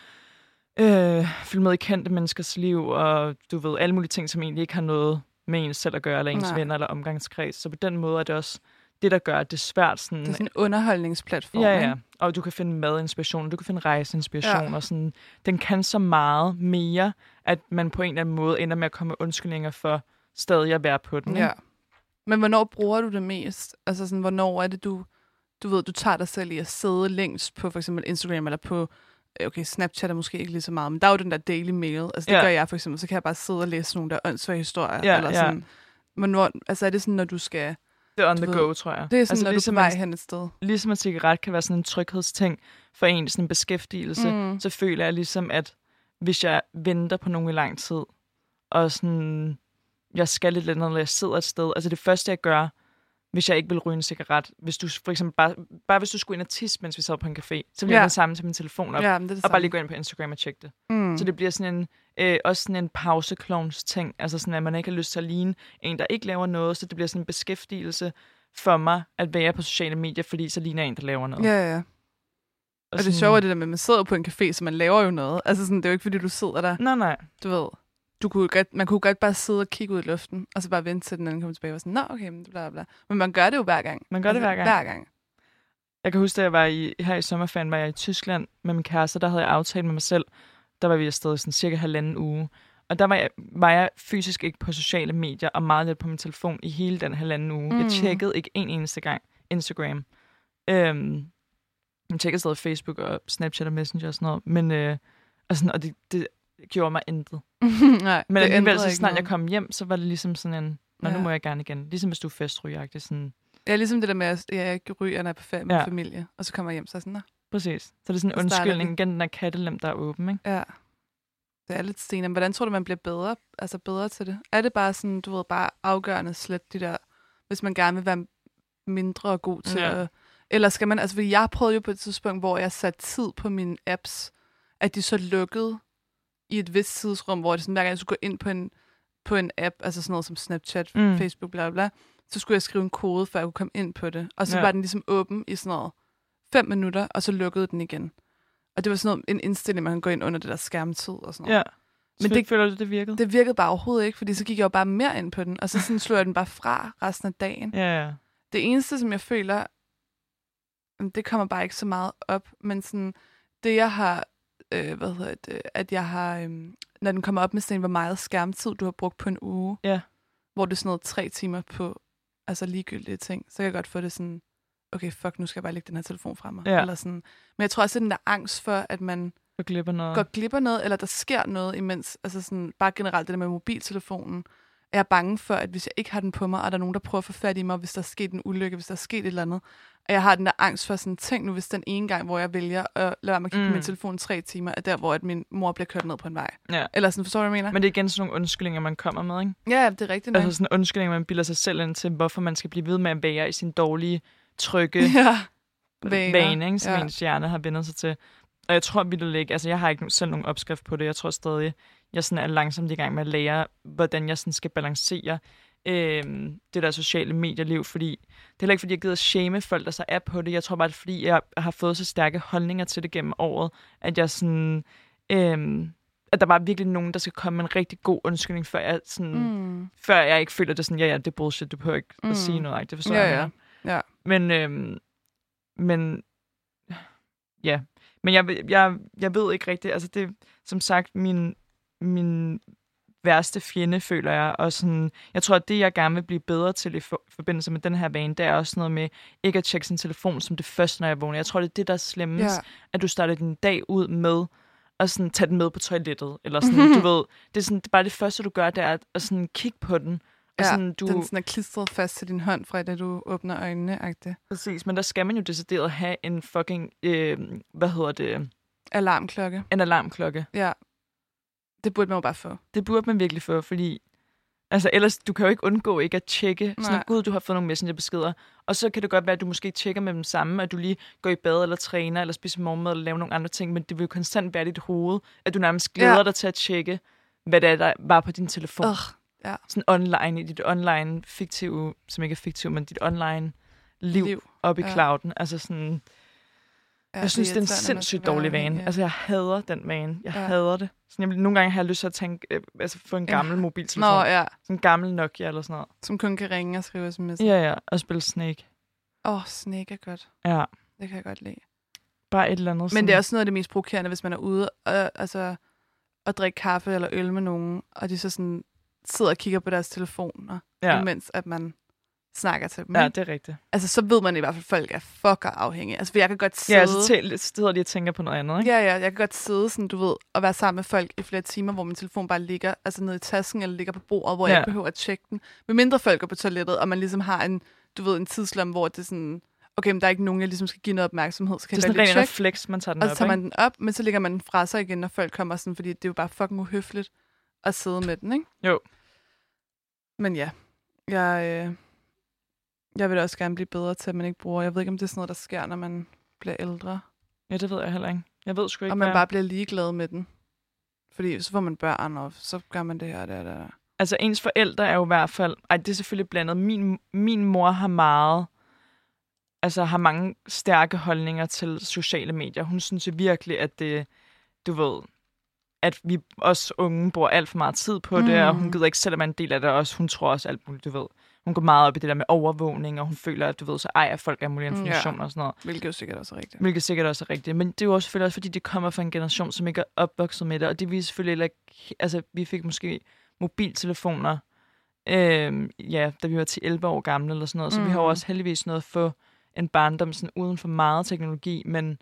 øh, følge med i kendte menneskers liv, og du ved, alle mulige ting, som egentlig ikke har noget med ens selv at gøre, eller ens Nej. venner eller omgangskreds. Så på den måde er det også det, der gør, at det er svært sådan... Det er sådan en underholdningsplatform, Ja, ja. Og du kan finde madinspiration, du kan finde rejseinspiration, Ja. og sådan, den kan så meget mere, at man på en eller anden måde ender med at komme med undskyldninger for stadig at være på den. Ja. Men hvornår bruger du det mest? Altså sådan, hvornår er det, du, du ved, du tager dig selv i at sidde længst på for eksempel Instagram eller på, okay, Snapchat er måske ikke lige så meget, men der er jo den der daily mail. Altså det Ja. gør jeg for eksempel, så kan jeg bare sidde og læse nogle der åndssvage historier. Ja, eller ja. sådan. Hvornår, altså er det sådan, når du skal... Det er on the ved, go, tror jeg. Det er sådan, altså, når ligesom du er på vej en- hen et sted. Ligesom at cigaret kan være sådan en tryghedsting for en sådan en beskæftigelse, Mm. så føler jeg ligesom, at hvis jeg venter på nogen i lang tid, og sådan, jeg skal lidt længere, eller jeg sidder et sted, altså det første, jeg gør, hvis jeg ikke vil ryge en cigaret, hvis du for eksempel bare, bare hvis du skulle ind og tisse, mens vi sad på en café, så vil Ja. jeg sammen til min telefon op, Ja, det det og bare lige gå ind på Instagram og tjekke det. Mm. Så det bliver sådan en, øh, også sådan en pauseklovns ting, altså sådan, at man ikke har lyst til at ligne en, der ikke laver noget, så det bliver sådan en beskæftigelse for mig at være på sociale medier, fordi så ligner en, der laver noget. Ja, ja. Og det sjove er det der med, at man sidder på en café, så man laver jo noget. Altså sådan, det er jo ikke, fordi du sidder der. Nej, nej. Du ved, du kunne godt, man kunne godt bare sidde og kigge ud i luften, og så bare vente til den anden kommer tilbage og var sådan, nå, okay, men bla, bla. Men man gør det jo hver gang. Man gør det hver gang. Hver gang. Jeg kan huske, da jeg var i, her i sommerferien, var jeg i Tyskland med min kæreste, der havde jeg aftalt med mig selv, der var vi afsted i sådan cirka halvanden uge. Og der var jeg, var jeg fysisk ikke på sociale medier, og meget lidt på min telefon i hele den halvanden uge. Mm. Jeg tjekkede ikke en eneste gang Instagram. Øhm, jeg tjekkede stadig Facebook og Snapchat og Messenger og sådan noget, men øh, og, sådan, og det, det gjorde mig intet. Nej, Men det alligevel, så snart jeg kom hjem, så var det ligesom sådan en, nå, nu Ja. må jeg gerne igen. Ligesom hvis du er sådan, Ja, ligesom det der med, at jeg ikke ryger, når jeg er på ferie med Ja. familie, og så kommer jeg hjem, så er sådan, nå, præcis. Så det er sådan en undskyldning, igen den der kattelem, der er åben, ikke? ja. Det er lidt sten. Men hvordan tror du, man bliver bedre, altså bedre til det? Er det bare sådan, du ved, bare afgørende slet de der, hvis man gerne vil være mindre god til Ja. at... Eller skal man, altså fordi jeg prøvede jo på et tidspunkt, hvor jeg satte tid på mine apps, at de så lukkede i et vist tidsrum, hvor det sådan, hver gang jeg skulle gå ind på en, på en app, altså sådan noget som Snapchat, Mm. Facebook, bla bla, så skulle jeg skrive en kode, før jeg kunne komme ind på det. Og så Ja. var den ligesom åben i sådan noget fem minutter, og så lukkede den igen. Og det var sådan noget, en indstilling, man kan gå ind under det der skærmtid og sådan noget. Ja. Men det føler du, det virkede? Det virkede bare overhovedet ikke, fordi så gik jeg jo bare mere ind på den, og så sådan slog jeg den bare fra resten af dagen. Ja, ja. Det eneste, som jeg føler, det kommer bare ikke så meget op, men sådan, det jeg har, øh, hvad hedder det, at jeg har, øh, når den kommer op med sådan, hvor meget skærmtid du har brugt på en uge, Ja. hvor det er sådan noget tre timer på, altså ligegyldige ting, så kan jeg godt få det sådan, okay, fuck, nu skal jeg bare lægge den her telefon fra mig. Ja. Eller sådan. Men jeg tror også, at den der angst for, at man Du glipper noget. går glip af noget, eller der sker noget imens, altså sådan, bare generelt det der med mobiltelefonen, er jeg bange for, at hvis jeg ikke har den på mig, og der er nogen, der prøver at få fat i mig, hvis der er sket en ulykke, hvis der er sket et eller andet, at jeg har den der angst for sådan, tænk nu, hvis den ene gang, hvor jeg vælger at lade være med at kigge mm. Mm. på min telefon i tre timer, er der, hvor at min mor bliver kørt ned på en vej. Ja. Eller sådan, forstår du, hvad jeg mener? Men det er igen sådan nogle undskyldninger, man kommer med, ikke? ja, det er rigtigt. Altså sådan en undskyldning, man bilder sig selv ind til, hvorfor man skal blive ved med at være i sin dårlige, trygge ja. vane, Vaner. vane ikke, som Ja. ens hjerne har vendt sig til. Og jeg tror vildt ikke, altså jeg har ikke selv nogen opskrift på det. Jeg tror stadig, jeg sådan er langsomt i gang med at lære, hvordan jeg sådan skal balancere øh, det der sociale medieliv, fordi det er heller ikke, fordi jeg gider shame folk, der så er på det. Jeg tror bare, det er, fordi jeg har fået så stærke holdninger til det gennem året, at jeg sådan... Øh, at der var virkelig nogen, der skal komme med en rigtig god undskyldning, før jeg, sådan, mm. Før jeg ikke føler det sådan, ja, ja, det er bullshit, du behøver ikke mm. At sige noget. Det forstår Ja, jeg. ja. Ja. Men, øhm, men ja, men jeg, jeg, jeg ved ikke rigtigt, altså det som sagt min, min værste fjende, føler jeg, og sådan, jeg tror, at det, jeg gerne vil blive bedre til i for, forbindelse med den her vane, det er også noget med ikke at tjekke sin telefon som det første, når jeg vågner. Jeg tror, det er det, der er slemmest, Ja. at du starter din dag ud med at sådan, tage den med på toilettet, eller sådan, du ved, det er, sådan, det er bare det første, du gør, det er at, at sådan, kigge på den, og ja. sådan, du, Den sådan er klistret fast til din hånd, fra da du åbner øjnene. -agtigt. Præcis, men der skal man jo decideret have en fucking, øh, hvad hedder det, Alarmklokke. en alarmklokke. Ja. Det burde man jo bare få. Det burde man virkelig få, fordi altså ellers, du kan jo ikke undgå ikke at tjekke, sådan at gud, du har fået nogle messengerbeskeder, og så kan det godt være, at du måske tjekker med dem samme, at du lige går i bad eller træner, eller spiser morgenmad, eller laver nogle andre ting, men det vil jo konstant være i dit hoved, at du nærmest glæder Ja. dig til at tjekke, hvad det er, der var på din telefon. Ugh, ja. Sådan online, i dit online fiktive, som ikke er fiktivt, men dit online liv, liv. Liv. op i Ja. clouden. Altså sådan, Ja, jeg synes, det er en sindssygt dårlig vane. af. Altså, jeg hader den vane. Jeg Ja. hader det. Sådan, jeg, nogle gange har jeg lyst til at tænke, øh, altså, få en Ja. gammel mobiltelefon. Nå, ja. Sådan en gammel Nokia eller sådan noget. Som kun kan ringe og skrive sms. Ja, ja, og spille Snake. Åh, oh, Snake er godt. Ja, Det kan jeg godt lide. bare et eller andet. Men det er også noget af det mest provokerende, hvis man er ude og, altså, og drikke kaffe eller øl med nogen, og de så sådan sidder og kigger på deres telefoner, ja. Ja. imens at man snakker til dem. Ja, det er rigtigt. Altså, så ved man i hvert fald, at folk er fucker afhængige. Altså, for jeg kan godt sidde... Ja, altså til, sidder de og tænker på noget andet, ikke? Ja, ja, jeg kan godt sidde sådan, du ved, og være sammen med folk i flere timer, hvor min telefon bare ligger altså nede i tasken, eller ligger på bordet, hvor ja. jeg ikke behøver at tjekke den. Med mindre folk går på toilettet, og man ligesom har en, du ved, en tidslomme, hvor det er sådan, okay, men der er ikke nogen, jeg ligesom skal give noget opmærksomhed, så kan Det er jeg sådan en refleks, man tager den Og så op, tager man ikke? den op, men så lægger man den fra sig igen, når folk kommer sådan, fordi det er jo bare fucking uhøfligt at sidde med den, ikke? Jo. Men ja, jeg, øh, jeg vil også gerne blive bedre til, at man ikke bruger, jeg ved ikke, om det er sådan noget, der sker, når man bliver ældre. Ja, det ved jeg heller ikke. Jeg ved sgu ikke, Og man hvad- bare bliver ligeglad med den. Fordi så får man børn, og så gør man det her det her. Altså, ens forældre er jo i hvert fald... Ej, det er selvfølgelig blandet. Min, min mor har meget... Altså, har mange stærke holdninger til sociale medier. Hun synes virkelig, at det... Du ved... At vi os unge bruger alt for meget tid på det, og hun Mm. gider ikke selv at være en del af det også. Hun tror også alt muligt, du ved. Hun går meget op i det der med overvågning, og hun føler, at du ved, så ejer folk af mulig Mm, ja. information og sådan noget. Hvilket sikkert også er rigtigt. Hvilket sikkert også er rigtigt. Men det er jo også selvfølgelig også, fordi det kommer fra en generation, som ikke er opvokset med det. Og det er vi selvfølgelig heller ikke... Altså, vi fik måske mobiltelefoner, øh, ja, da vi var 10-11 år gamle eller sådan noget. Så mm. vi har jo Mhm. også heldigvis noget at få en barndom sådan uden for meget teknologi. Men,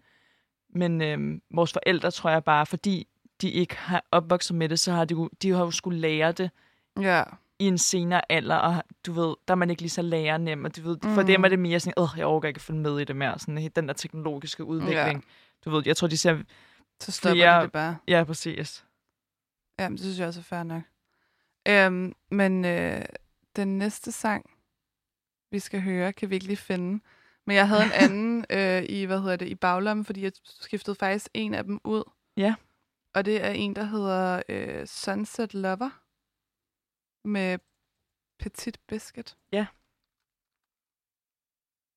men øh, vores forældre, tror jeg bare, fordi de ikke har opvokset med det, så har de, de har jo skulle lære det Ja. I en senere alder, og du ved, der er man ikke lige så lærernem, og du ved, for Mhm. dem er det mere sådan, åh, jeg overgår ikke at følge med i det mere, sådan den der teknologiske udvikling. Du ved, jeg tror, de ser, Så stopper Flere- de det bare. ja, præcis. Ja, men det synes jeg også er fair nok. Øhm, men øh, den næste sang, vi skal høre, kan vi ikke lige finde. Men jeg havde en anden øh, i, hvad hedder det, i baglommen, fordi jeg skiftede faktisk en af dem ud. Ja. Og det er en, der hedder øh, Sunset Lover med Petit Biscuit. Ja.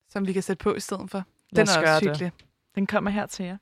Som vi kan sætte på i stedet for. Lad Den os er også det. hyggelig. Den kommer her til jer.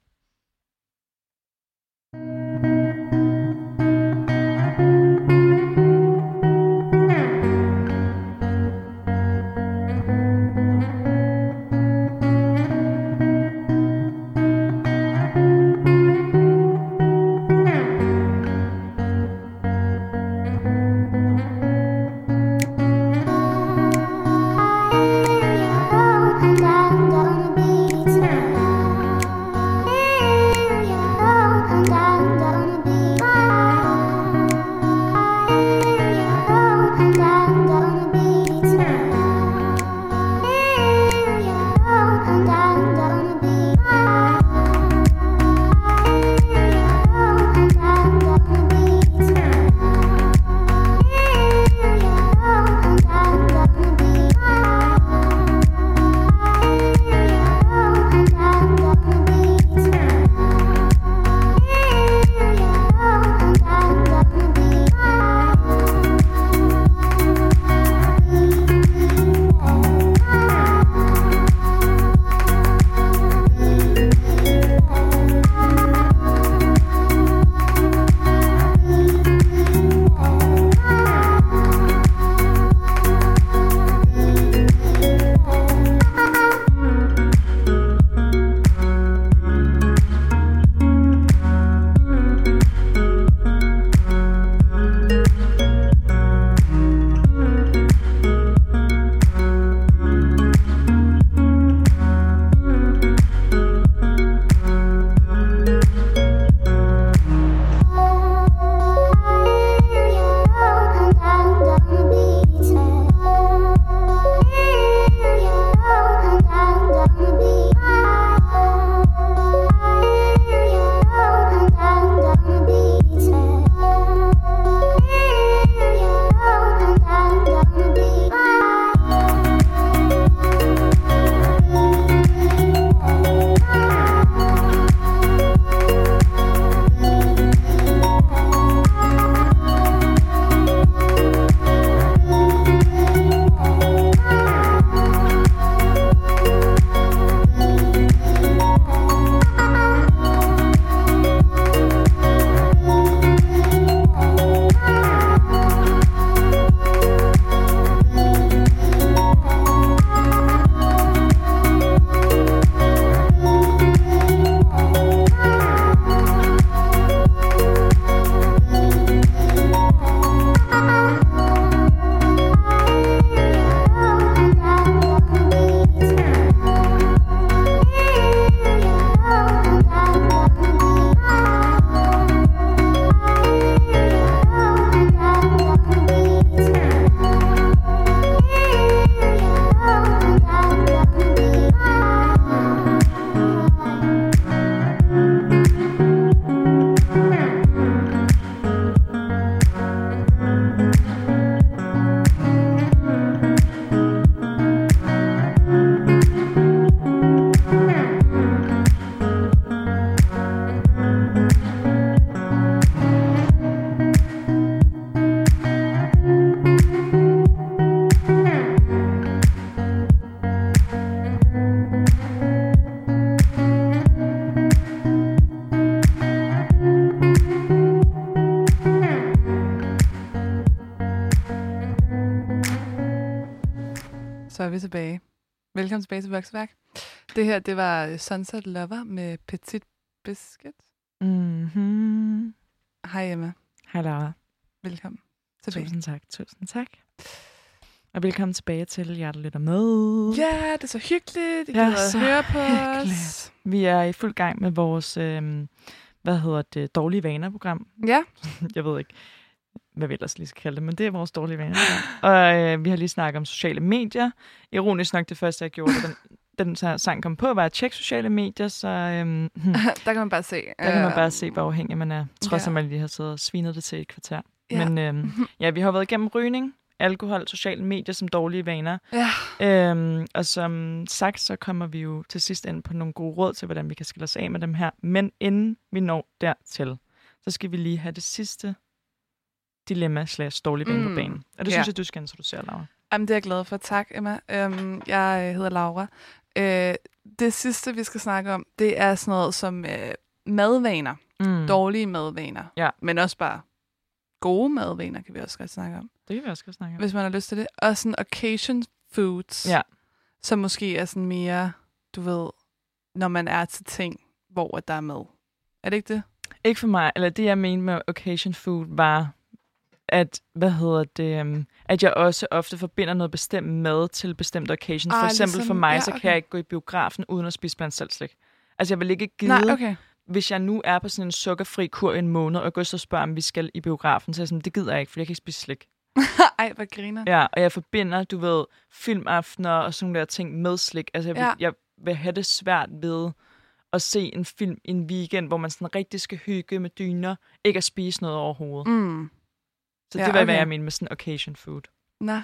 Velkommen tilbage til Voksværk. Det her, det var øh, Sunset Lover med Petit Biscuit. Mm-hmm. Hej Emma. Hej Laura. Velkommen tilbage. Tusind tak, tusind tak. Og velkommen tilbage til jer, der lytter med. Ja, det er så hyggeligt. I Ja, så høre på hyggeligt. os. Vi er i fuld gang med vores, øh, hvad hedder det, dårlige vaner-program. Ja, Jeg ved ikke, hvad vi ellers lige skal kalde det, men det er vores dårlige vaner. og øh, vi har lige snakket om sociale medier. Ironisk nok, det første, jeg gjorde, den, den så- sang kom på, var at tjekke sociale medier, så øhm, hmm, der kan man bare se. der kan man bare øh, se, hvor afhængig man er, trods ja. at man lige har siddet og svinet det til et kvarter. Ja. Men øhm, ja, vi har været igennem rygning, alkohol, sociale medier som dårlige vaner. Ja, Øhm, og som sagt, så kommer vi jo til sidst ind på nogle gode råd til, hvordan vi kan skille os af med dem her. Men inden vi når dertil, så skal vi lige have det sidste dilemma slash dårlige Mm, på banen. Og det ja. synes jeg, du skal introducere, Laura. Jamen, det er jeg glad for. Tak, Emma. Øhm, jeg hedder Laura. Øh, det sidste, vi skal snakke om, det er sådan noget som øh, madvaner. Mm. Dårlige madvaner. Ja. Men også bare gode madvaner, kan vi også godt snakke om. Det kan vi også godt snakke om. Hvis man har lyst til det. Og sådan occasion foods. Ja. Som måske er sådan mere, du ved, når man er til ting, hvor der er mad. Er det ikke det? Ikke for mig, eller det jeg mente med occasion food var, at, hvad hedder det, um, at jeg også ofte forbinder noget bestemt mad til bestemte occasions. For Ah, eksempel ligesom- for mig, ja, så kan okay. jeg ikke gå i biografen uden at spise blandt selv slik. Altså jeg vil ikke gide, Nej, okay. hvis jeg nu er på sådan en sukkerfri kur i en måned, og går så spørger, om vi skal i biografen, så er jeg sådan, det gider jeg ikke, for jeg kan ikke spise slik. Ej, hvor griner. Ja, og jeg forbinder, du ved, filmaftener og sådan nogle der ting med slik. Altså, jeg vil, Ja. jeg vil have det svært ved at se en film i en weekend, hvor man sådan rigtig skal hygge med dyner, ikke at spise noget overhovedet. Mm. Så Ja, det var, hvad okay. jeg mener med sådan occasion food. Nå,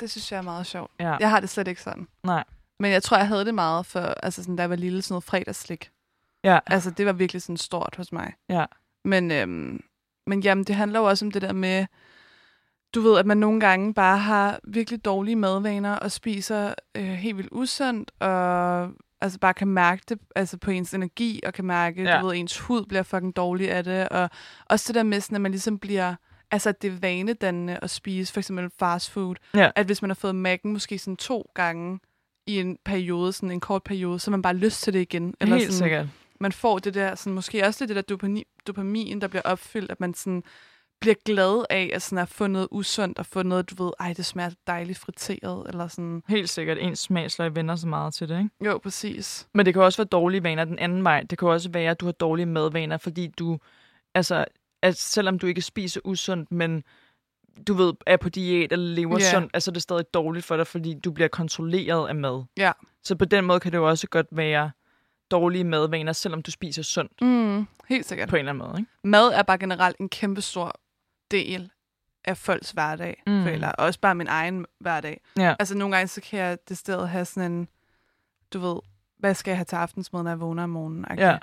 det synes jeg er meget sjovt. Ja. Jeg har det slet ikke sådan. Nej. Men jeg tror, jeg havde det meget for, altså sådan, da jeg var lille, sådan noget fredagsslik. Ja. Altså, det var virkelig sådan stort hos mig. Ja. Men, øhm, men jamen, det handler jo også om det der med, du ved, at man nogle gange bare har virkelig dårlige madvaner og spiser øh, helt vildt usundt, og altså bare kan mærke det altså på ens energi, og kan mærke, ja. du ved, ens hud bliver fucking dårlig af det, og også det der med, sådan, at man ligesom bliver, altså at det er vanedannende at spise for eksempel fast food, Ja. at hvis man har fået Mac'en måske sådan to gange i en periode, sådan en kort periode, så har man bare lyst til det igen. Eller Helt sådan, sikkert. man får det der, sådan, måske også det der dopamine, dopamin, der bliver opfyldt, at man sådan bliver glad af at sådan at få noget usundt, og få noget, du ved, ej, det smager dejligt friteret, eller sådan. Helt sikkert. Ens smagsløg vender så meget til det, ikke? Jo, præcis. Men det kan også være dårlige vaner den anden vej. Det kan også være, at du har dårlige madvaner, fordi du, altså, at selvom du ikke spiser usundt, men du ved, er på diæt eller lever yeah. sundt, altså det er stadig dårligt for dig, fordi du bliver kontrolleret af mad. Ja. Så på den måde kan det jo også godt være dårlige madvaner, selvom du spiser sundt Mm, helt sikkert. på en eller anden måde. Ikke? Mad er bare generelt en kæmpe stor del af folks hverdag, Mm. føler jeg. Også bare min egen hverdag. Ja. Altså nogle gange, så kan jeg det stedet have sådan en, du ved, hvad skal jeg have til aftensmad, når jeg vågner om morgenen? Okay? Ja,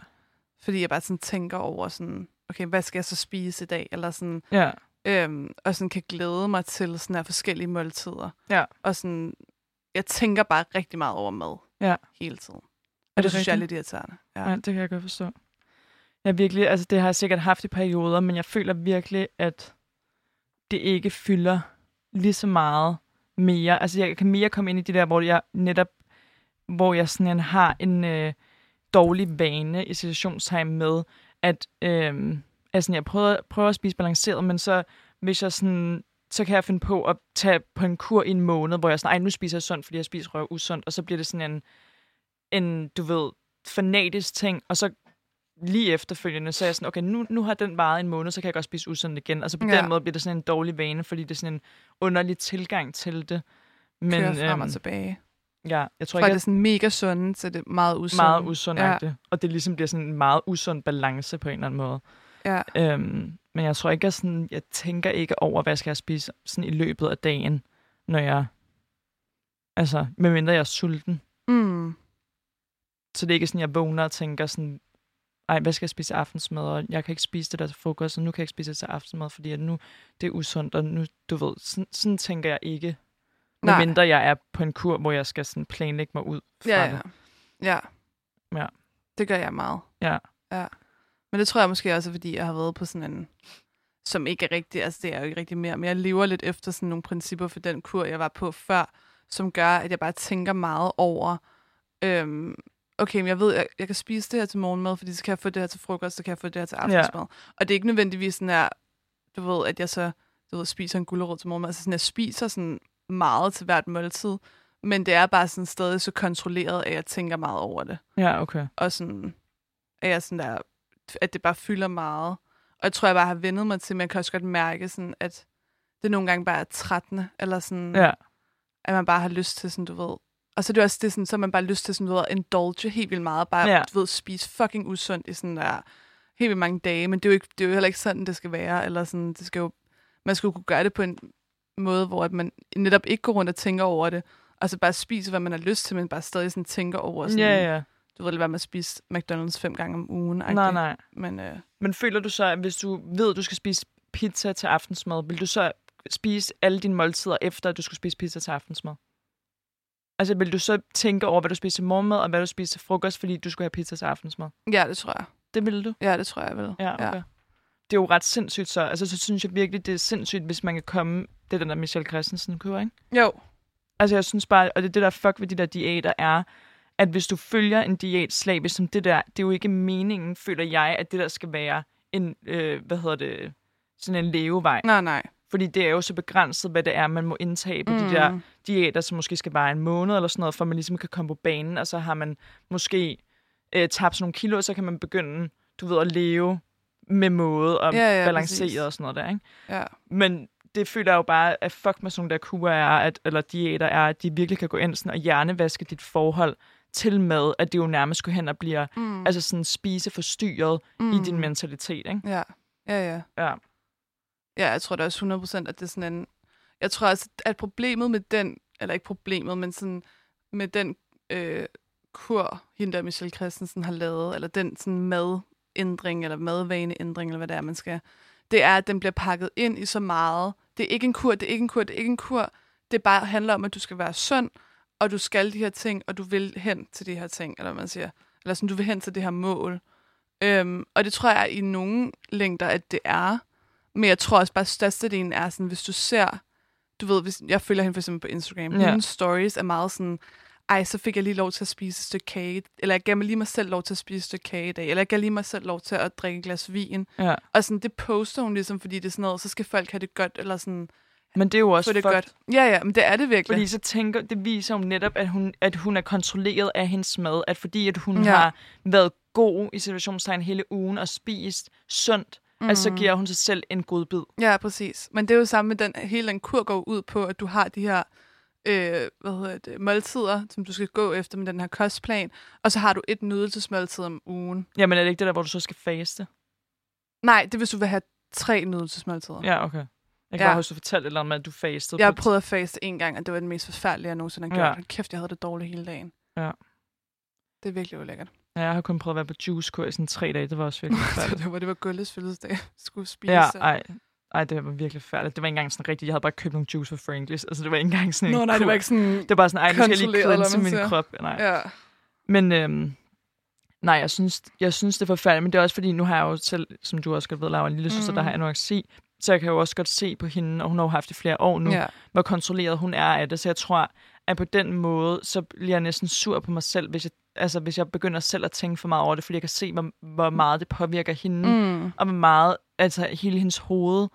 Fordi jeg bare sådan tænker over sådan, okay, hvad skal jeg så spise i dag? Eller sådan, ja, øhm, og sådan kan glæde mig til sådan her forskellige måltider. Ja. Og sådan, jeg tænker bare rigtig meget over mad Ja. hele tiden. Og Er det, det synes jeg er lidt irriterende. ja. ja, det kan jeg godt forstå. Jeg virkelig, altså det har jeg sikkert haft i perioder, men jeg føler virkelig, at det ikke fylder lige så meget mere. Altså jeg kan mere komme ind i det der, hvor jeg netop, hvor jeg sådan har en øh, dårlig vane i situationstegn med, at øh, altså jeg prøver, prøver at spise balanceret, men så hvis jeg sådan, så kan jeg finde på at tage på en kur i en måned, hvor jeg sådan, ej, nu spiser jeg sundt, fordi jeg spiser røv usundt, og så bliver det sådan en, en du ved, fanatisk ting, og så lige efterfølgende, så er jeg sådan, okay, nu, nu har den varet en måned, så kan jeg godt spise usundt igen. Altså på ja. Den måde bliver det sådan en dårlig vane, fordi det er sådan en underlig tilgang til det. Men, Kører frem og øhm, tilbage. Ja, jeg tror Fra ikke, det er sådan mega sunde til det meget at usunde. meget usundt ja. og det ligesom bliver sådan en meget usund balance på en eller anden måde. Ja. Øhm, men jeg tror ikke, at sådan, jeg tænker ikke over, hvad skal jeg spise sådan i løbet af dagen, når jeg, altså, medmindre jeg er sulten. Mm. Så det er ikke sådan, jeg vågner og tænker sådan, ej, hvad skal jeg spise aftensmad, og jeg kan ikke spise det der til frokost, og nu kan jeg ikke spise det til aftensmad, fordi at nu det er usundt, og nu, du ved, sådan, sådan tænker jeg ikke. Nej. Medmindre jeg er på en kur, hvor jeg skal sådan planlægge mig ud fra Ja, ja. det. ja. Ja. Det gør jeg meget. Ja. ja. Men det tror jeg måske også, fordi jeg har været på sådan en, som ikke er rigtig, altså det er jo ikke rigtig mere, men jeg lever lidt efter sådan nogle principper for den kur, jeg var på før, som gør, at jeg bare tænker meget over, øhm, okay, men jeg ved, jeg, jeg kan spise det her til morgenmad, fordi så kan jeg få det her til frokost, så kan jeg få det her til aftensmad. Ja. Og det er ikke nødvendigvis sådan her, du ved, at jeg så du ved, spiser en gulerod til morgenmad. Altså sådan, jeg spiser sådan meget til hvert måltid, men det er bare sådan stadig så kontrolleret, at jeg tænker meget over det. Ja, okay. Og sådan, at jeg sådan der, at det bare fylder meget. Og jeg tror, jeg bare har vendet mig til, men jeg kan også godt mærke, sådan, at det nogle gange bare er trættende, eller sådan, Ja. at man bare har lyst til, sådan, du ved. Og så er det også det, sådan, så man bare lyst til, sådan, du ved, at indulge helt vildt meget, bare, ja. du ved, spise fucking usundt i sådan der, helt vildt mange dage, men det er jo, ikke, det er jo heller ikke sådan, det skal være, eller sådan, det skal jo, man skulle kunne gøre det på en måde, hvor at man netop ikke går rundt og tænker over det, og så bare spiser, hvad man har lyst til, men bare stadig sådan tænker over, sådan, Ja, ja. du ved, hvad man spiser McDonald's fem gange om ugen. Nej, nej. Men øh, Men føler du så, at hvis du ved, at du skal spise pizza til aftensmad, vil du så spise alle dine måltider efter, at du skulle spise pizza til aftensmad? Altså, vil du så tænke over, hvad du spiser til morgenmad, og hvad du spiser til frokost, fordi du skulle have pizza til aftensmad? ja, det tror jeg. Det vil du? Ja, det tror jeg, jeg vil. Ja, okay. Det er jo ret sindssygt så. Altså, så synes jeg virkelig, det er sindssygt, hvis man kan komme... Det er den der Michelle Christensen køber, ikke? Jo, Altså, jeg synes bare, og det er det der fuck ved de der diæter er, at hvis du følger en diæt slavisk som det der, det er jo ikke meningen, føler jeg, at det der skal være en, øh, hvad hedder det, sådan en levevej. nej, nej. Fordi det er jo så begrænset, hvad det er, man må indtage på mm. de der diæter, som måske skal være en måned eller sådan noget, for man ligesom kan komme på banen, og så har man måske øh, tabt sådan nogle kilo, og så kan man begynde, du ved, at leve med måde og Ja, ja, balanceret præcis. og sådan noget der, ikke? Ja. Men det føler jeg jo bare, at fuck med sådan nogle der kurer er, at, eller diæter er, at de virkelig kan gå ind sådan og hjernevaske dit forhold til mad, at det jo nærmest går hen og bliver Mm. altså sådan spiseforstyrret mm. i din mentalitet, ikke? Ja, ja, ja. Ja. Ja, jeg tror da også 100% at det er sådan en... Jeg tror også, at problemet med den... Eller ikke problemet, men sådan med den øh, kur, hende der Michelle Christensen har lavet, eller den sådan madændring, eller madvaneændring, eller hvad det er, man skal... Det er, at den bliver pakket ind i så meget. Det er ikke en kur, det er ikke en kur, det er ikke en kur. Det bare handler om, at du skal være sund, og du skal de her ting, og du vil hen til de her ting, eller man siger. Eller sådan, du vil hen til det her mål. Øhm, og det tror jeg i nogle længder, at det er. Men jeg tror også bare, at størstedelen er sådan, hvis du ser, du ved, hvis jeg følger hende for eksempel på Instagram, ja. hendes stories er meget sådan, ej, så fik jeg lige lov til at spise et stykke kage, eller jeg gav mig lige mig selv lov til at spise et stykke kage i dag, eller jeg gav lige mig selv lov til at drikke et glas vin. ja. Og sådan, det poster hun ligesom, fordi det er sådan noget, så skal folk have det godt, eller sådan, Men det er jo også det fucked, godt. Ja, ja, men det er det virkelig. Fordi så tænker, det viser jo netop, at hun, at hun er kontrolleret af hendes mad. At fordi at hun Ja. har været god i situationstegn hele ugen og spist sundt, mm. altså så giver hun sig selv en godbid. Ja, præcis. Men det er jo samme med den, hele den kur går ud på, at du har de her øh, hvad hedder det, måltider, som du skal gå efter med den her kostplan, og så har du et nydelsesmåltid om ugen. Jamen er det ikke det der, hvor du så skal faste? Nej, det er, hvis du vil have tre nydelsesmåltider. Ja, okay. Jeg kan Ja. bare huske, du fortalte et eller andet at du fastede. Jeg har prøvet at faste en gang, og det var den mest forfærdelige, jeg nogensinde har gjort. Ja. Kæft, jeg havde det dårligt hele dagen. Ja. Det er virkelig ulækkert. Ja, jeg har kun prøvet at være på juicekur i sådan tre dage. Det var også virkelig forfærdeligt. det var, det var Gulles fødselsdag. Jeg skulle spise. ja, ej. Ej, det var virkelig færdigt. Det var ikke engang sådan rigtigt. Jeg havde bare købt nogle juice for Franklis. Altså, det var ikke engang sådan en Nå, nej, det var ikke sådan... Det var bare sådan, ej, nu skal jeg lige cleanse min siger. krop. Nej. Ja. Men øhm, nej, jeg synes, jeg synes, det er forfærdeligt. Men det er også fordi, nu har jeg jo selv, som du også godt ved, Laura, en lille søster, Mm. der har anoreksi. Så jeg kan jo også godt se på hende, og hun har jo haft det flere år nu, ja. hvor kontrolleret hun er af det. Så jeg tror, at på den måde, så bliver jeg næsten sur på mig selv, hvis jeg, altså, hvis jeg begynder selv at tænke for meget over det, fordi jeg kan se, hvor, hvor meget det påvirker hende, Mm. og hvor meget, altså hele hendes hoved,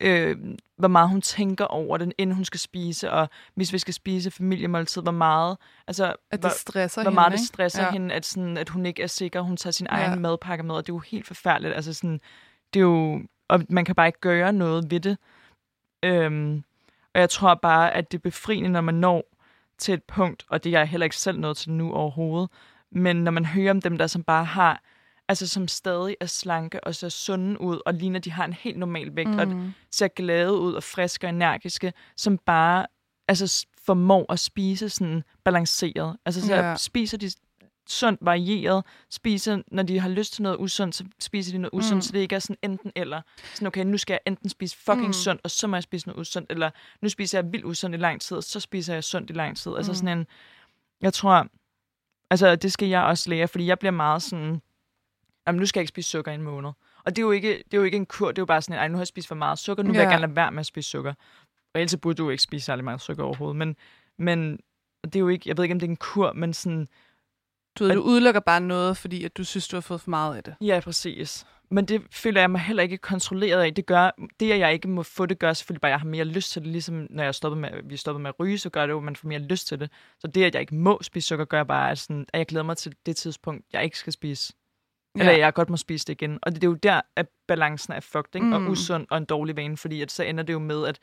øh, hvor meget hun tænker over det, inden hun skal spise, og hvis vi skal spise familiemåltid, hvor meget, altså, At hvor, det stresser hvor hende, meget det ikke? stresser ja. hende, at, sådan, at hun ikke er sikker, hun tager sin Ja. egen madpakke med, og det er jo helt forfærdeligt. Altså sådan, det er jo, og man kan bare ikke gøre noget ved det. Øhm, og jeg tror bare, at det er befriende, når man når til et punkt, og det er jeg heller ikke selv nået til nu overhovedet, men når man hører om dem, der som bare har, altså som stadig er slanke og ser sunde ud, og ligner, de har en helt normal vægt, mm. og ser glade ud og friske og energiske, som bare altså, formår at spise sådan balanceret. Altså så Ja. spiser de sundt varieret, spiser, når de har lyst til noget usundt, så spiser de noget usundt, Mm. så det ikke er sådan enten eller. Sådan, okay, nu skal jeg enten spise fucking mm. sundt, og så må jeg spise noget usundt, eller nu spiser jeg vildt usundt i lang tid, og så spiser jeg sundt i lang tid. Altså Mm. sådan en, jeg tror, altså det skal jeg også lære, fordi jeg bliver meget sådan, jamen nu skal jeg ikke spise sukker i en måned. Og det er jo ikke, det er jo ikke en kur, det er jo bare sådan, ej, nu har jeg spist for meget sukker, nu vil Ja. jeg gerne lade være med at spise sukker. Og ellers burde du jo ikke spise særlig meget sukker overhovedet. Men, Men det er jo ikke, jeg ved ikke, om det er en kur, men sådan, Du, ved, du udelukker bare noget, fordi at du synes, du har fået for meget af det. ja, præcis. Men det føler jeg mig heller ikke kontrolleret af. Det gør, det at jeg ikke må få det, gør selvfølgelig bare, at jeg har mere lyst til det. Ligesom når jeg stoppede med, vi stoppede med at ryge, så gør det jo, at man får mere lyst til det. Så det, at jeg ikke må spise sukker, gør bare, at, sådan, at jeg glæder mig til det tidspunkt, jeg ikke skal spise. Ja. Eller jeg godt må spise det igen. Og det, det er jo der, at balancen er fucked, ikke? Mm. Og usund og en dårlig vane, fordi at så ender det jo med, at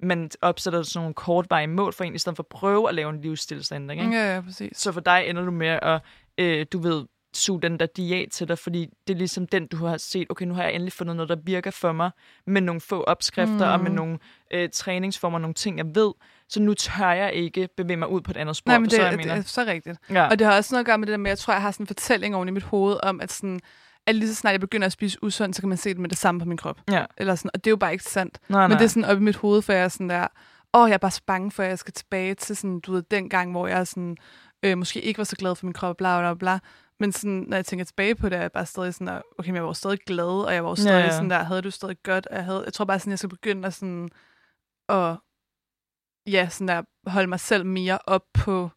man opsætter sådan nogle kortvarige mål for en, i stedet for at prøve at lave en livsstilsændring. Ikke? Ja, ja, præcis. Så for dig ender du med at, øh, du ved, suge den der diæt til dig, fordi det er ligesom den, du har set, okay, nu har jeg endelig fundet noget, der virker for mig, med nogle få opskrifter mm. og med nogle øh, træningsformer, nogle ting, jeg ved, så nu tør jeg ikke bevæge mig ud på et andet spor. Nej, men det, er, jeg, det mener? er så rigtigt. Ja. Og det har også noget at gøre med det der med, jeg tror, jeg har sådan en fortælling oven i mit hoved om, at, sådan, at lige så snart jeg begynder at spise usundt, så kan man se det med det samme på min krop. Ja. Eller sådan, og det er jo bare ikke sandt. Nej, Men nej. det er sådan op i mit hoved, for jeg er sådan der, åh, jeg er bare så bange for, at jeg skal tilbage til sådan, du ved, den gang, hvor jeg sådan, øh, måske ikke var så glad for min krop, bla bla bla. Men sådan, når jeg tænker tilbage på det, er jeg bare stadig sådan okay, men jeg var jo stadig glad, og jeg var jo stadig Ja, ja, sådan der, havde du stadig godt, og jeg, havde, jeg tror bare sådan, jeg skal begynde at sådan, at, ja, sådan der, holde mig selv mere op på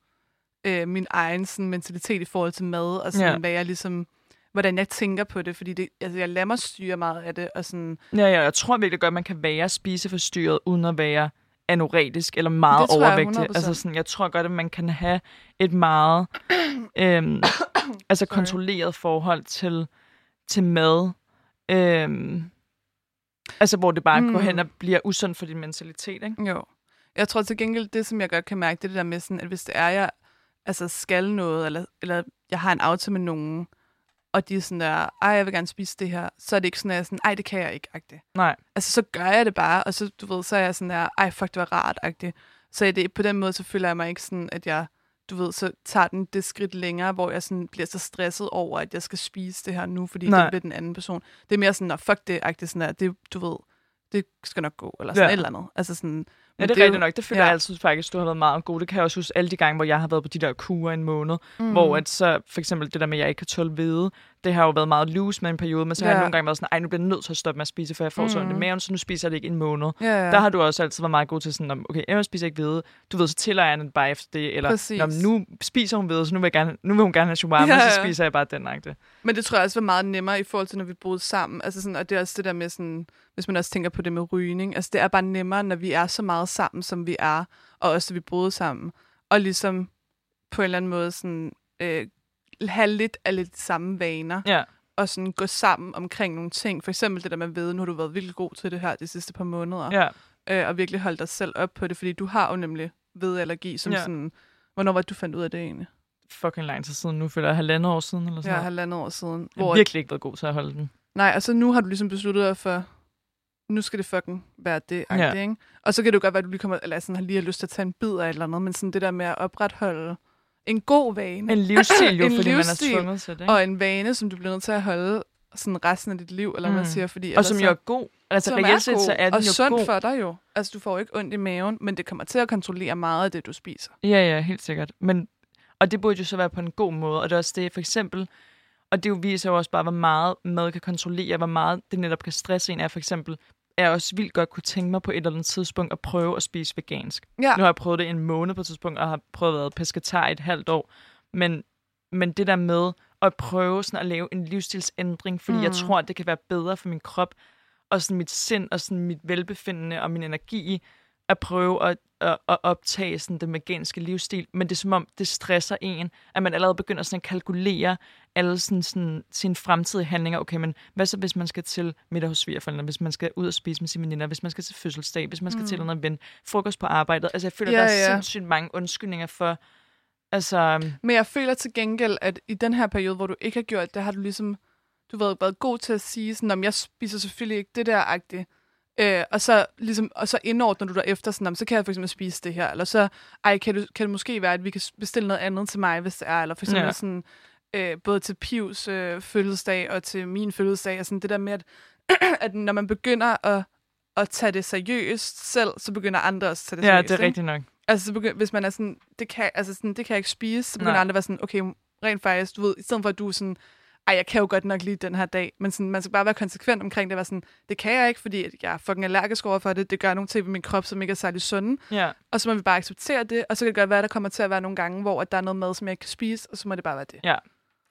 øh, min egen sådan, mentalitet i forhold til mad, og sådan, Ja. hvad jeg ligesom, hvordan jeg tænker på det, fordi det, altså, jeg lader mig styre meget af det, og sådan, Ja, ja, jeg tror virkelig godt, at man kan være spiseforstyrret, uden at være anoretisk eller meget jeg overvægtig. 100%. altså sådan, jeg tror godt, at man kan have et meget øhm, altså Sorry. kontrolleret forhold til, til mad. Øhm, altså, hvor det bare mm. går Mm. hen og bliver usundt for din mentalitet, ikke? Jo. Jeg tror til gengæld, det som jeg godt kan mærke, det er det der med sådan, at hvis det er, jeg altså skal noget, eller, eller jeg har en aftale med nogen, og de er sådan der, ej, jeg vil gerne spise det her, så er det ikke sådan, at jeg er sådan, ej, det kan jeg ikke, agtigt. Nej. Altså, så gør jeg det bare, og så, du ved, så er jeg sådan der, ej, fuck, det var rart, agtigt. Så det, på den måde, så føler jeg mig ikke sådan, at jeg, du ved, så tager den det skridt længere, hvor jeg sådan bliver så stresset over, at jeg skal spise det her nu, fordi Nej. det vil den anden person. Det er mere sådan, at fuck det, agtigt, sådan der, det, du ved, det skal nok gå, eller sådan Ja. et eller andet. Altså sådan, Ja, men det er rigtigt nok. Det føler ja. jeg altid faktisk, du har været meget god. Det kan jeg også huske alle de gange, hvor jeg har været på de der kurer en måned, mm. hvor at så for eksempel det der med, at jeg ikke kan tåle hvede, det har jo været meget loose med en periode, men så har Ja. jeg nogle gange været sådan, ej, nu bliver jeg nødt til at stoppe med at spise, for jeg får mm. så ondt i Mhm. maven, så nu spiser jeg det ikke en måned. Ja, ja. Der har du også altid været meget god til sådan, okay, jeg spiser ikke hvede. Du ved, så tillader jeg den bare efter det, eller Præcis. "Nå, men nu spiser hun hvede, så nu vil, jeg gerne, nu vil hun gerne have shawarma, Ja, ja, så spiser jeg bare den agte. Men det tror jeg også var meget nemmere i forhold til, når vi boede sammen. Altså sådan, og det er også det der med sådan, hvis man også tænker på det med rygning. Altså det er bare nemmere, når vi er så meget sammen, som vi er, og også når vi boede sammen. Og ligesom på en eller anden måde sådan, øh, have lidt af lidt samme vaner. Ja. Og sådan gå sammen omkring nogle ting. For eksempel det der med ved, nu har du været virkelig god til det her de sidste par måneder. Ja. Øh, og virkelig holde dig selv op på det, fordi du har jo nemlig vedeallergi, som Ja. sådan... Hvornår var det, du fandt ud af det egentlig? Fucking lang tid siden. Nu føler jeg halvandet år siden, eller sådan Ja, noget. halvandet år siden. Jeg har virkelig ikke været god til at holde den. Nej, og så nu har du ligesom besluttet dig for, nu skal det fucking være det, Ja. ikke? Og så kan det jo godt være, at du lige, kommer, eller sådan, har lige har lyst til at tage en bid af eller andet, men sådan det der med at opretholde en god vane. En livsstil jo, en fordi man er livsstil, tvunget til det, ikke? Og en vane, som du bliver nødt til at holde sådan resten af dit liv, eller mm. man siger. Fordi Og som ellers jo er så- god. Altså, som reelt set, så er den og jo sundt god. for dig jo. Altså, du får jo ikke ondt i maven, men det kommer til at kontrollere meget af det, du spiser. Ja, ja, helt sikkert. Men, og det burde jo så være på en god måde. Og det er også det, for eksempel, og det jo viser jo også bare, hvor meget mad kan kontrollere, hvor meget det netop kan stresse en af. For eksempel, er jeg også vildt godt kunne tænke mig på et eller andet tidspunkt at prøve at spise vegansk. Ja. Nu har jeg prøvet det en måned på et tidspunkt, og har prøvet at være pesketar i et halvt år. Men, men det der med at prøve sådan at lave en livsstilsændring, fordi mm. jeg tror, at det kan være bedre for min krop, og sådan mit sind, og sådan mit velbefindende, og min energi, at prøve at, at, at optage sådan den veganske livsstil. Men det er som om, det stresser en, at man allerede begynder sådan at kalkulere alle sådan, sådan, sine fremtidige handlinger. Okay, men hvad så, hvis man skal til middag hos svigerforældrene, hvis man skal ud og spise med sine veninder, hvis man skal til fødselsdag, hvis man skal mm. til en ven, frokost på arbejdet. Altså, jeg føler, Ja, der er ja. sindssygt mange undskyldninger for, altså... Men jeg føler til gengæld, at i den her periode, hvor du ikke har gjort det, har du ligesom, du har været, god til at sige sådan, om jeg spiser selvfølgelig ikke det der agtigt. Øh, og så ligesom, og så indordner du dig efter sådan, "Nå, men så kan jeg for eksempel spise det her, eller så, ej, kan, du, kan det måske være, at vi kan bestille noget andet til mig, hvis det er, eller for eksempel ja. sådan, øh, både til Pivs øh, fødselsdag og til min fødselsdag, og sådan det der med, at, at når man begynder at, at tage det seriøst selv, så begynder andre også at tage det Ja, seriøst. det er rigtigt nok. Altså, så begynder, hvis man er sådan, det kan, altså sådan, det kan jeg ikke spise, så begynder Nej. andre at være sådan, okay, rent faktisk, du ved, i stedet for at du er sådan, ej, jeg kan jo godt nok lige den her dag, men sådan, man skal bare være konsekvent omkring det. Var sådan, det kan jeg ikke, fordi jeg er fucking allergisk over for det. Det gør nogle ting ved min krop, som ikke er særlig sunde. Ja. Og så må vi bare acceptere det, og så kan det godt være, at der kommer til at være nogle gange, hvor at der er noget mad, som jeg ikke kan spise, og så må det bare være det. Ja.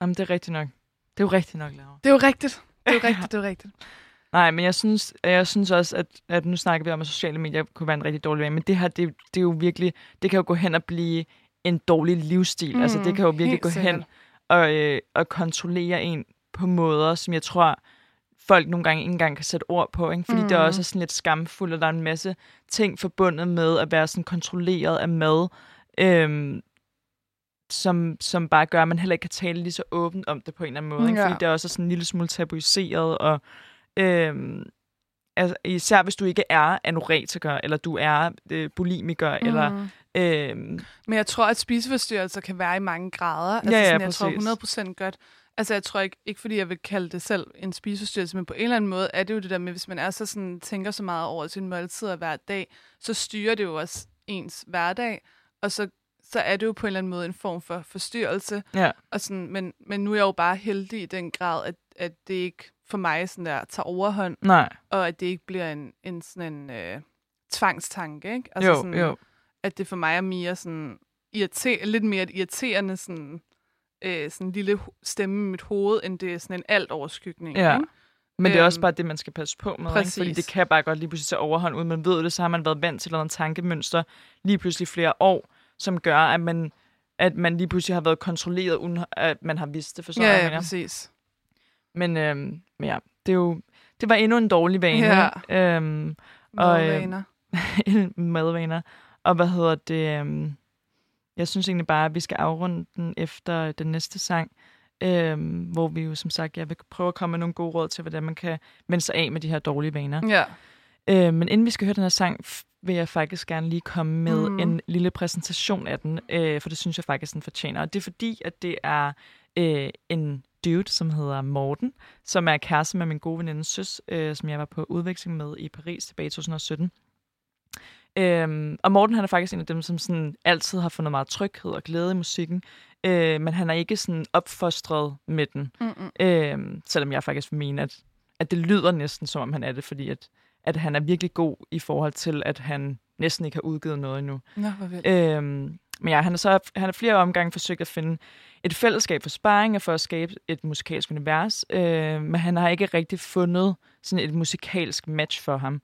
Jamen, det er rigtigt nok. Det er jo rigtigt nok, Laura. Det er jo rigtigt. Det er jo rigtigt, det er jo rigtigt. Nej, men jeg synes, jeg synes også, at, at nu snakker vi om, at sociale medier kunne være en rigtig dårlig vane, men det her, det, det er jo virkelig, det kan jo gå hen og blive en dårlig livsstil. Mm, altså, det kan jo virkelig gå sikkert. hen og, øh, og kontrollere en på måder, som jeg tror, folk nogle gange ikke engang kan sætte ord på, ikke? fordi mm. det er også sådan lidt skamfuldt, og der er en masse ting forbundet med at være sådan kontrolleret af mad, øhm, som, som bare gør, at man heller ikke kan tale lige så åbent om det på en eller anden måde. Ikke? Ja. Fordi det er også sådan en lille smule tabuiseret, og øhm, altså, især hvis du ikke er anoretiker, eller du er øh, bulimiker, mm. eller... Øhm, Men jeg tror, at spiseforstyrrelser kan være i mange grader. Altså, Ja, ja, sådan, jeg tror præcis. 100% godt. Altså, jeg tror ikke, ikke, fordi jeg vil kalde det selv en spiseforstyrrelse, men på en eller anden måde er det jo det der med, hvis man er så sådan, tænker så meget over sine måltider hver dag, så styrer det jo også ens hverdag, og så, så er det jo på en eller anden måde en form for forstyrrelse. ja. Og sådan, men, men nu er jeg jo bare heldig i den grad, at, at det ikke for mig sådan der tager overhånd, Nej. og at det ikke bliver en, en sådan en øh, tvangstanke, ikke? Altså jo, sådan, jo. at det for mig er mere sådan irriter- lidt mere et irriterende sådan, øh, sådan lille ho- stemme i mit hoved, end det er sådan en alt overskygning. Ja. Ikke? Men det er også Øhm, bare det, man skal passe på med. Ikke? Fordi præcis. det kan bare godt lige pludselig tage overhånd, uden man ved det. Så har man været vant til noget tankemønster lige pludselig flere år, som gør, at man, at man lige pludselig har været kontrolleret, uden at man har vidst det. For så Ja, ja, præcis. Men, øhm, men ja, det, er jo, det var endnu en dårlig vane. Ja. Øhm, Og, øh, Madvaner. madvaner. Og hvad hedder det? øhm, Jeg synes egentlig bare, at vi skal afrunde den efter den næste sang, øhm, hvor vi jo som sagt, jeg vil prøve at komme med nogle gode råd til, hvordan man kan vende sig af med de her dårlige vaner. Ja. Øh, men inden vi skal høre den her sang, vil jeg faktisk gerne lige komme med Mm. en lille præsentation af den, øh, for det synes jeg faktisk, den fortjener. Og det er fordi, at det er øh, en dude, som hedder Morten, som er kæreste med min gode veninde Søs, øh, som jeg var på udveksling med i Paris tilbage i 2017. Øhm, og Morten han er faktisk en af dem, som sådan altid har fundet meget tryghed og glæde i musikken, øh, men han er ikke sådan opfostret med den. Mm-mm. Øhm, selvom jeg faktisk mener, at, at det lyder næsten som om han er det, fordi at, at han er virkelig god i forhold til, at han næsten ikke har udgivet noget endnu. Nå, hvor vildt. Øhm, men ja, han har så han har flere omgange forsøgt at finde et fællesskab for sparring og for at skabe et musikalsk univers, øh, men han har ikke rigtig fundet sådan et musikalsk match for ham.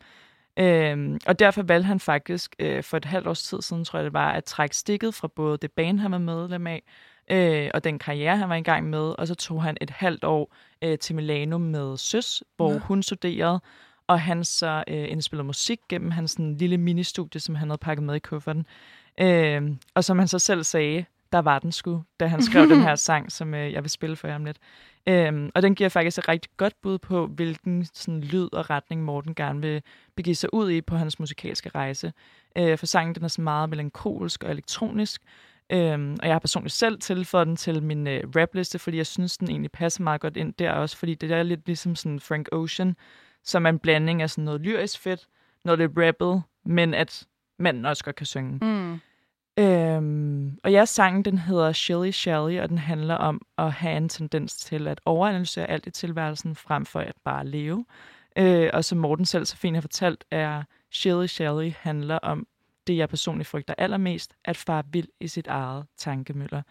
Øhm, og derfor valgte han faktisk øh, for et halvt års tid siden, tror jeg det var, at trække stikket fra både det band, han var medlem af, øh, og den karriere, han var i gang med, og så tog han et halvt år øh, til Milano med Søs, hvor Nå. hun studerede, og han så øh, indspillede musik gennem hans sådan, lille ministudie, som han havde pakket med i kufferten. Øh, og som han så selv sagde, der var den sgu, da han skrev den her sang, som øh, jeg vil spille for jer om lidt. Øhm, og den giver faktisk et rigtig godt bud på, hvilken sådan, lyd og retning Morten gerne vil begive sig ud i på hans musikalske rejse. Øh, for sangen den er sådan meget melankolsk og elektronisk, øhm, og jeg har personligt selv tilføjet den til min øh, rapliste, fordi jeg synes, den egentlig passer meget godt ind der også, fordi det er lidt ligesom sådan Frank Ocean, som er en blanding af sådan noget lyrisk fedt, noget lidt rebel, men at manden også godt kan synge. Mm. Øhm, og ja, sangen den hedder Shelly Shelly, og den handler om at have en tendens til at overanalysere alt i tilværelsen, frem for at bare leve. Øh, og som Morten selv så fint har fortalt, er Shelly Shelly handler om det, jeg personligt frygter allermest, at far vild i sit eget tankemøller.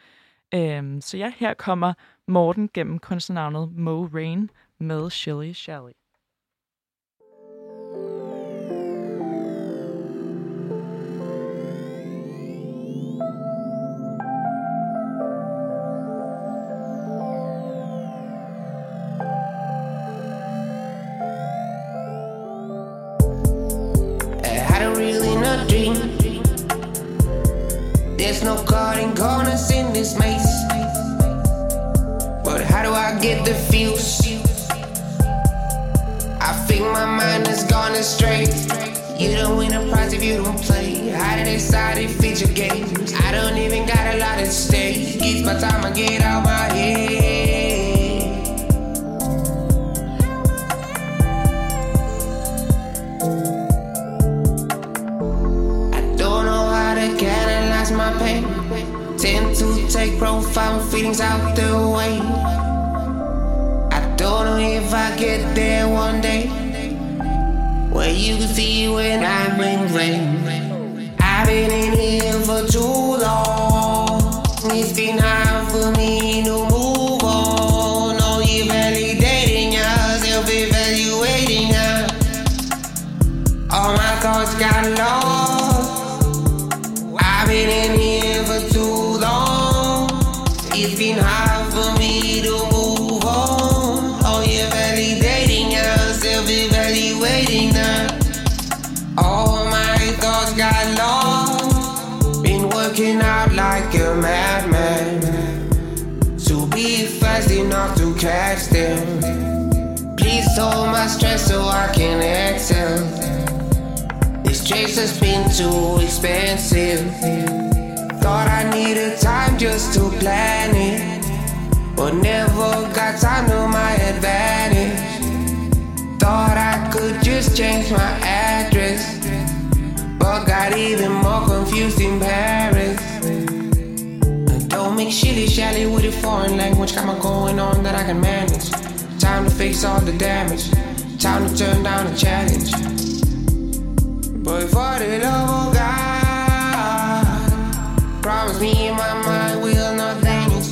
Øhm, så ja, her kommer Morten gennem kunstnernavnet Mo Rain med Shelly Shelly. My mind has gone astray. You don't win a prize if you don't play. They decide to feature games? I don't even got a lot at stake. It's my time I get out my head. I don't know how to canalize my pain. Tend to take profound feelings out the way. I don't know if I get there one day. Where you see when I bring rain. I've been in here for too long. It's been hard for me to move on. Know you validating yourself, evaluating now. All my thoughts got lost. Stress so I can exhale. This chase has been too expensive. Thought I needed time just to plan it. But never got time to my advantage. Thought I could just change my address. But got even more confused in Paris. Don't make shilly shally with a foreign language. Got my going on that I can manage. Time to face all the damage. Time to turn down a challenge. But for the love of God, promise me in my mind will not vanish.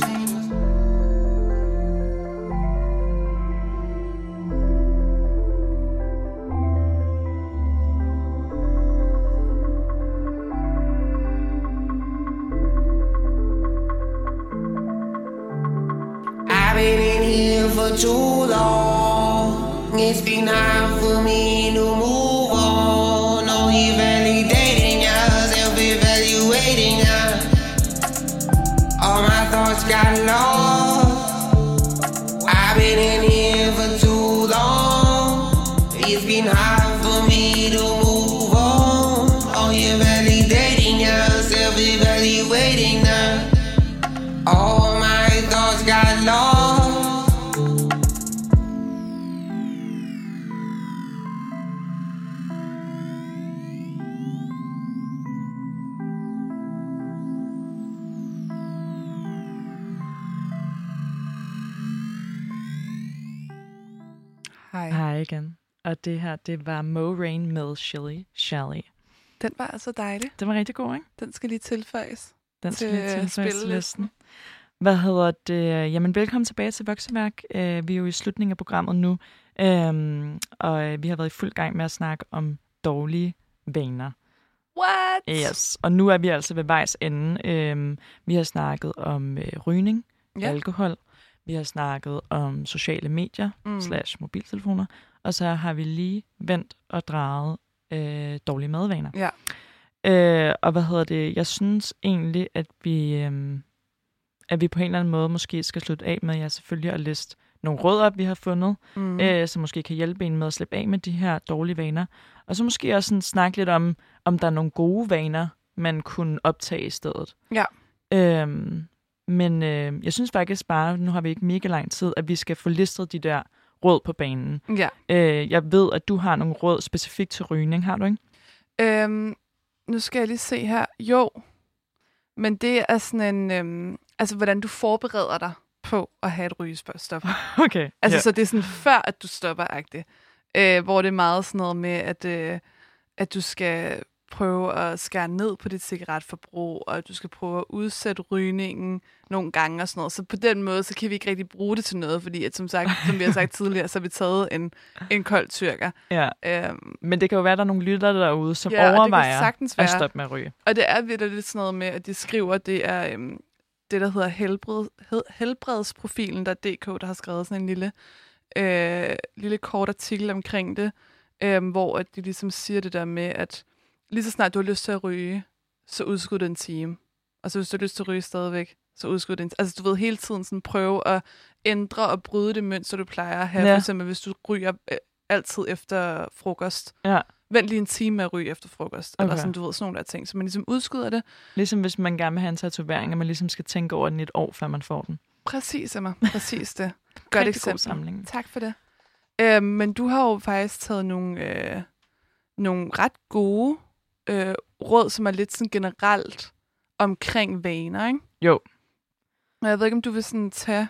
I've been in here for too long. It's been hard for me igen. Og det her, det var Mo Rain med Shelly Shally. Den var altså dejlig. Den var rigtig god, ikke? Den skal lige tilføjes. Den skal Til, lige øh, tilføjes til listen. Hvad hedder det? Jamen, velkommen tilbage til Vokseværk. Øh, Vi er jo i slutningen af programmet nu, øhm, og øh, vi har været i fuld gang med at snakke om dårlige vaner. What? Yes, og nu er vi altså ved vejs ende. Øhm, vi har snakket om øh, rygning, Ja. alkohol, vi har snakket om sociale medier mm. slash mobiltelefoner, og så har vi lige vendt og drejet øh, dårlige madvaner. Ja. Øh, og hvad hedder det? Jeg synes egentlig, at vi, øh, at vi på en eller anden måde måske skal slutte af med, at jeg selvfølgelig har list nogle råd op, vi har fundet, mm. øh, som måske kan hjælpe en med at slippe af med de her dårlige vaner. Og så måske også sådan snakke lidt om, om der er nogle gode vaner, man kunne optage i stedet. Ja. Øhm, men øh, jeg synes faktisk bare, nu har vi ikke mega lang tid, at vi skal få listet de der råd på banen. Ja. Øh, jeg ved, at du har nogle råd specifikt til rygning, har du ikke? Øhm, nu skal jeg lige se her. Jo, men det er sådan en... Øhm, altså, hvordan du forbereder dig på at have et rygestop. Okay. Altså, ja. så det er sådan før, at du stopper, agtigt. Øh, hvor det er meget sådan noget med, at, øh, at du skal prøve at skære ned på dit cigaretforbrug, og du skal prøve at udsætte rygningen nogle gange og sådan noget. Så på den måde, så kan vi ikke rigtig bruge det til noget, fordi at, som, sagt, som vi har sagt tidligere, så har vi taget en, en kold tyrker. ja. Øhm, Men det kan jo være, at der er nogle lyttere derude, som Ja, overvejer at stoppe med at ryge. Og det er virkelig lidt sådan noget med, at de skriver, at det er øhm, det, der hedder helbred, hed, helbredsprofilen, der er DK, der har skrevet sådan en lille, øh, lille kort artikel omkring det, øh, hvor at de ligesom siger det der med, at lige så snart du har lyst til at ryge, så udskud det en time. Og så hvis du har lyst til at ryge stadigvæk, så udskud det en Altså du ved hele tiden sådan prøve at ændre og bryde det mønster, du plejer at have. Ja. For eksempel hvis du ryger øh, altid efter frokost. Ja. Vent lige en time med at ryge efter frokost. Okay. Eller sådan, du ved, sådan nogle der ting. Så man ligesom udskyder det. Ligesom hvis man gerne vil have en tatovering, og man ligesom skal tænke over den i et år, før man får den. Præcis, Emma. Præcis det. Godt Rigtig god eksempel. sammenligning. Tak for det. Øhm, men du har jo faktisk taget nogle, øh, nogle ret gode øh, råd, som er lidt sådan generelt omkring vaner, ikke? Jo. Og jeg ved ikke, om du vil sådan tage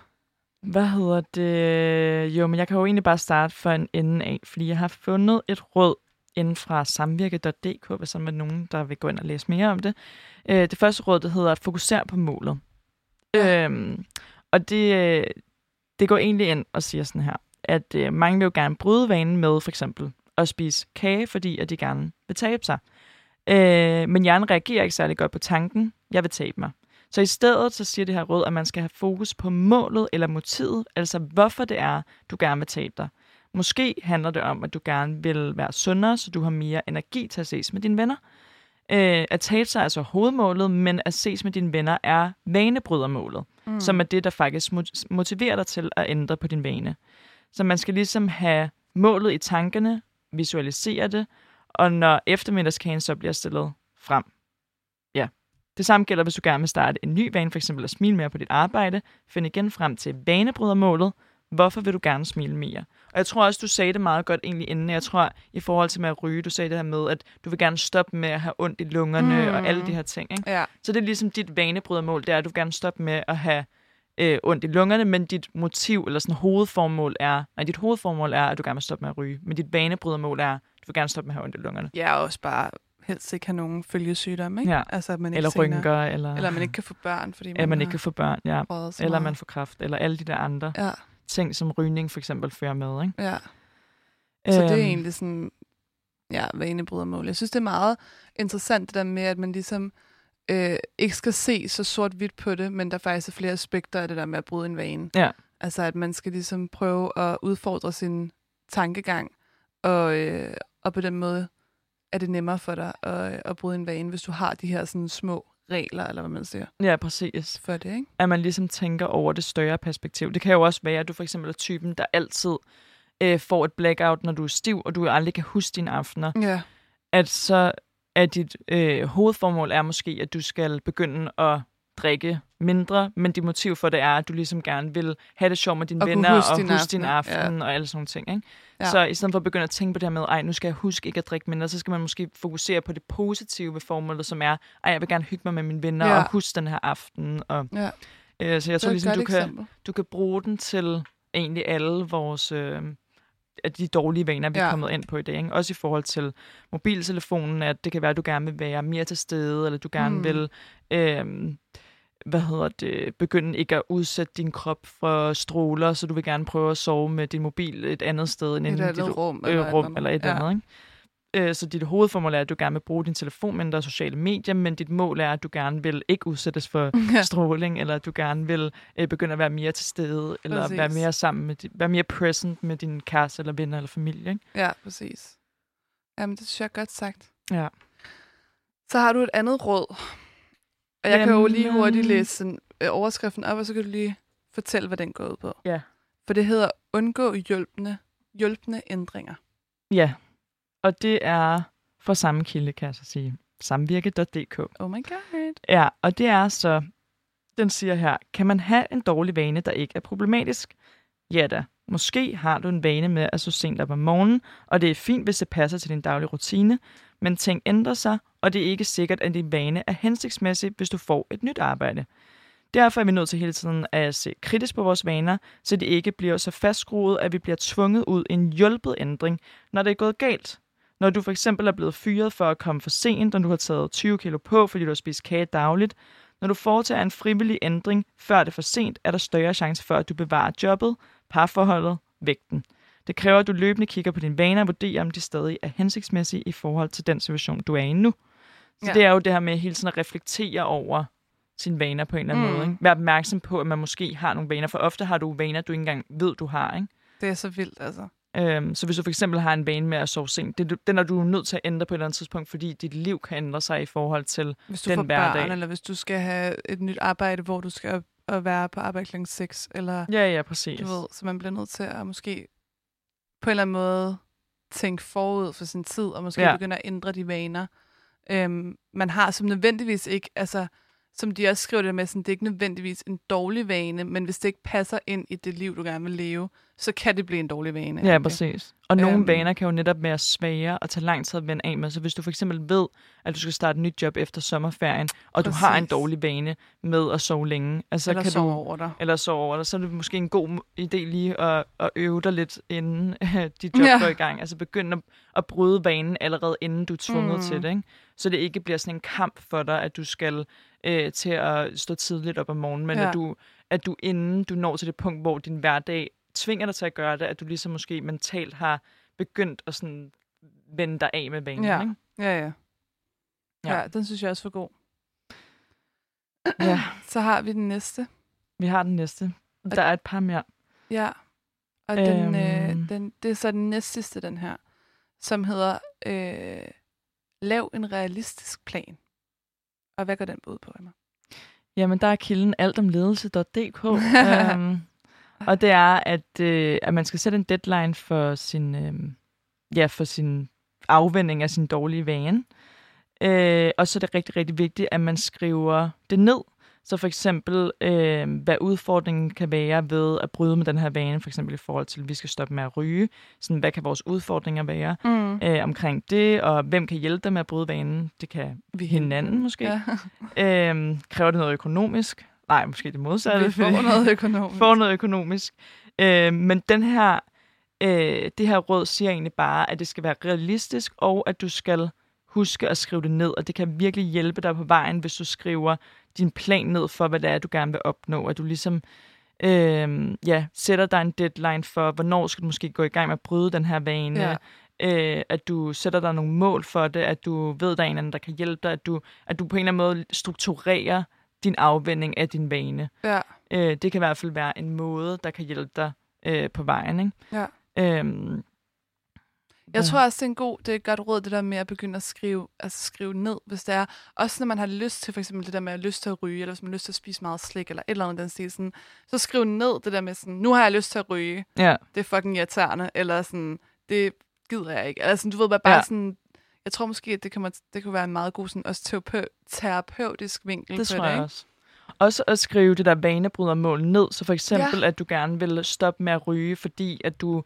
Hvad hedder det? Jo, men jeg kan jo egentlig bare starte for en ende af, fordi jeg har fundet et råd inden fra samvirke.dk, hvis der er nogen, der vil gå ind og læse mere om det. Øh, det første råd, det hedder at fokusere på målet. Ja. Øhm, og det, det går egentlig ind og siger sådan her, at øh, mange vil jo gerne bryde vanen med for eksempel at spise kage, fordi at de gerne vil tabe sig. Øh, men hjernen reagerer ikke særlig godt på tanken, jeg vil tabe mig. Så i stedet så siger det her råd, at man skal have fokus på målet eller motivet, altså hvorfor det er, du gerne vil tabe dig. Måske handler det om, at du gerne vil være sundere, så du har mere energi til at ses med dine venner. Øh, at tabe sig er altså hovedmålet, men at ses med dine venner er vanebrydermålet, mm. som er det, der faktisk motiverer dig til at ændre på din vane. Så man skal ligesom have målet i tankerne, visualisere det, og når eftermiddagskagen så bliver stillet frem. Ja. Det samme gælder, hvis du gerne vil starte en ny vane, f.eks. at smile mere på dit arbejde, find igen frem til vanebrydermålet, hvorfor vil du gerne smile mere? Og jeg tror også, du sagde det meget godt egentlig inden. Jeg tror, i forhold til med at ryge, du sagde det her med, at du vil gerne stoppe med at have ondt i lungerne mm. og alle de her ting. Ikke? Ja. Så det er ligesom dit vanebrydermål, det er, at du vil gerne stoppe med at have øh, ondt i lungerne, men dit motiv eller sådan hovedformål er, nej, dit hovedformål er, at du gerne vil stoppe med at ryge, men dit vanebrydermål er, du vil gerne stoppe med at have ondt i lungerne. Ja, og også bare helst ikke have nogen følgesygdomme, ikke? Ja. Altså, at man ikke eller senere, rynker, eller... Eller man ikke kan få børn, fordi man, eller man ikke kan få børn, ja. Eller meget. man får kraft, eller alle de der andre Ja, ting, som rygning for eksempel fører med, ikke? ja. Så det er Øhm, egentlig sådan, ja, vanebrydermål. Jeg synes, det er meget interessant det der med, at man ligesom øh, ikke skal se så sort-hvidt på det, men der faktisk er flere aspekter af det der med at bryde en vane. Ja. Altså, at man skal ligesom prøve at udfordre sin tankegang, og, øh, og på den måde er det nemmere for dig at, at bryde en vane, hvis du har de her sådan små regler, eller hvad man siger, Ja, præcis. for det, ikke? At man ligesom tænker over det større perspektiv. Det kan jo også være, at du for eksempel er typen, der altid øh, får et blackout, når du er stiv, og du aldrig kan huske dine aftener. Ja, At så er dit øh, hovedformål er måske, at du skal begynde at drikke mindre, men dit motiv for det er, at du ligesom gerne vil have det sjovt med dine Og venner, huske og dine huske din aftener, aften, og alle sådan nogle ting. Ikke? Ja. Så i stedet for at begynde at tænke på det her med, ej, nu skal jeg huske ikke at drikke mindre, så skal man måske fokusere på det positive ved formålet, som er, ej, jeg vil gerne hygge mig med mine venner, Ja. og huske den her aften. Og, ja. øh, så jeg tror er ligesom, du kan, du kan bruge den til egentlig alle vores øh, af de dårlige vaner, vi er Ja. kommet ind på i dag. Ikke? Også i forhold til mobiltelefonen, at det kan være, at du gerne vil være mere til stede, eller du gerne Mm. vil øh, hvad hedder det, begynde ikke at udsætte din krop for stråler, så du vil gerne prøve at sove med din mobil et andet sted end Et i andet dit rum, øh, eller et rum eller eller et andet. eller andet. Ikke? Øh, Så dit hovedformål er, at du gerne vil bruge din telefon mindre sociale medier, men dit mål er, at du gerne vil ikke udsættes for Ja. stråling, eller at du gerne vil øh, begynde at være mere til stede, eller Præcis. være mere sammen med, være mere present med din kæreste, eller venner, eller familie. Ikke? Ja, præcis. Jamen, det synes jeg er godt sagt. Ja. Så har du et andet råd. Og jeg kan jo lige Jamen, hurtigt øhm, læse sådan, øh, overskriften op, og så kan du lige fortælle, hvad den går ud på. Ja. For det hedder Undgå hjælpende, hjælpende ændringer. Ja, og det er fra samme kilde, kan jeg så sige. Samvirke.dk. Oh my god. Ja, og det er så, den siger her, kan man have en dårlig vane, der ikke er problematisk? Ja da. Måske har du en vane med at stå sent op om morgenen, og det er fint, hvis det passer til din daglige rutine, men ting ændrer sig, og det er ikke sikkert, at din vane er hensigtsmæssig, hvis du får et nyt arbejde. Derfor er vi nødt til hele tiden at se kritisk på vores vaner, så det ikke bliver så fastskruet, at vi bliver tvunget ud i en hjulpet ændring, når det er gået galt. Når du for eksempel er blevet fyret for at komme for sent, når du har taget 20 kilo på, fordi du har spist kage dagligt, når du foretager en frivillig ændring, før det er for sent, er der større chance for, at du bevarer jobbet, parforholdet, vægten. Det kræver, at du løbende kigger på dine vaner og vurderer, om de stadig er hensigtsmæssige i forhold til den situation, du er i nu. Så Ja. det er jo det her med hele tiden at reflektere over sine vaner på en eller anden Mm. måde. Ikke? Vær opmærksom på, at man måske har nogle vaner, for ofte har du vaner, du ikke engang ved, du har. Ikke? Det er så vildt, altså. Øhm, så hvis du for eksempel har en vane med at sove sent, det, den er du nødt til at ændre på et eller andet tidspunkt, fordi dit liv kan ændre sig i forhold til Hvis du den får hverdag. børn, eller hvis du skal have et nyt arbejde, hvor du skal op og være på arbejde kl. 6, eller Ja, ja, præcis. du ved, så man bliver nødt til at måske på en eller anden måde tænke forud for sin tid, og måske ja. Begynde at ændre de vaner. Øhm, man har som nødvendigvis ikke, altså som de også skriver det med, sådan, det er ikke nødvendigvis en dårlig vane, men hvis det ikke passer ind i det liv, du gerne vil leve, så kan det blive en dårlig vane. Ja, Okay. præcis. Og nogle Øhm. vaner kan jo netop være svære og tage lang tid at vende af med. Så hvis du for eksempel ved, at du skal starte et nyt job efter sommerferien, og du har en Præcis. dårlig vane med at sove længe, altså Eller kan sove du, over dig. Eller sove over dig, så er det måske en god idé lige at, at øve dig lidt, inden dit job Ja. går i gang. Altså begynde at, at bryde vanen allerede, inden du er tvunget mm. til det. Ikke? Så det ikke bliver sådan en kamp for dig, at du skal øh, til at stå tidligt op om morgenen, men Ja. at, du, at du inden du når til det punkt, hvor din hverdag tvinger dig til at gøre det, at du ligesom måske mentalt har begyndt at sådan vende dig af med vanen. Ja. Ikke? Ja, ja. Ja. Ja. den synes jeg også var god. Ja. Så har vi den næste. Vi har den næste. Der er et par mere. Ja. Og den, øh, Øhm. den, det er så den næstsidste, den her, som hedder øh, Lav en realistisk plan. Og hvad går den ud på, Emma? Jamen, der er kilden altomledelse.dk. um, og det er, at, øh, at man skal sætte en deadline for sin, øh, ja, for sin afvending af sin dårlige vane. Øh, og så er det rigtig, rigtig vigtigt, at man skriver det ned. Så for eksempel, øh, hvad udfordringen kan være ved at bryde med den her vane, for eksempel i forhold til, at vi skal stoppe med at ryge. Sådan, hvad kan vores udfordringer være Mm. øh, omkring det, og hvem kan hjælpe dig med at bryde vanen? Det kan Vi hinanden måske. Ja. Øhm, kræver det noget økonomisk? Nej, måske det modsatte. Vi får noget økonomisk. får noget økonomisk. Øhm, men den her, øh, det her råd siger egentlig bare, at det skal være realistisk, og at du skal huske at skrive det ned. Og det kan virkelig hjælpe dig på vejen, hvis du skriver din plan ned for, hvad det er, du gerne vil opnå. At du ligesom øh, ja, sætter dig en deadline for, hvornår skal du måske gå i gang med at bryde den her vane. Ja. Øh, at du sætter dig nogle mål for det, at du ved, der er en anden, der kan hjælpe dig, at du, at du på en eller anden måde strukturerer din afvending af din vane. Ja. Øh, det kan i hvert fald være en måde, der kan hjælpe dig øh, på vejen. Ikke? Ja. Øhm, Jeg tror også, det er en god, det er et godt råd, det der med at begynde at skrive, altså skrive ned, hvis det er. Også når man har lyst til, for eksempel det der med at lyst til at ryge, eller hvis man har lyst til at spise meget slik, eller et eller andet den stil, sådan, så skriv ned det der med sådan, nu har jeg lyst til at ryge. Ja. Det er fucking irriterende, eller sådan, det gider jeg ikke. Eller sådan, du ved bare, bare Ja. sådan, jeg tror måske, at det, kan, det kunne være en meget god sådan, også terape- terapeutisk vinkel det på tror det, jeg ikke? også. Også at skrive det der vanebrydermål ned, så for eksempel, ja. at du gerne vil stoppe med at ryge, fordi at du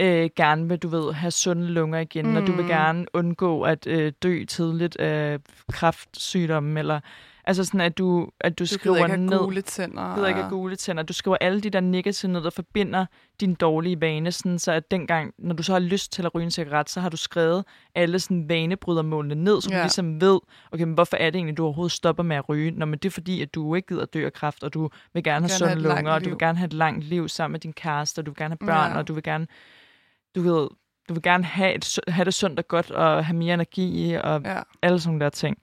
øh, gerne vil, du ved, have sunde lunger igen, mm. og du vil Mm. gerne undgå at øh, dø tidligt af kræftsygdomme, eller altså sådan, at du, at du, Du skriver ikke ned. gule tænder. gider ikke gule tænder. Du skriver alle de der negative ned, der forbinder din dårlige vane, sådan, så at dengang, når du så har lyst til at ryge en cigaret, så har du skrevet alle sådan vanebrydermålene ned, så ja. Du ligesom ved, okay, men hvorfor er det egentlig, du overhovedet stopper med at ryge? Nå, men det er fordi, at du ikke gider dø af kræft, og du vil gerne have sunde lunger, og du vil gerne have et langt liv sammen med din kæreste, og du vil gerne have børn, Ja. og du vil gerne, du ved, du vil gerne have, et, have det sundt og godt, og have mere energi, og Ja. alle sådan der ting.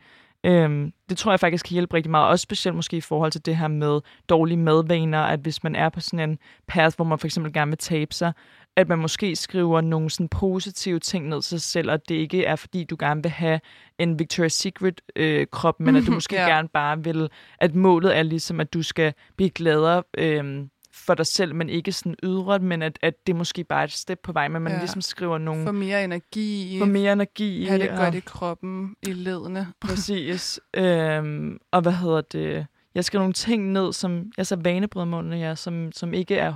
Øhm, det tror jeg faktisk kan hjælpe rigtig meget, også specielt måske i forhold til det her med dårlige madvaner, at hvis man er på sådan en path, hvor man for eksempel gerne vil tabe sig, at man måske skriver nogle sådan positive ting ned til sig selv, og det ikke er fordi, du gerne vil have en Victoria's Secret øh, krop, men at du måske Ja. gerne bare vil, at målet er ligesom, at du skal blive gladere øh, for dig selv, men ikke sådan ydre, men at, at det måske bare er et step på vej, men man Ja. ligesom skriver nogle... Få mere energi. Få mere energi. Have det og- godt i kroppen, i ledene. Præcis. øhm, og hvad hedder det? Jeg skriver nogle ting ned, som altså vanebrydermålene, ja, som, som ikke er,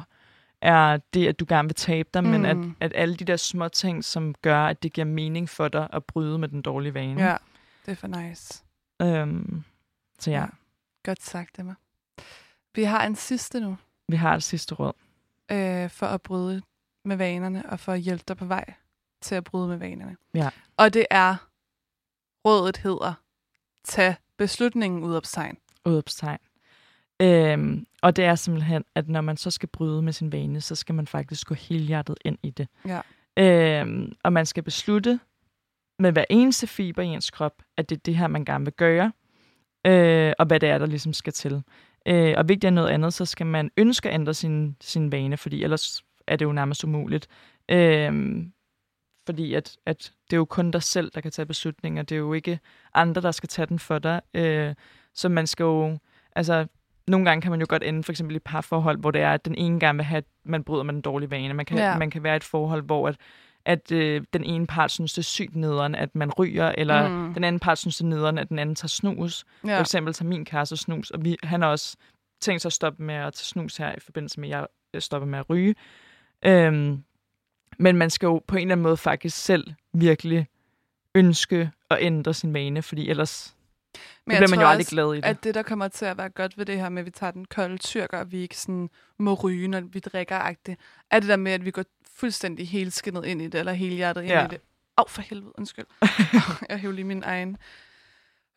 er det, at du gerne vil tabe dig, mm. men at, Mm. at alle de der små ting, som gør, at det giver mening for dig at bryde med den dårlige vane. Ja, det er for nice. Øhm, så ja, ja, Godt sagt, Emma. Vi har en sidste nu, vi har det sidste råd. øh, for at bryde med vanerne, og for at hjælpe dig på vej til at bryde med vanerne. Ja. Og det er, rådet hedder, tag beslutningen ud af tegn. Udopstegn. Øhm, og det er simpelthen, at når man så skal bryde med sin vane, så skal man faktisk gå helhjertet ind i det. Ja. Øhm, og man skal beslutte med hver eneste fiber i ens krop, at det er det her, man gerne vil gøre, øh, og hvad det er, der ligesom skal til. Øh, og vigtigere end noget andet, så skal man ønske at ændre sin, sin vane, fordi ellers er det jo nærmest umuligt. Øh, fordi at, at det er jo kun dig selv, der kan tage beslutninger. Det er jo ikke andre, der skal tage den for dig. Øh, så man skal jo... Altså, nogle gange kan man jo godt ende for eksempel i et parforhold, hvor det er, at den ene gerne vil have, at man bryder med den dårlige vane. Man kan, ja. man kan være i et forhold, hvor at, at øh, den ene part synes, det er sygt nederen, at man ryger, eller Mm. den anden part synes, det er nederen, at den anden tager snus. Ja. Ja. For eksempel tager min kæreste snus, og vi, han har også tænkt sig at stoppe med at tage snus her, i forbindelse med, at jeg øh, stopper med at ryge. Øhm, men man skal jo på en eller anden måde faktisk selv virkelig ønske at ændre sin vane, fordi ellers Men det bliver man jo aldrig glad i det. at det, der kommer til at være godt ved det her med, at vi tager den kolde tyrker, og vi ikke sådan må ryge, når vi drikker agtigt, er det der med, at vi går fuldstændig helskindet ind i det, eller helhjertet ind Ja. i det. Åh, for helvede, undskyld. jeg hæver lige min egen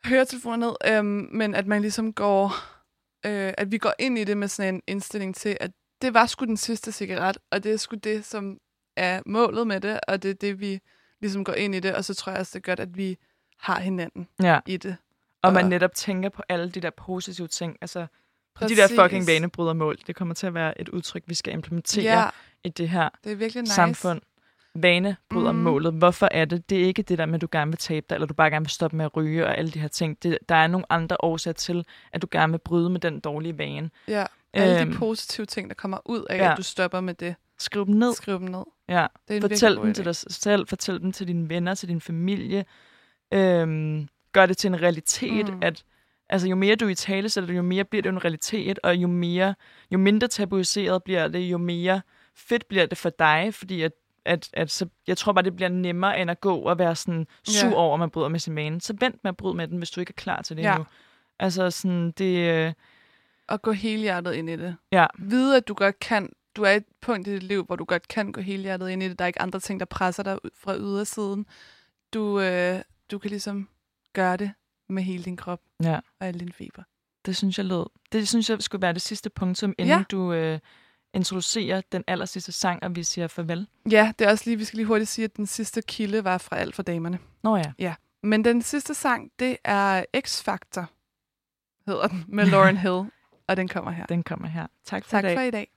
høretelefoner ned. Øhm, men at man ligesom går, øh, at vi går ind i det med sådan en indstilling til, at det var sgu den sidste cigaret, og det er sgu det, som er målet med det, og det er det, vi ligesom går ind i det, og så tror jeg også, det er godt, at vi har hinanden Ja. i det. Og man netop tænker på alle de der positive ting. Altså, Præcis. de der fucking vanebrydermål, det kommer til at være et udtryk, vi skal implementere Ja, i det her det er virkelig nice. samfund. Vanebrydermålet. Mm. Hvorfor er det? Det er ikke det der med, at du gerne vil tabe dig, eller du bare gerne vil stoppe med at ryge og alle de her ting. Det, der er nogle andre årsager til, at du gerne vil bryde med den dårlige vane. Ja, alle Øhm, de positive ting, der kommer ud af, ja. at du stopper med det. Skriv dem ned. Skriv dem ned. Ja. Det er Fortæl dem til dig selv, fortæl dem til dine venner, til din familie. Øhm, gør det til en realitet, Mm. at altså, jo mere du i tale sætter jo mere bliver det en realitet, og jo, mere, jo mindre tabuiseret bliver det, jo mere fedt bliver det for dig, fordi at, at, at så, jeg tror bare, det bliver nemmere end at gå og være sådan sur Ja. over, at man bryder med sin vane. Så vent med at bryde med den, hvis du ikke er klar til det Ja. nu. Altså sådan, det... Øh, Og gå helhjertet ind i det. ja, Vide, at du godt kan, du er et punkt i dit liv, hvor du godt kan gå helhjertet ind i det. Der er ikke andre ting, der presser dig fra ydersiden. Du, øh, du kan ligesom gøre det med hele din krop ja. og alle dine feber. Det synes jeg lød. Det synes jeg skulle være det sidste punktum, inden ja. du øh, introducerer den aller sidste sang, og vi siger farvel. Ja, det er også lige, vi skal lige hurtigt sige, at den sidste kilde var fra alt for damerne. Nå ja. Ja, men den sidste sang, det er X-Factor, hedder den, med Lauren Hill, og den kommer her. Den kommer her. Tak for Tak i dag. for i dag.